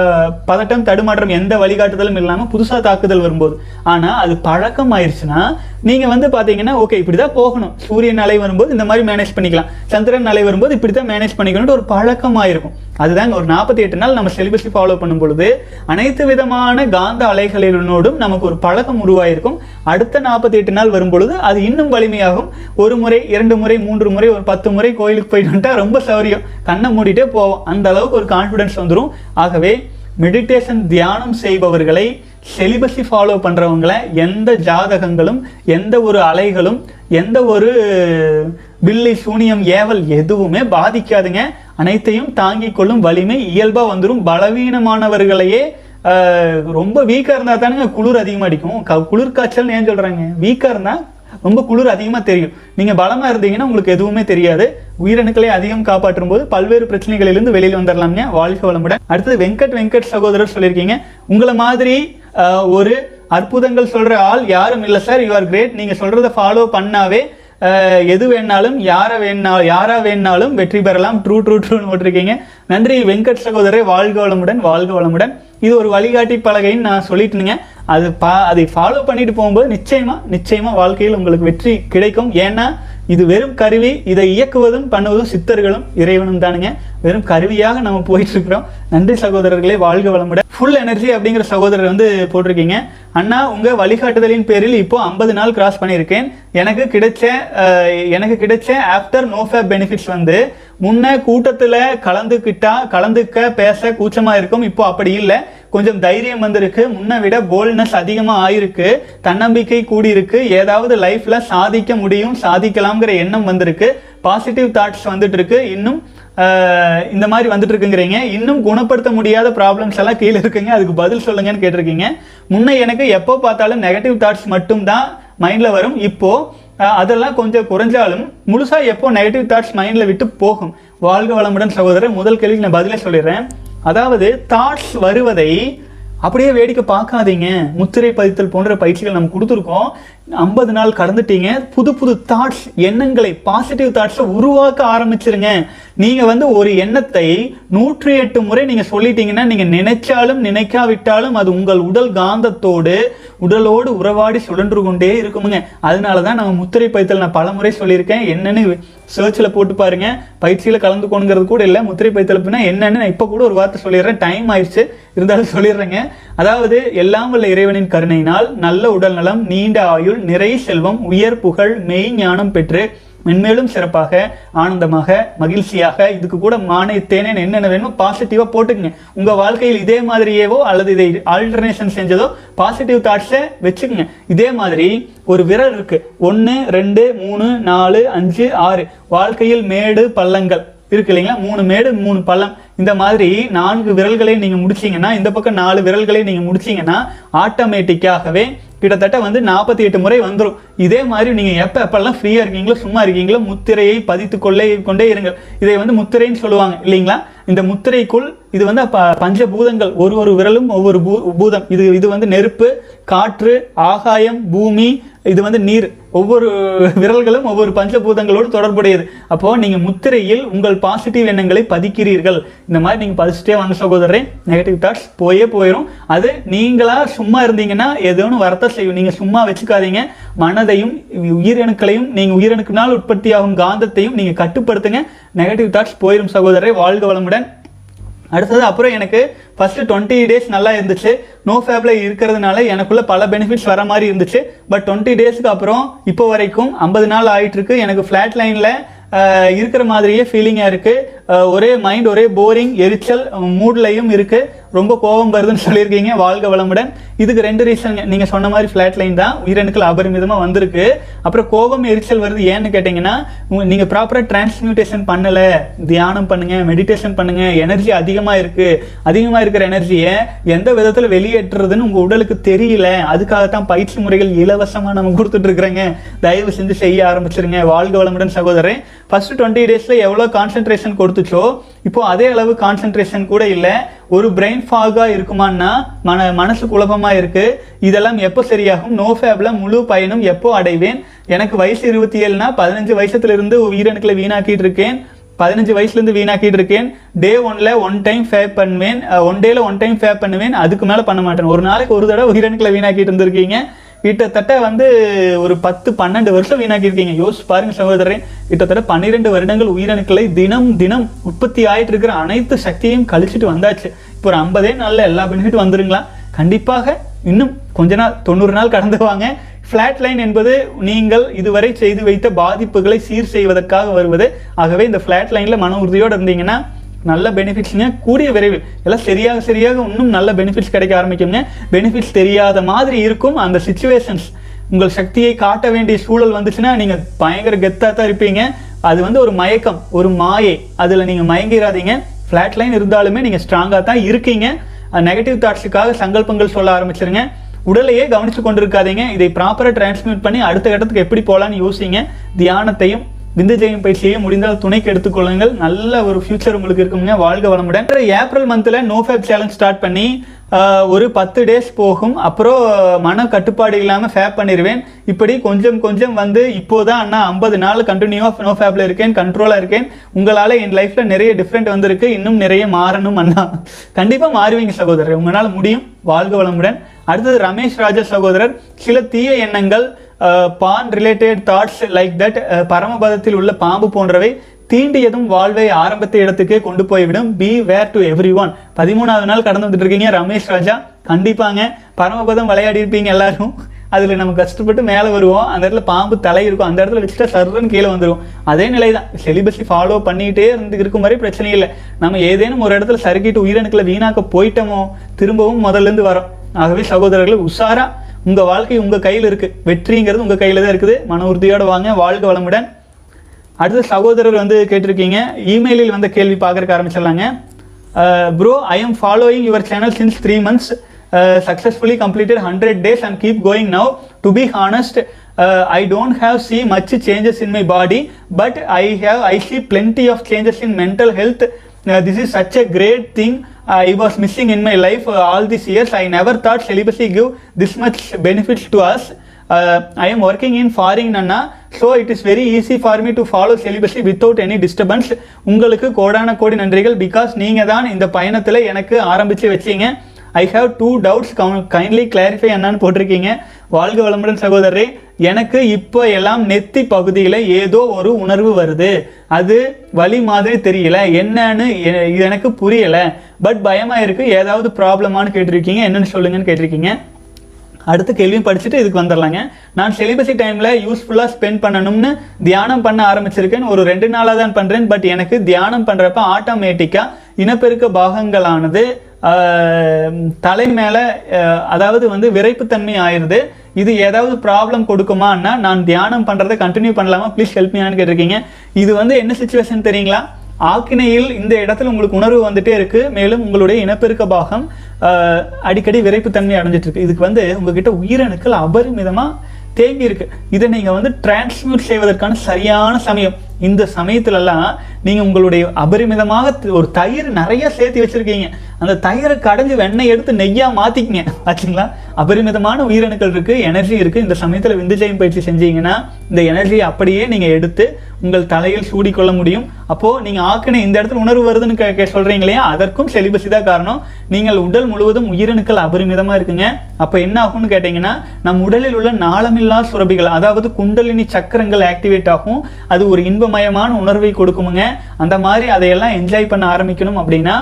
பதட்டம் தடுமாற்றம் எந்த வழிகாட்டுதலும் இல்லாமல் புதுசாக தாக்குதல் வரும்போது. ஆனால் அது பழக்கம் ஆயிடுச்சுன்னா நீங்கள் வந்து பார்த்தீங்கன்னா ஓகே இப்படி தான் போகணும். சூரியன் அலை வரும்போது இந்த மாதிரி மேனேஜ் பண்ணிக்கலாம். சந்திரன் அலை வரும்போது இப்படி தான் மேனேஜ் பண்ணிக்கணும்னு ஒரு பழக்கம் ஆயிருக்கும் அதுதாங்க ஒரு நாற்பத்தி எட்டு நாள் நம்ம செலிபஸை ஃபாலோ பண்ணும் பொழுது அனைத்து விதமான காந்த அலைகளினோடும் நமக்கு ஒரு பழக்கம் உருவாயிருக்கும். அடுத்த நாற்பத்தி எட்டு நாள் வரும் பொழுது அது இன்னும் வலிமையாகும். ஒரு முறை இரண்டு முறை மூன்று முறை ஒரு பத்து முறை கோயிலுக்கு போயிட்டு வந்துட்டா ரொம்ப சௌரியம். கண்ணை மூடிட்டே போவோம். அந்த அளவுக்கு ஒரு கான்ஃபிடன்ஸ் வந்துடும் ஆகவே மெடிடேஷன் தியானம் செய்பவர்களை செலிபஸி ஃபாலோ பண்ணுறவங்களை எந்த ஜாதகங்களும் எந்த ஒரு அலைகளும் எந்த ஒரு பில்லி சூனியம் ஏவல் எதுவுமே பாதிக்காதுங்க. அனைத்தையும் தாங்கிக் கொள்ளும் வலிமை இயல்பாக வந்துடும் பலவீனமானவர்களையே ரொம்ப வீக்காக இருந்தால் தானுங்க. குளிர் அதிகமாக அடிக்கும். க- குளிர் காய்ச்சல் ஏன் சொல்கிறாங்க வீக்காக இருந்தால் ரொம்ப குளிர் அதிகமாக தெரியும். நீங்கள் பலமாக இருந்தீங்கன்னா உங்களுக்கு எதுவுமே தெரியாது. உயிரணுக்களை அதிகம் காப்பாற்றும் போது பல்வேறு பிரச்சனைகளிலிருந்து வெளியில் வந்துடலாம்ங்க வாழ்க வளமுடன். அடுத்தது வெங்கட் வெங்கட் சகோதரர் சொல்லியிருக்கீங்க. உங்களை மாதிரி ஒரு அற்புதங்கள் சொல்கிற ஆள் யாரும் இல்லை சார். யூ ஆர் கிரேட் நீங்கள் சொல்கிறத ஃபாலோ பண்ணாவே எது வேணாலும் யாரை வேணா யாரா வேணாலும் வெற்றி பெறலாம். ட்ரூ ட்ரூ ட்ரூன்னு போட்டிருக்கீங்க. நன்றி வெங்கட் சகோதரே வாழ்க வளமுடன் வாழ்க வளமுடன். இது ஒரு வழிகாட்டி பலகைன்னு நான் சொல்லிட்டுனுங்க. அது பா அதை ஃபாலோ பண்ணிட்டு போகும்போது நிச்சயமா நிச்சயமா வாழ்க்கையில் உங்களுக்கு வெற்றி கிடைக்கும். ஏன்னா இது வெறும் கருவி இதை இயக்குவதும் பண்ணுவதும் சித்தர்களும் இறைவனும் தானுங்க. வெறும் கருவியாக நம்ம போயிட்டு இருக்கிறோம் நன்றி சகோதரர்களே வாழ்க வளமுட ஃபுல் எனர்ஜி அப்படிங்கிற சகோதரர் வந்து போட்டிருக்கீங்க. அண்ணா உங்க வழிகாட்டுதலின் பேரில் இப்போ ஐம்பது நாள் கிராஸ் பண்ணியிருக்கேன். எனக்கு கிடைச்ச எனக்கு கிடைச்ச ஆஃப்டர் நோஃபேப் பெனிஃபிட்ஸ் வந்து முன்ன கூட்டத்தில் கலந்துக்கிட்டா கலந்துக்க பேச கூச்சமாக இருக்கும். இப்போ அப்படி இல்லை. கொஞ்சம் தைரியம் வந்திருக்கு. முன்ன விட போல்ட்னஸ் அதிகமாக ஆயிருக்கு. தன்னம்பிக்கை கூடி இருக்கு ஏதாவது லைஃப்ல சாதிக்க முடியும் சாதிக்கலாம்ங்கிற எண்ணம் வந்திருக்கு. பாசிட்டிவ் தாட்ஸ் வந்துட்டு இருக்கு இன்னும் இந்த மாதிரி வந்துட்டு இருக்குங்கிறீங்க இன்னும் குணப்படுத்த முடியாத ப்ராப்ளம்ஸ் எல்லாம் கீழே இருக்குங்க. அதுக்கு பதில் சொல்லுங்கன்னு கேட்டிருக்கீங்க. முன்ன எனக்கு எப்போ பார்த்தாலும் நெகட்டிவ் தாட்ஸ் மட்டும்தான் மைண்டில் வரும். இப்போ அதெல்லாம் கொஞ்சம் குறைஞ்சாலும் முழுசாக எப்போ நெகட்டிவ் தாட்ஸ் மைண்டில் விட்டு போகும். வாழ்க வளமுடன் சகோதரர் முதல் கேள்விக்கு நான் பதிலே சொல்லிடுறேன். அதாவது தாட்ஸ் வருவதை அப்படியே வேடிக்கை பார்க்காதீங்க. முத்திரை பதித்தல் போன்ற பயிற்சிகள் நம்ம கொடுத்துருக்கோம். ஐம்பது நாள் கடந்துட்டீங்க. புது புது தாட்ஸ் எண்ணங்களை பாசிட்டிவ் தாட்ஸை உருவாக்க ஆரம்பிச்சிருங்க. நீங்கள் வந்து ஒரு எண்ணத்தை நூற்றி எட்டு முறை நீங்கள் சொல்லிட்டீங்கன்னா நீங்கள் நினைச்சாலும் நினைக்காவிட்டாலும் அது உங்கள் உடல் காந்தத்தோடு உடலோடு உறவாடி சுழன்று கொண்டே இருக்குமுங்க. அதனால தான் நம்ம முத்திரை பயிற்சியில் நான் பல முறை சொல்லியிருக்கேன். என்னென்னு சர்ச்சில் போட்டு பாருங்க. பயிற்சியில் கலந்துக்கணுங்கிறது கூட இல்லை. முத்திரை பயிற்சியில் என்னென்னு என்னன்னு நான் இப்போ கூட ஒரு வார்த்தை சொல்லிடுறேன். டைம் ஆயிடுச்சு. இருந்தாலும் சொல்லிடுறேங்க. அதாவது எல்லாம் வல்ல இறைவனின் கருணையினால் நல்ல உடல் நலம் நீண்ட ஆயுள் நிறை செல்வம் உயர் புகழ் மெய் ஞானம் பெற்று மென்மேலும் சிறப்பாக ஆனந்தமாக மகிழ்ச்சியாக இதுக்கு கூட மானை தேனேன் என்னென்ன வேணுமோ பாசிட்டிவாக போட்டுக்குங்க. உங்க வாழ்க்கையில் இதே மாதிரியேவோ அல்லது இதை ஆல்டர்னேஷன் செஞ்சதோ பாசிட்டிவ் தாட்ஸை வச்சுக்கோங்க. இதே மாதிரி ஒரு விரல் இருக்கு. ஒன்று ரெண்டு மூணு நாலு அஞ்சு ஆறு. வாழ்க்கையில் மேடு பள்ளங்கள். இருக்கு இல்லைங்களா? மூணு மேடு மூணு பள்ளம். இந்த மாதிரி நான்கு விரல்களை நீங்கள் முடிச்சீங்கன்னா இந்த பக்கம் நாலு விரல்களை நீங்கள் முடிச்சீங்கன்னா ஆட்டோமேட்டிக்காகவே கிட்டத்தட்ட வந்து நாற்பத்தி எட்டு முறை வந்துடும் இதே மாதிரி நீங்கள் எப்போ எப்பெல்லாம் ஃப்ரீயாக இருக்கீங்களோ சும்மா இருக்கீங்களோ முத்திரையை பதித்து கொள்ளே கொண்டே இருங்கள். இதை வந்து முத்திரைன்னு சொல்லுவாங்க இல்லைங்களா? இந்த முத்திரைக்குள் இது வந்து ப- பஞ்சபூதங்கள். ஒரு ஒரு விரலும் ஒவ்வொரு பூ பூதம். இது இது வந்து நெருப்பு காற்று ஆகாயம் பூமி இது வந்து நீர். ஒவ்வொரு விரல்களும் ஒவ்வொரு பஞ்சபூதங்களோடு தொடர்புடையது. அப்போ நீங்க முத்திரையில் உங்கள் பாசிட்டிவ் எண்ணங்களை பதிக்கிறீர்கள். இந்த மாதிரி நீங்க பதிச்சுட்டே வாங்க சகோதரரே. நெகட்டிவ் தாட்ஸ் போயே போயிடும் அது நீங்களா சும்மா இருந்தீங்கன்னா எதோன்னு ஒன்று வரத்த செய்யும். நீங்க சும்மா வச்சுக்காதீங்க. மனதையும் உயிரணுக்களையும் நீங்க உயிரணுக்கினால் உற்பத்தியாகும் காந்தத்தையும் நீங்க கட்டுப்படுத்துங்க. நெகட்டிவ் தாட்ஸ் போயிடும் சகோதரரை. வாழ்க வளமுடன். அடுத்தது அப்புறம் எனக்கு ஃபஸ்ட்டு டுவெண்ட்டி டேஸ் நல்லா இருந்துச்சு. நோ ஃபேப்ல இருக்கிறதுனால எனக்குள்ள பல பெனிஃபிட்ஸ் வர மாதிரி இருந்துச்சு. பட் டுவெண்ட்டி டேஸ்க்கு அப்புறம் இப்போ வரைக்கும் ஐம்பது நாள் ஆயிட்டு இருக்கு எனக்கு ஃபிளாட் லைன்ல இருக்கிற மாதிரியே ஃபீலிங்காக இருக்குது ஒரே மைண்ட் ஒரே போரிங் எரிச்சல் மூட்லையும் இருக்கு. ரொம்ப கோபம் வருதுன்னு சொல்லியிருக்கீங்க வாழ்க வளமுடன். இதுக்கு ரெண்டு ரீசன் நீங்க சொன்ன மாதிரி ஃபிளாட் லைன் தான். உயிரணுக்கள் அபரிமிதமா வந்திருக்கு. அப்புறம் கோபம் எரிச்சல் வருது ஏன்னு கேட்டீங்கன்னா உங்க- நீங்க ப்ராப்பரா டிரான்ஸ்மியூட்டேஷன் பண்ணல. தியானம் பண்ணுங்க மெடிடேஷன் பண்ணுங்க. எனர்ஜி அதிகமா இருக்கு. அதிகமா இருக்கிற எனர்ஜியை எந்த விதத்துல வெளியேற்றுறதுன்னு உங்க உடலுக்கு தெரியல. அதுக்காகத்தான் பயிற்சி முறைகள் இலவசமா நம்ம கொடுத்துட்டு இருக்கிறேங்க. தயவு செஞ்சு செய்ய ஆரம்பிச்சிருங்க. வாழ்க வளமுடன் சகோதரன் ஃபர்ஸ்ட் டுவெண்ட்டி டேஸ்ல எவ்வளவு கான்சென்ட்ரேஷன் கொடுத்து கொடுத்துச்சோ இப்போ அதே அளவு கான்சென்ட்ரேஷன் கூட இல்லை. ஒரு பிரெயின் ஃபாகாக இருக்குமான்னா மன மனசு குழப்பமா இருக்கு. இதெல்லாம் எப்போ சரியாகும்? நோ ஃபேப்ல முழு பயனும் எப்போ அடைவேன்? எனக்கு வயசு இருபத்தி ஏழுனா பதினஞ்சு வயசுல இருந்து உயிரணுக்களை வீணாக்கிட்டு இருக்கேன். பதினஞ்சு வயசுலேருந்து வீணாக்கிட்டு இருக்கேன். டே ஒன்ல ஒன் டைம் ஃபேப் பண்ணுவேன். ஒன் டேல ஒன் டைம் ஃபேப் பண்ணுவேன். அதுக்கு மேலே பண்ண மாட்டேன். ஒரு நாளைக்கு ஒரு தடவை உயிரணுக்களை வீணாக்கிட்டு இருந்திருக்கீங்க. கிட்டத்தட்ட வந்து ஒரு பத்து பன்னெண்டு வருஷம் வீணாக்கியிருக்கீங்க. யோசிச்சு பாருங்க சகோதரன் கிட்டத்தட்ட பன்னிரெண்டு வருடங்கள் உயிரணுக்களை தினம் தினம் உற்பத்தி ஆயிட்டு இருக்கிற அனைத்து சக்தியையும் கழிச்சிட்டு வந்தாச்சு. இப்போ ஒரு ஐம்பதே நாளில் எல்லா பெனிஃபிட் வந்துருங்களா? கண்டிப்பாக இன்னும் கொஞ்ச நாள் தொண்ணூறு நாள் கடந்து வாங்க. ஃப்ளாட் லைன் என்பது நீங்கள் இதுவரை செய்து வைத்த பாதிப்புகளை சீர் செய்வதற்காக வருவது. ஆகவே இந்த ஃப்ளாட் லைனில் மன உறுதியோடு இருந்தீங்கன்னா நல்ல பெனிஃபிட்ஸுங்க கூடிய விரைவில். எல்லாம் சரியாக சரியாக இன்னும் நல்ல பெனிஃபிட்ஸ் கிடைக்க ஆரம்பிக்குங்க பெனிஃபிட்ஸ் தெரியாத மாதிரி இருக்கும் அந்த சுச்சுவேஷன்ஸ் உங்கள் சக்தியை காட்ட வேண்டிய சூழல் வந்துச்சுன்னா நீங்கள் பயங்கர கெத்தாக தான் இருப்பீங்க. அது வந்து ஒரு மயக்கம் ஒரு மாயை. அதில் நீங்கள் மயங்கிடாதீங்க ஃப்ளாட் லைன் இருந்தாலுமே நீங்கள் ஸ்ட்ராங்காக தான் இருக்கீங்க. நெகட்டிவ் தாட்ஸுக்காக சங்கல்பங்கள் சொல்ல ஆரம்பிச்சிருங்க. உடலையே கவனிச்சு கொண்டிருக்காதீங்க. இதை ப்ராப்பராக டிரான்ஸ்மிட் பண்ணி அடுத்த கட்டத்துக்கு எப்படி போகலான்னு யோசிங்க. தியானத்தையும் விந்து ஜெயம் பயிற்சியை முடிந்தால் துணைக்கு எடுத்துக்கொள்ளுங்கள் நல்ல ஒரு ஃபியூச்சர் உங்களுக்கு இருக்குங்க வாழ்க வளமுடன். ஏப்ரல் மந்தில் நோ ஃபேப் சேலஞ்ச் ஸ்டார்ட் பண்ணி ஒரு பத்து டேஸ் போகும். அப்புறம் மன கட்டுப்பாடு இல்லாமல் ஃபேப் பண்ணிடுவேன் இப்படி கொஞ்சம் கொஞ்சம் வந்து இப்போதான் அண்ணா ஐம்பது நாள் கண்டினியூவாக நோ ஃபேப்ல இருக்கேன் கண்ட்ரோலாக இருக்கேன். உங்களால் என் லைஃப்பில் நிறைய டிஃப்ரெண்ட் வந்திருக்கு. இன்னும் நிறைய மாறணும் அண்ணா. கண்டிப்பாக மாறுவீங்க சகோதரர். உங்களால் முடியும். வாழ்க வளமுடன். அடுத்தது ரமேஷ் ராஜா சகோதரர். சில தீய எண்ணங்கள் Uh, porn related thoughts like that பரமபதத்தில் உள்ள பாம்பு போன்றவை தீண்டியதும் வாழ்வை ஆரம்பத்த இடத்துக்கே கொண்டு போய்விடும். Be aware to every one பதிமூணாவது நாள் கடந்து வந்துட்டு இருக்கீங்க ரமேஷ் ராஜா. கண்டிப்பாங்க. பரமபதம் விளையாடி இருப்பீங்க எல்லாரும். அதில் நம்ம கஷ்டப்பட்டு மேலே வருவோம். அந்த இடத்துல பாம்பு தலை இருக்கும். அந்த இடத்துல வச்சுட்டா சர்றன்னு கீழே வந்துடும் அதே நிலை தான் செலிபஸை ஃபாலோ பண்ணிக்கிட்டே இருந்து இருக்கும் மாதிரி பிரச்சனை இல்லை. நம்ம ஏதேனும் ஒரு இடத்துல சறுக்கிட்டு உயிரணுக்களை வீணாக்க போயிட்டோமோ திரும்பவும் முதல்ல இருந்து வரோம். ஆகவே சகோதரர்கள் உஷாராக உங்க வாழ்க்கை உங்க கையில் இருக்கு. வெற்றிங்கிறது உங்க கையில தான் இருக்குது. மன உறுதியோடு வாங்க வாழ்க வளமுடன். அடுத்த சகோதரர் வந்து கேட்டிருக்கீங்க. இமெயிலில் வந்த கேள்வி பார்க்கறக்கு ஆரம்பிச்சிடலாங்க. Bro I am following your channel since three months successfully completed hundred days and keep going now to be honest I don't have see much changes in my body but I have I see plenty of changes in mental health uh, this is such a great thing uh, I was missing in my life uh, all these years. I never thought celibacy give this much benefits to us. Uh, I am working in foreign Nana, so it is very easy for me to follow celibacy without any disturbance. உங்களுக்கு கோடான கோடி நன்றிகள் because நீங்க தான் இந்த பயணத்துல எனக்கு ஆரம்பிச்சு வச்சீங்க I have two doubts kindly clarify என்னன்னு போட்டிருக்கீங்க. வாழ்க வளமுடன் சகோதரரே எனக்கு இப்போ எல்லாம் நெத்தி பகுதியில் ஏதோ ஒரு உணர்வு வருது. அது வழி மாதிரி தெரியல. என்னன்னு எனக்கு புரியலை. பட் பயமாக இருக்கு. ஏதாவது ப்ராப்ளமான்னு கேட்டிருக்கீங்க. என்னன்னு சொல்லுங்கன்னு கேட்டிருக்கீங்க. அடுத்த கேள்வியும் படிச்சுட்டு இதுக்கு வந்துடலாங்க. நான் செலிபஸி டைமில் யூஸ்ஃபுல்லாக ஸ்பெண்ட் பண்ணணும்னு தியானம் பண்ண ஆரம்பிச்சிருக்கேன். ஒரு ரெண்டு நாளாக தான் பண்ணுறேன் பட் எனக்கு தியானம் பண்ணுறப்ப ஆட்டோமேட்டிக்காக இனப்பெருக்க பாகங்களானது தலை மேலே அதாவது வந்து விரைப்புத்தன்மை ஆயிடுது இது ஏதாவது ப்ராப்ளம் கொடுக்குமான்னா நான் தியானம் பண்ணுறதை கண்டினியூ பண்ணலாமா? ப்ளீஸ் ஹெல்ப் மீனான்னு கேட்டிருக்கீங்க. இது வந்து என்ன சுச்சுவேஷன் தெரியுங்களா? ஆக்கினையில் இந்த இடத்துல உங்களுக்கு உணர்வு வந்துட்டே இருக்கு. மேலும் உங்களுடைய இனப்பெருக்க பாகம் அடிக்கடி விரைப்புத்தன்மை அடைஞ்சிட்டு இருக்கு. இதுக்கு வந்து உங்ககிட்ட உயிரணுக்கள் அபரிமிதமாக தேங்கி இருக்கு இதை நீங்கள் வந்து டிரான்ஸ்மியூட் செய்வதற்கான சரியான சமயம். இந்த சமயத்துலலாம் நீங்க உங்களுடைய அபரிமிதமாக ஒரு தயிர் நிறைய சேர்த்து வச்சிருக்கீங்க. அந்த தயிரை கடைஞ்சி வெண்ணெய் எடுத்து நெய்யா மாற்றிக்கிங்க ஆச்சுங்களா அபரிமிதமான உயிரணுக்கள் இருக்கு எனர்ஜி இருக்கு. இந்த சமயத்தில் விந்துஜயம் பயிற்சி செஞ்சீங்கன்னா இந்த எனர்ஜியை அப்படியே நீங்க எடுத்து உங்கள் தலையில் சூடிக்கொள்ள முடியும். அப்போ நீங்க ஆக்கின இந்த இடத்துல உணர்வு வருதுன்னு கே- சொல்கிறீங்க இல்லையா? அதற்கும் செலிபஸி தான் காரணம். நீங்கள் உடல் முழுவதும் உயிரணுக்கள் அபரிமிதமா இருக்குங்க. அப்போ என்ன ஆகும்னு கேட்டிங்கன்னா நம் உடலில் உள்ள நாளமில்லா சுரபிகள் அதாவது குண்டலினி சக்கரங்கள் ஆக்டிவேட் ஆகும். அது ஒரு இன்பமயமான உணர்வை கொடுக்குமுங்க. அந்த மாதிரி அதையெல்லாம் என்ஜாய் பண்ண ஆரம்பிக்கணும் அப்படின்னா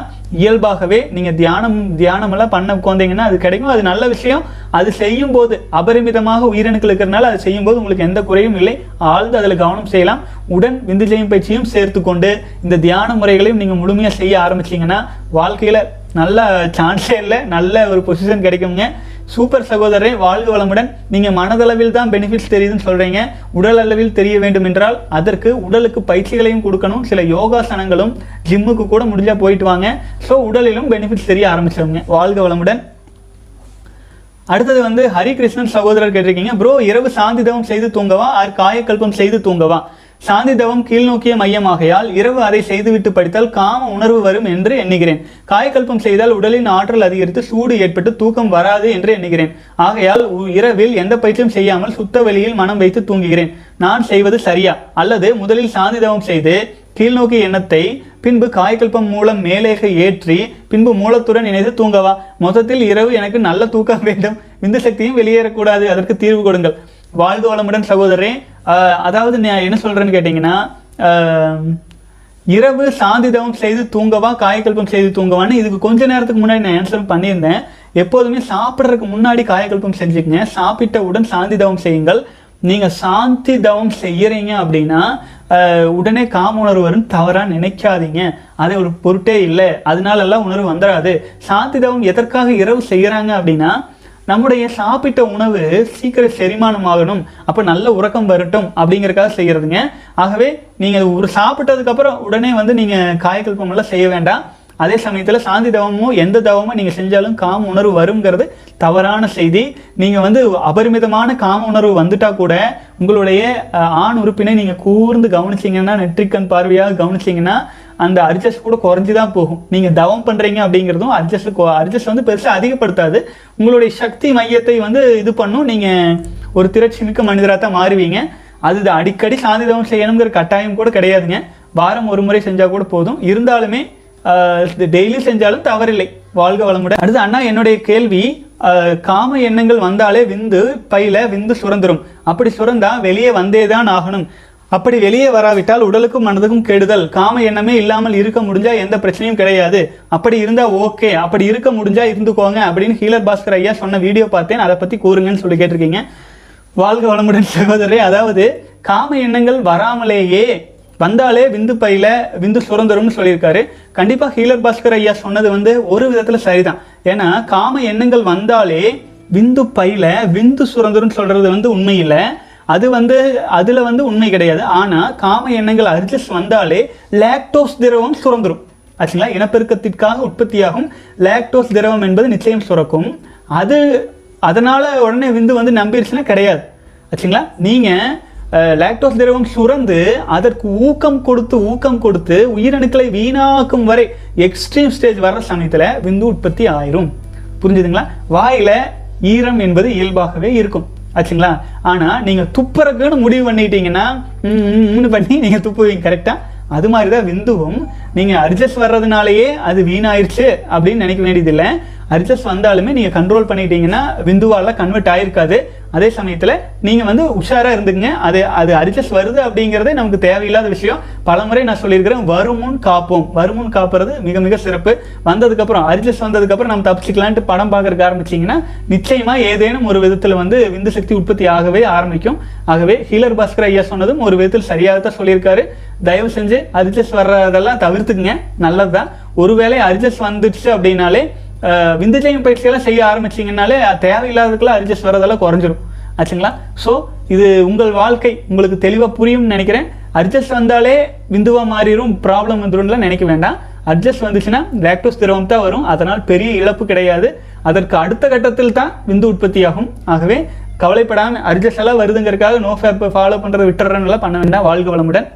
இயல்பாகவே நீங்கள் தியானம் தியானமெல்லாம் பண்ண குழந்தைங்கன்னா அது கிடைக்கும். அது நல்ல விஷயம். அது செய்யும் போது அபரிமிதமாக உயிரணுக்கள் இருக்கிறனால அது செய்யும் போது உங்களுக்கு எந்த குறையும் இல்லை. ஆழ்ந்து அதில் கவனம் செய்யலாம். உடன் விந்து ஜெயம் பயிற்சியும் சேர்த்து கொண்டு இந்த தியான முறைகளையும் நீங்கள் முழுமையாக செய்ய ஆரம்பிச்சிங்கன்னா வாழ்க்கையில் நல்ல சான்ஸே இல்லை. நல்ல ஒரு பொசிஷன் கிடைக்குங்க சூப்பர் சகோதரரை வாழ்க வளமுடன். நீங்கள் மனதளவில் தான் பெனிஃபிட்ஸ் தெரியுதுன்னு சொல்கிறீங்க உடல் அளவில் தெரிய வேண்டும் என்றால் அதற்கு உடலுக்கு பயிற்சிகளையும் கொடுக்கணும். சில யோகாசனங்களும் ஜிம்முக்கு கூட முடிஞ்சால் போயிட்டு வாங்க. ஸோ உடலிலும் பெனிஃபிட்ஸ் தெரிய ஆரம்பிச்சிருங்க. வாழ்க வளமுடன். அடுத்தது வந்து ஹரிகிருஷ்ணன் சகோதரர் கேட்டிருக்கீங்க. ப்ரோ இரவு சாந்திதவம் செய்து தூங்கவா? ஆர் காயக்கல்பம் செய்து தூங்கவா? சாந்தி தவம் கீழ்நோக்கிய மையமாகையால் இரவு அதை செய்துவிட்டு படித்தால் காம உணர்வு வரும் என்று எண்ணுகிறேன். காயக்கல்பம் செய்தால் உடலின் ஆற்றல் அதிகரித்து சூடு ஏற்பட்டு தூக்கம் வராது என்று எண்ணுகிறேன். ஆகையால் உ- இரவில் எந்த பயிற்சியும் செய்யாமல் சுத்த வெளியில் மனம் வைத்து தூங்குகிறேன். நான் செய்வது சரியா? அல்லது முதலில் சாந்தி தவம் செய்து கீழ்நோக்கிய எண்ணத்தை பின்பு காய்கல்பம் மூலம் மேலேக ஏற்றி பின்பு மூலத்துடன் இணைத்து தூங்கவா? மொத்தத்தில் இரவு எனக்கு நல்ல தூக்கம் வேண்டும். விந்து சக்தியும் வெளியேறக்கூடாது. அதற்கு தீர்வு கொடுங்கள். வாழ்க வளமுடன் சகோதரரே. அதாவது நான் என்ன சொல்கிறேன்னு கேட்டிங்கன்னா இரவு சாந்திதவம் செய்து தூங்கவா காயக்கல்பம் செய்து தூங்கவான்னு இதுக்கு கொஞ்ச நேரத்துக்கு முன்னாடி நான் ஆன்சர் பண்ணியிருந்தேன். எப்போதுமே சாப்பிட்றதுக்கு முன்னாடி காயக்கல்பம் செஞ்சுக்கங்க. சாப்பிட்டவுடன் சாந்திதவம் செய்யுங்கள். நீங்கள் சாந்தி தவம் செய்கிறீங்க அப்படின்னா உடனே காம உணர்வு வரும் தவறாக நினைக்காதீங்க. அது ஒரு பொருட்டே இல்லை. அதனால எல்லாம் உணர்வு வந்துடாது சாந்தி தவம் எதற்காக இரவு செய்கிறாங்க அப்படின்னா நம்முடைய சாப்பிட்ட உணவு சீக்கிரம் செரிமானம் ஆகணும் அப்போ நல்ல உறக்கம் வரட்டும் அப்படிங்கிறக்காக செய்கிறதுங்க ஆகவே நீங்கள் ஒரு சாப்பிட்டதுக்கப்புறம் உடனே வந்து நீங்கள் காயக்கல்பமெல்லாம் செய்ய வேண்டாம். அதே சமயத்தில் சாந்தி தவமோ எந்த தவமோ நீங்கள் செஞ்சாலும் காம உணர்வு வருங்கிறது தவறான செய்தி. நீங்கள் வந்து அபரிமிதமான காம உணர்வு வந்துட்டா கூட உங்களுடைய ஆண் உறுப்பினை நீங்கள் கூர்ந்து கவனிச்சிங்கன்னா நெற்றிக்கண் பார்வையாக கவனிச்சிங்கன்னா அந்த அட்ஜஸ்ட் கூட குறைஞ்சுதான் போகும். நீங்கள் தவம் பண்ணுறீங்க அப்படிங்கிறதும் அட்ஜஸ்ட் அட்ஜஸ்ட் வந்து பெருசாக அதிகப்படுத்தாது. உங்களுடைய சக்தி மையத்தை வந்து இது பண்ணும். நீங்கள் ஒரு திரட்சி மிக்க மனிதராக தான் மாறுவீங்க. அது அடிக்கடி சாந்தி தவம் செய்யணுங்கிற கட்டாயம் கூட கிடையாதுங்க. வாரம் ஒரு முறை செஞ்சால் கூட போதும். இருந்தாலுமே டெய்லி செஞ்சாலும் தவறில்லை. வாழ்க வளமுடன். அடுத்து அண்ணா என்னுடைய கேள்வி காம எண்ணங்கள் வந்தாலே விந்து பையில விந்து சுரந்துரும். அப்படி சுரந்தா வெளியே வந்தே தான் ஆகணும். அப்படி வெளியே வராவிட்டால் உடலுக்கும் மனதுக்கும் கெடுதல். காம எண்ணமே இல்லாமல் இருக்க முடிஞ்சா எந்த பிரச்சனையும் கிடையாது. அப்படி இருந்தா ஓகே. அப்படி இருக்க முடிஞ்சா இருந்துக்கோங்க அப்படின்னு ஹீலர் பாஸ்கர் ஐயா சொன்ன வீடியோ பார்த்தேன். அதை பத்தி கூறுங்கன்னு சொல்லி கேட்டிருக்கீங்க. வாழ்க வளமுடன் சகோதரரே. அதாவது காம எண்ணங்கள் வராமலேயே வந்தாலே விந்து பையில விந்து சுரந்தரும்னு சொல்லியிருக்காரு. கண்டிப்பா ஹீலர் பாஸ்கர் ஐயா சொன்னது வந்து ஒரு விதத்துல சரிதான். ஏன்னா காம எண்ணங்கள் வந்தாலே விந்து பையில விந்து சுரந்தரும்னு சொல்றது வந்து உண்மை இல்லை. அது வந்து அதில் வந்து உண்மை கிடையாது. ஆனால் காம எண்ணங்கள் அரிஜஸ் வந்தாலே லாக்டோஸ் திரவம் சுரந்துடும் ஆச்சுங்களா? இனப்பெருக்கத்திற்காக உற்பத்தியாகும் லாக்டோஸ் திரவம் என்பது நிச்சயம் சுரக்கும். அது அதனால் உடனே விந்து வந்து நம்பிருச்சுன்னா கிடையாது. ஆச்சுங்களா? நீங்கள் லாக்டோஸ் திரவம் சுரந்து அதற்கு ஊக்கம் கொடுத்து ஊக்கம் கொடுத்து உயிரணுக்களை வீணாக்கும் வரை எக்ஸ்ட்ரீம் ஸ்டேஜ் வர்ற சமயத்தில் விந்து உற்பத்தி ஆயிரும். புரிஞ்சுதுங்களா? வாயில் ஈரம் என்பது இயல்பாகவே இருக்கும். ஆச்சுங்களா? ஆனா நீங்க துப்புறக்குன்னு முடிவு பண்ணிட்டீங்கன்னா ம், பண்ணி நீங்கள் துப்புவீங்க கரெக்டாக அது மாதிரி தான் விந்துவும். நீங்க அட்ஜஸ்ட் வர்றதுனாலயே அது வீணாயிருச்சு அப்படின்னு நினைக்க வேண்டியதில்லை. அரிசஸ் வந்தாலுமே நீங்கள் கண்ட்ரோல் பண்ணிட்டீங்கன்னா விந்துவாலாம் கன்வெர்ட் ஆயிருக்காது. அதே சமயத்தில் நீங்கள் வந்து உஷாராக இருந்துங்க அது அது அரிசஸ் வருது அப்படிங்கிறதே நமக்கு தேவையில்லாத விஷயம். பலமுறை நான் சொல்லியிருக்கிறேன் வருமுன் காப்போம். வருமுன் காப்புறது மிக மிக சிறப்பு. வந்ததுக்கப்புறம் அரிசஸ் வந்ததுக்கப்புறம் நம்ம தப்பிச்சிக்கலான்ட்டு படம் பார்க்கறக்கு ஆரம்பிச்சீங்கன்னா நிச்சயமாக ஏதேனும் ஒரு விதத்தில் வந்து விந்து சக்தி உற்பத்தி ஆகவே ஆரம்பிக்கும். ஆகவே ஹீலர் பாஸ்கர் ஐயா சொன்னதும் ஒரு விதத்தில் சரியாக தான் சொல்லியிருக்காரு. தயவு செஞ்சு அரிசஸ் வர்றதெல்லாம் தவிர்த்துக்குங்க. நல்லதுதான். ஒருவேளை அரிசஸ் வந்துடுச்சு அப்படின்னாலே விந்தஜயம் பயிற்சியெல்லாம் செய்ய ஆரம்பிச்சிங்கனாலே அது தேவையில்லாததுக்குள்ள வரதெல்லாம் குறைஞ்சிரும். ஆச்சுங்களா? ஸோ இது உங்கள் வாழ்க்கை. உங்களுக்கு தெளிவாக புரியும்னு நினைக்கிறேன். அட்ஜஸ்ட் வந்தாலே விந்துவாக மாறிடும் ப்ராப்ளம் வந்துடும்லாம் நினைக்க வேண்டாம். அட்ஜஸ்ட் வந்துச்சுன்னா லாக்டோஸ் திரவம் தான் வரும். அதனால் பெரிய இழப்பு கிடையாது. அதற்கு அடுத்த கட்டத்தில் தான் விந்து உற்பத்தியாகும். ஆகவே கவலைப்படாமல் அட்ஜஸ்ட் எல்லாம் வருதுங்கிறதுக்காக நோ ஃபேப் ஃபாலோ பண்ணுறது விட்டுறேன்னு பண்ண வேண்டாம். வாழ்க வளமுடன்.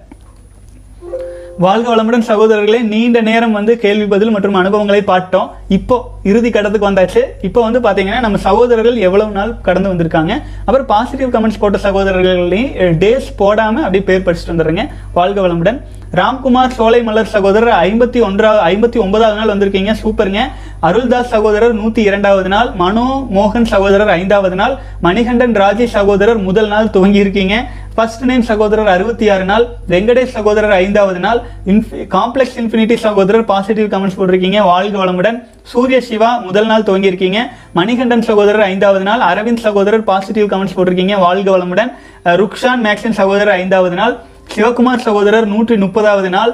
வாழ்க வளமுடன் சகோதரர்களே நீண்ட நேரம் வந்து கேள்வி பதில் மற்றும் அனுபவங்களை பார்த்தோம். இப்போ இறுதி கட்டத்துக்கு வந்தாச்சு. இப்போ வந்து பாத்தீங்கன்னா நம்ம சகோதரர்கள் எவ்வளவு நாள் கடந்து வந்திருக்காங்க. அப்புறம் பாசிட்டிவ் கமெண்ட்ஸ் போட்ட சகோதரர்களையும் eh, டேஸ் போடாம அப்படியே பேர் படிச்சுட்டு வந்துடுறேங்க. வாழ்க வளமுடன். ராம்குமார் சோலை மலர் சகோதரர் ஐம்பத்தி ஒன்றாவது ஐம்பத்தி ஒன்பதாவது நாள் வந்திருக்கீங்க. சூப்பருங்க. அருள்தாஸ் சகோதரர் நூத்தி இரண்டாவது நாள். மனோ மோகன் சகோதரர் ஐந்தாவது நாள். மணிகண்டன் ராஜேஷ் சகோதரர் முதல் நாள் துவங்கி இருக்கீங்க ஃபர்ஸ்ட் நேம் சகோதரர் அறுபத்தி ஆறு நாள். வெங்கடேஷ் சகோதரர் ஐந்தாவது நாள். இன்ஃபி காம்ப்ளெக்ஸ் இன்ஃபினிட்டி சகோதரர் பாசிட்டிவ் கமெண்ட்ஸ் போட்டிருக்கீங்க. வாழ்க வளமுடன். சூரிய சிவா முதல் நாள் துவங்கியிருக்கீங்க. மணிகண்டன் சகோதரர் ஐந்தாவது நாள். அரவிந்த் சகோதரர் பாசிட்டிவ் கமெண்ட்ஸ் போட்டிருக்கீங்க. வாழ்க வளமுடன். ருக்ஷான் மேக்ஸின் சகோதரர் ஐந்தாவது நாள். சிவகுமார் சகோதரர் நூற்றி முப்பதாவது நாள்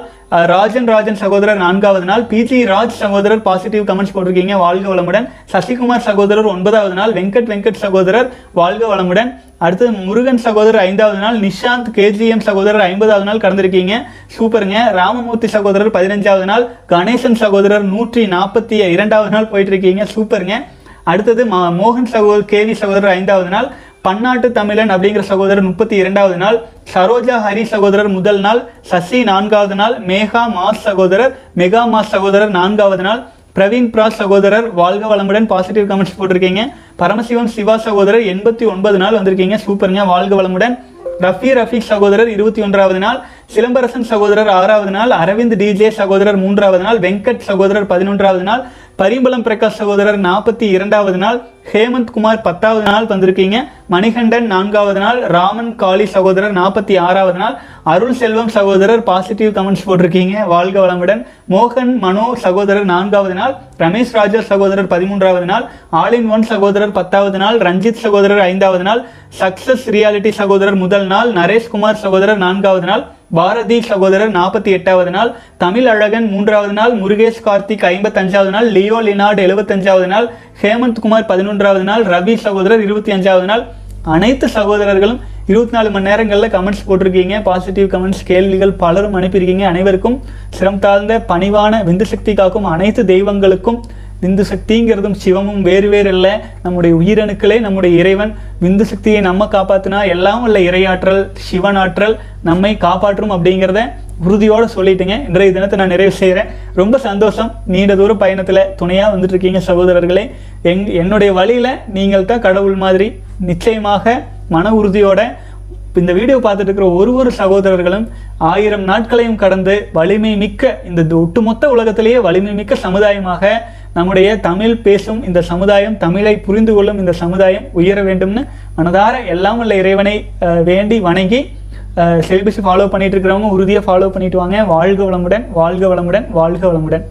ராஜன் ராஜன் சகோதரர் நான்காவது நாள் பிஜி ராஜ் சகோதரர் பாசிட்டிவ் கமெண்ட்ஸ் போட்டிருக்கீங்க வாழ்க வளமுடன். சசிகுமார் சகோதரர் ஒன்பதாவது நாள் வெங்கட் வெங்கட் சகோதரர் வாழ்க வளமுடன். அடுத்தது முருகன் சகோதரர் ஐந்தாவது நாள் நிஷாந்த் கேஜிஎம் சகோதரர் ஐம்பதாவது நாள் கடந்திருக்கீங்க. சூப்பருங்க. ராமமூர்த்தி சகோதரர் பதினஞ்சாவது நாள் கணேசன் சகோதரர் நூற்றி நாற்பத்தி இரண்டாவது நாள் போயிட்டு இருக்கீங்க. சூப்பருங்க. அடுத்தது மோகன் சகோதரர் கேவி சகோதரர் ஐந்தாவது நாள் பன்னாட்டு தமிழன் அப்படிங்கிற சகோதரர் முப்பத்தி இரண்டாவது நாள் சரோஜா ஹரி சகோதரர் முதல் நாள் சசி நான்காவது நாள் மேகா மாஸ் சகோதரர் மெகா மாஸ் சகோதரர் நான்காவது நாள் பிரவீன் பிராஸ் சகோதரர் வாழ்க வளமுடன் பாசிட்டிவ் கமெண்ட்ஸ் போட்டிருக்கீங்க. பரமசிவம் சிவா சகோதரர் எண்பத்தி ஒன்பது நாள் வந்திருக்கீங்க. சூப்பருங்க வாழ்க வளமுடன். ரஃபி ரஃபீக் சகோதரர் இருபத்தி ஒன்றாவது நாள் சிலம்பரசன் சகோதரர் ஆறாவது நாள் அரவிந்த் டிஜே சகோதரர் மூன்றாவது நாள் வெங்கட் சகோதரர் பதினொன்றாவது நாள் பரிம்பளம் பிரகாஷ் சகோதரர் நாற்பத்தி இரண்டாவது நாள் ஹேமந்த் குமார் பத்தாவது நாள் வந்திருக்கீங்க. மணிகண்டன் நான்காவது நாள் ராமன் காளி சகோதரர் நாற்பத்தி ஆறாவது நாள் அருள் செல்வம் சகோதரர் பாசிட்டிவ் கமெண்ட்ஸ் போட்டிருக்கீங்க. வாழ்க வளமுடன். மோகன் மனோ சகோதரர் நான்காவது நாள் ரமேஷ் ராஜா சகோதரர் பதிமூன்றாவது நாள் ஆல் இன் ஒன் சகோதரர் பத்தாவது நாள் ரஞ்சித் சகோதரர் ஐந்தாவது நாள் சக்சஸ் ரியாலிட்டி சகோதரர் முதல் நாள் நரேஷ்குமார் சகோதரர் நான்காவது நாள் பாரதி சகோதரர் நாற்பத்தி எட்டாவது நாள் தமிழ் அழகன் மூன்றாவது நாள் முருகேஷ் கார்த்திக் ஐம்பத்தஞ்சாவது நாள் லியோ லினார்டு எழுபத்தஞ்சாவது நாள் ஹேமந்த் குமார் பதினொன்றாவது நாள் ரவி சகோதரர் இருபத்தி அஞ்சாவது நாள். அனைத்து சகோதரர்களும் இருபத்தி நாலு மணி நேரங்களில் கமெண்ட்ஸ் போட்டிருக்கீங்க. பாசிட்டிவ் கமெண்ட்ஸ் கேள்விகள் பலரும் அனுப்பியிருக்கீங்க அனைவருக்கும். சிரம் தாழ்ந்த பணிவான விந்து சக்தி காக்கும் அனைத்து தெய்வங்களுக்கும் விந்து சக்திங்கிறதும் சிவமும் வேறு வேறு இல்லை நம்முடைய உயிரணுக்களே நம்முடைய இறைவன் விந்து சக்தியை நம்ம காப்பாற்றினா எல்லாம் உள்ள இறையாற்றல் சிவனாற்றல் நம்மை காப்பாற்றும் அப்படிங்கிறத உறுதியோடு சொல்லிட்டுங்க. இன்றைய தினத்தை நான் நிறைவு செய்கிறேன் ரொம்ப சந்தோஷம். நீண்ட தூர பயணத்தில் துணையாக வந்துட்டு இருக்கீங்க சகோதரர்களே. எங் என்னுடைய வழியில் நீங்கள் தான் கடவுள் மாதிரி நிச்சயமாக மன உறுதியோட இந்த வீடியோ பார்த்துட்டு இருக்கிற ஒரு ஒரு சகோதரர்களும் ஆயிரம் நாட்களையும் கடந்து வலிமை மிக்க இந்த ஒட்டுமொத்த உலகத்திலேயே வலிமை மிக்க சமுதாயமாக நம்முடைய தமிழ் பேசும் இந்த சமுதாயம் தமிழை புரிந்து கொள்ளும் இந்த சமுதாயம் உயர வேண்டும்னு மனதார எல்லாம் உள்ள இறைவனை வேண்டி வணங்கி சிலிபஸ் ஃபாலோ பண்ணிட்டு இருக்கிறவங்க உறுதியாக ஃபாலோ பண்ணிட்டு வாங்க. வாழ்க வளமுடன் வாழ்க வளமுடன் வாழ்க வளமுடன்.